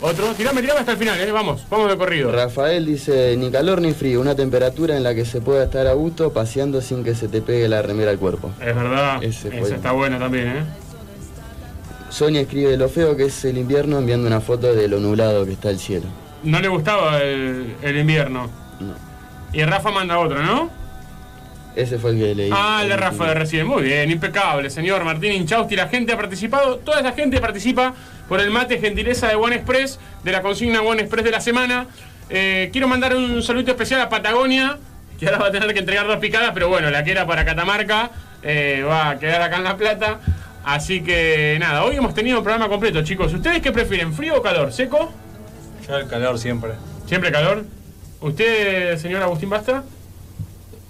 Otro, tirame, tirame hasta el final, eh. Vamos, vamos de corrido. Rafael dice ni calor ni frío, una temperatura en la que se pueda estar a gusto paseando sin que se te pegue la remera al cuerpo. Es verdad, Ese está buena también, eh. Sonia escribe lo feo que es el invierno enviando una foto de lo nublado que está el cielo. No le gustaba el, el invierno. Y Rafa manda otro, ¿no? Ese fue el que leí. Ah, el de Rafa de recién. Muy bien, impecable, señor Martín Inchausti. La gente ha participado, toda esa gente participa por el mate gentileza de One Express, de la consigna One Express de la semana. Eh, quiero mandar un saludo especial a Patagonia, que ahora va a tener que entregar dos picadas, pero bueno, la que era para Catamarca eh, va a quedar acá en La Plata. Así que nada, hoy hemos tenido un programa completo, chicos. ¿Ustedes qué prefieren, frío o calor? ¿Seco? Yo el calor siempre. ¿Siempre calor? ¿Usted, señor Agustín Basta?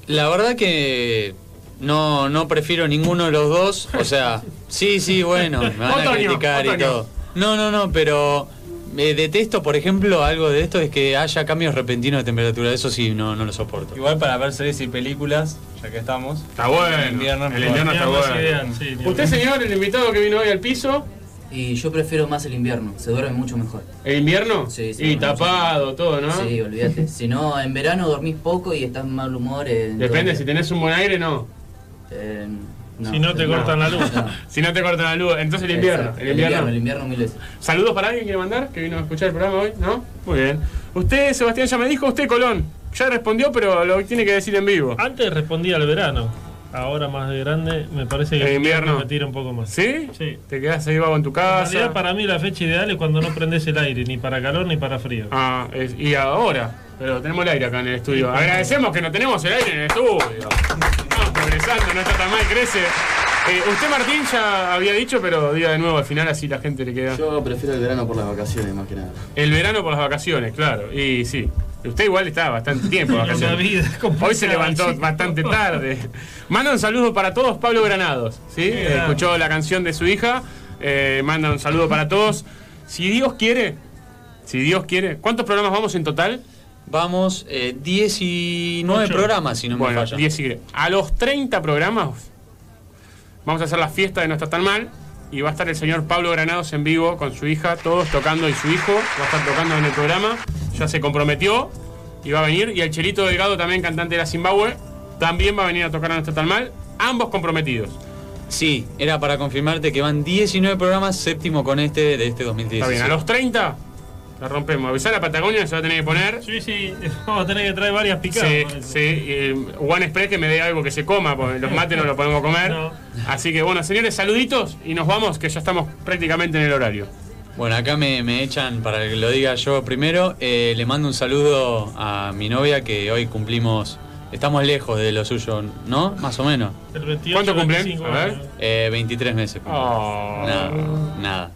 La verdad que no, no prefiero ninguno de los dos. O sea, sí, sí, bueno, me van a Otoño, criticar y todo. No, no, no, pero me detesto, por ejemplo, algo de esto es que haya cambios repentinos de temperatura. Eso sí, no, no lo soporto. Igual para ver series y películas, ya que estamos. Está bueno. El invierno, El invierno está bueno. Usted, señor, el invitado que vino hoy al piso. Y yo prefiero más el invierno, se duerme mucho mejor. ¿El invierno? Sí, sí. Y tapado, todo, ¿no? Sí, olvídate. Si no, en verano dormís poco y estás en mal humor. eh, Depende, si tenés un buen aire, no. Eh, no. Si no te cortan la luz. si no te cortan la luz, entonces el invierno. Exacto, El invierno. El invierno mil veces. ¿Saludos para alguien que quiere mandar? Que vino a escuchar el programa hoy, ¿no? Muy bien. Usted, Sebastián, ya me dijo, usted, Colón. Ya respondió, pero lo tiene que decir en vivo. Antes respondía al verano. Ahora más de grande, me parece que El invierno. me tira un poco más. ¿Sí? Sí. Te quedas ahí vago en tu En casa. realidad, para mí la fecha ideal es cuando no prendes el aire, ni para calor ni para frío. Ah, es- y ahora. Pero tenemos el aire acá en el estudio. Sí, Agradecemos que no tenemos el aire en el estudio. Vamos progresando, no está tan mal, crece. Eh, usted, Martín, ya había dicho, pero diga de nuevo al final, así la gente le queda. Yo prefiero el verano por las vacaciones más que nada. El verano por las vacaciones, claro. Y sí. Usted igual está bastante tiempo de vacaciones. Hoy se levantó chico. bastante tarde. Manda un saludo para todos, Pablo Granados. ¿sí? Escuchó la canción de su hija. Eh, manda un saludo para todos. Si Dios quiere, si Dios quiere, ¿cuántos programas vamos en total? Vamos, eh, 19 Ocho. programas, si no me bueno, falla. 10 y- A los 30 programas vamos a hacer la fiesta de No Está Tan Mal y va a estar el señor Pablo Granados en vivo con su hija, todos tocando y su hijo va a estar tocando en el programa. Ya se comprometió y va a venir. Y el Chelito Delgado, también cantante de la Zimbabue, también va a venir a tocar a No Está Tan Mal. Ambos comprometidos. Sí, era para confirmarte que van 19 programas, séptimo con este de este 2016. Está bien, a los 30 la rompemos. Avisar a Patagonia se va a tener que poner. Sí, sí, vamos a tener que traer varias picadas. Sí, sí. eh, One Express que me dé algo que se coma, porque los mates no los podemos comer. No. Así que bueno, señores, saluditos y nos vamos, que ya estamos prácticamente en el horario. Bueno, acá me, me echan para que lo diga yo primero. Eh, le mando un saludo a mi novia que hoy cumplimos. Estamos lejos de lo suyo, ¿no? Más o menos. El 28, ¿Cuánto cumplen? 25 A ver. Eh, 23 meses. Oh. Nada, nada.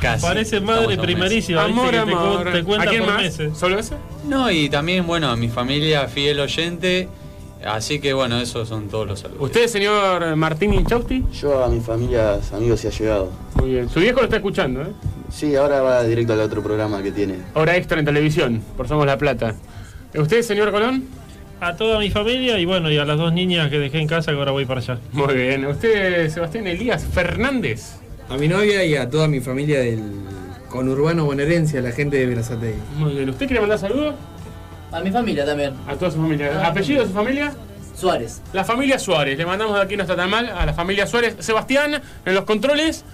Casi. Parece Estamos madre a un mes. primerísima, ¿viste? Amor, que te, cu- amor. te cuenta ¿A quién por más? meses. ¿Solo ese? No, y también, bueno, a mi familia fiel oyente. Así que, bueno, esos son todos los saludos. ¿Usted, señor Martín Inchausti? Yo a mis familias, amigos y allegados. Muy bien. Su viejo lo está escuchando, ¿eh? Sí, ahora va directo al otro programa que tiene. Hora extra en televisión, por Somos La Plata. ¿Usted, señor Colón? A toda mi familia y bueno, y a las dos niñas que dejé en casa que ahora voy para allá. Muy bien. ¿Usted, Sebastián Elías Fernández? A mi novia y a toda mi familia del con urbano bonaerense a la gente de Berazategui. Muy bien. ¿Usted quiere mandar saludos? A mi familia también. A toda su familia. Ah, ¿Apellido de su familia? Suárez. La familia Suárez. Le mandamos de aquí, no está tan mal, a la familia Suárez. Sebastián, en los controles.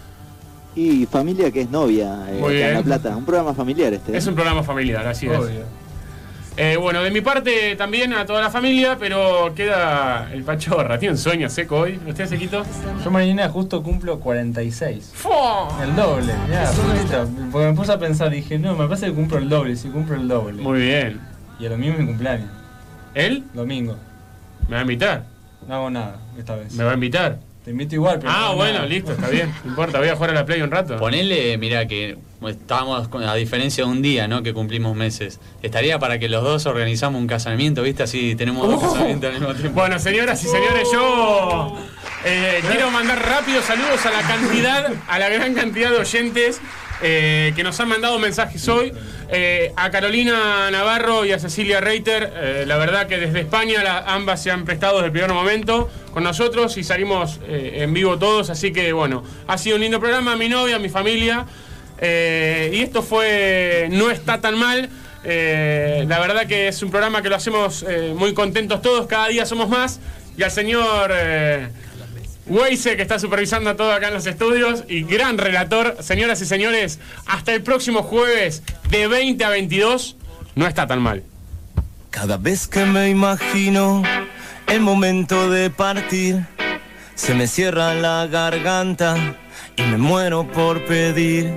Y familia que es novia, eh, Muy acá en La bien. Plata. Un programa familiar este. ¿eh? Es un programa familiar, así es. Obvio. Eh, bueno, de mi parte también a toda la familia, pero queda el pachorra. Tiene un sueño seco hoy. ¿Usted, Sequito? Yo mañana justo cumplo 46. ¡Fua! El doble, ya, poquito. Porque me puse a pensar, dije, no, me parece que cumplo el doble, si cumplo el doble. Muy bien. Y el domingo es mi cumpleaños. ¿Él? Domingo. ¿Me va a invitar? No hago nada esta vez. ¿Me va a invitar? Te invito igual, pero. Ah, bueno, nada. listo, está bien. No importa, voy a jugar a la play un rato. Ponele, mira que estábamos con- a diferencia de un día, ¿no? Que cumplimos meses. Estaría para que los dos organizamos un casamiento, ¿viste? Así tenemos dos Oh. casamientos al mismo tiempo. Bueno, señoras y señores, yo eh, quiero mandar rápidos saludos a la cantidad, a la gran cantidad de oyentes eh, que nos han mandado mensajes hoy. Eh, a Carolina Navarro y a Cecilia Reiter, eh, la verdad que desde España ambas se han prestado desde el primer momento con nosotros y salimos eh, en vivo todos, así que bueno, ha sido un lindo programa, mi novia, mi familia. y esto fue No está tan mal. La verdad que es un programa que lo hacemos muy contentos todos, cada día somos más. Y al señor Weise, que está supervisando todo acá en los estudios, y gran relator, señoras y señores, hasta el próximo jueves de 20 a 22, no está tan mal. Cada vez que me imagino el momento de partir, se me cierra la garganta y me muero por pedir.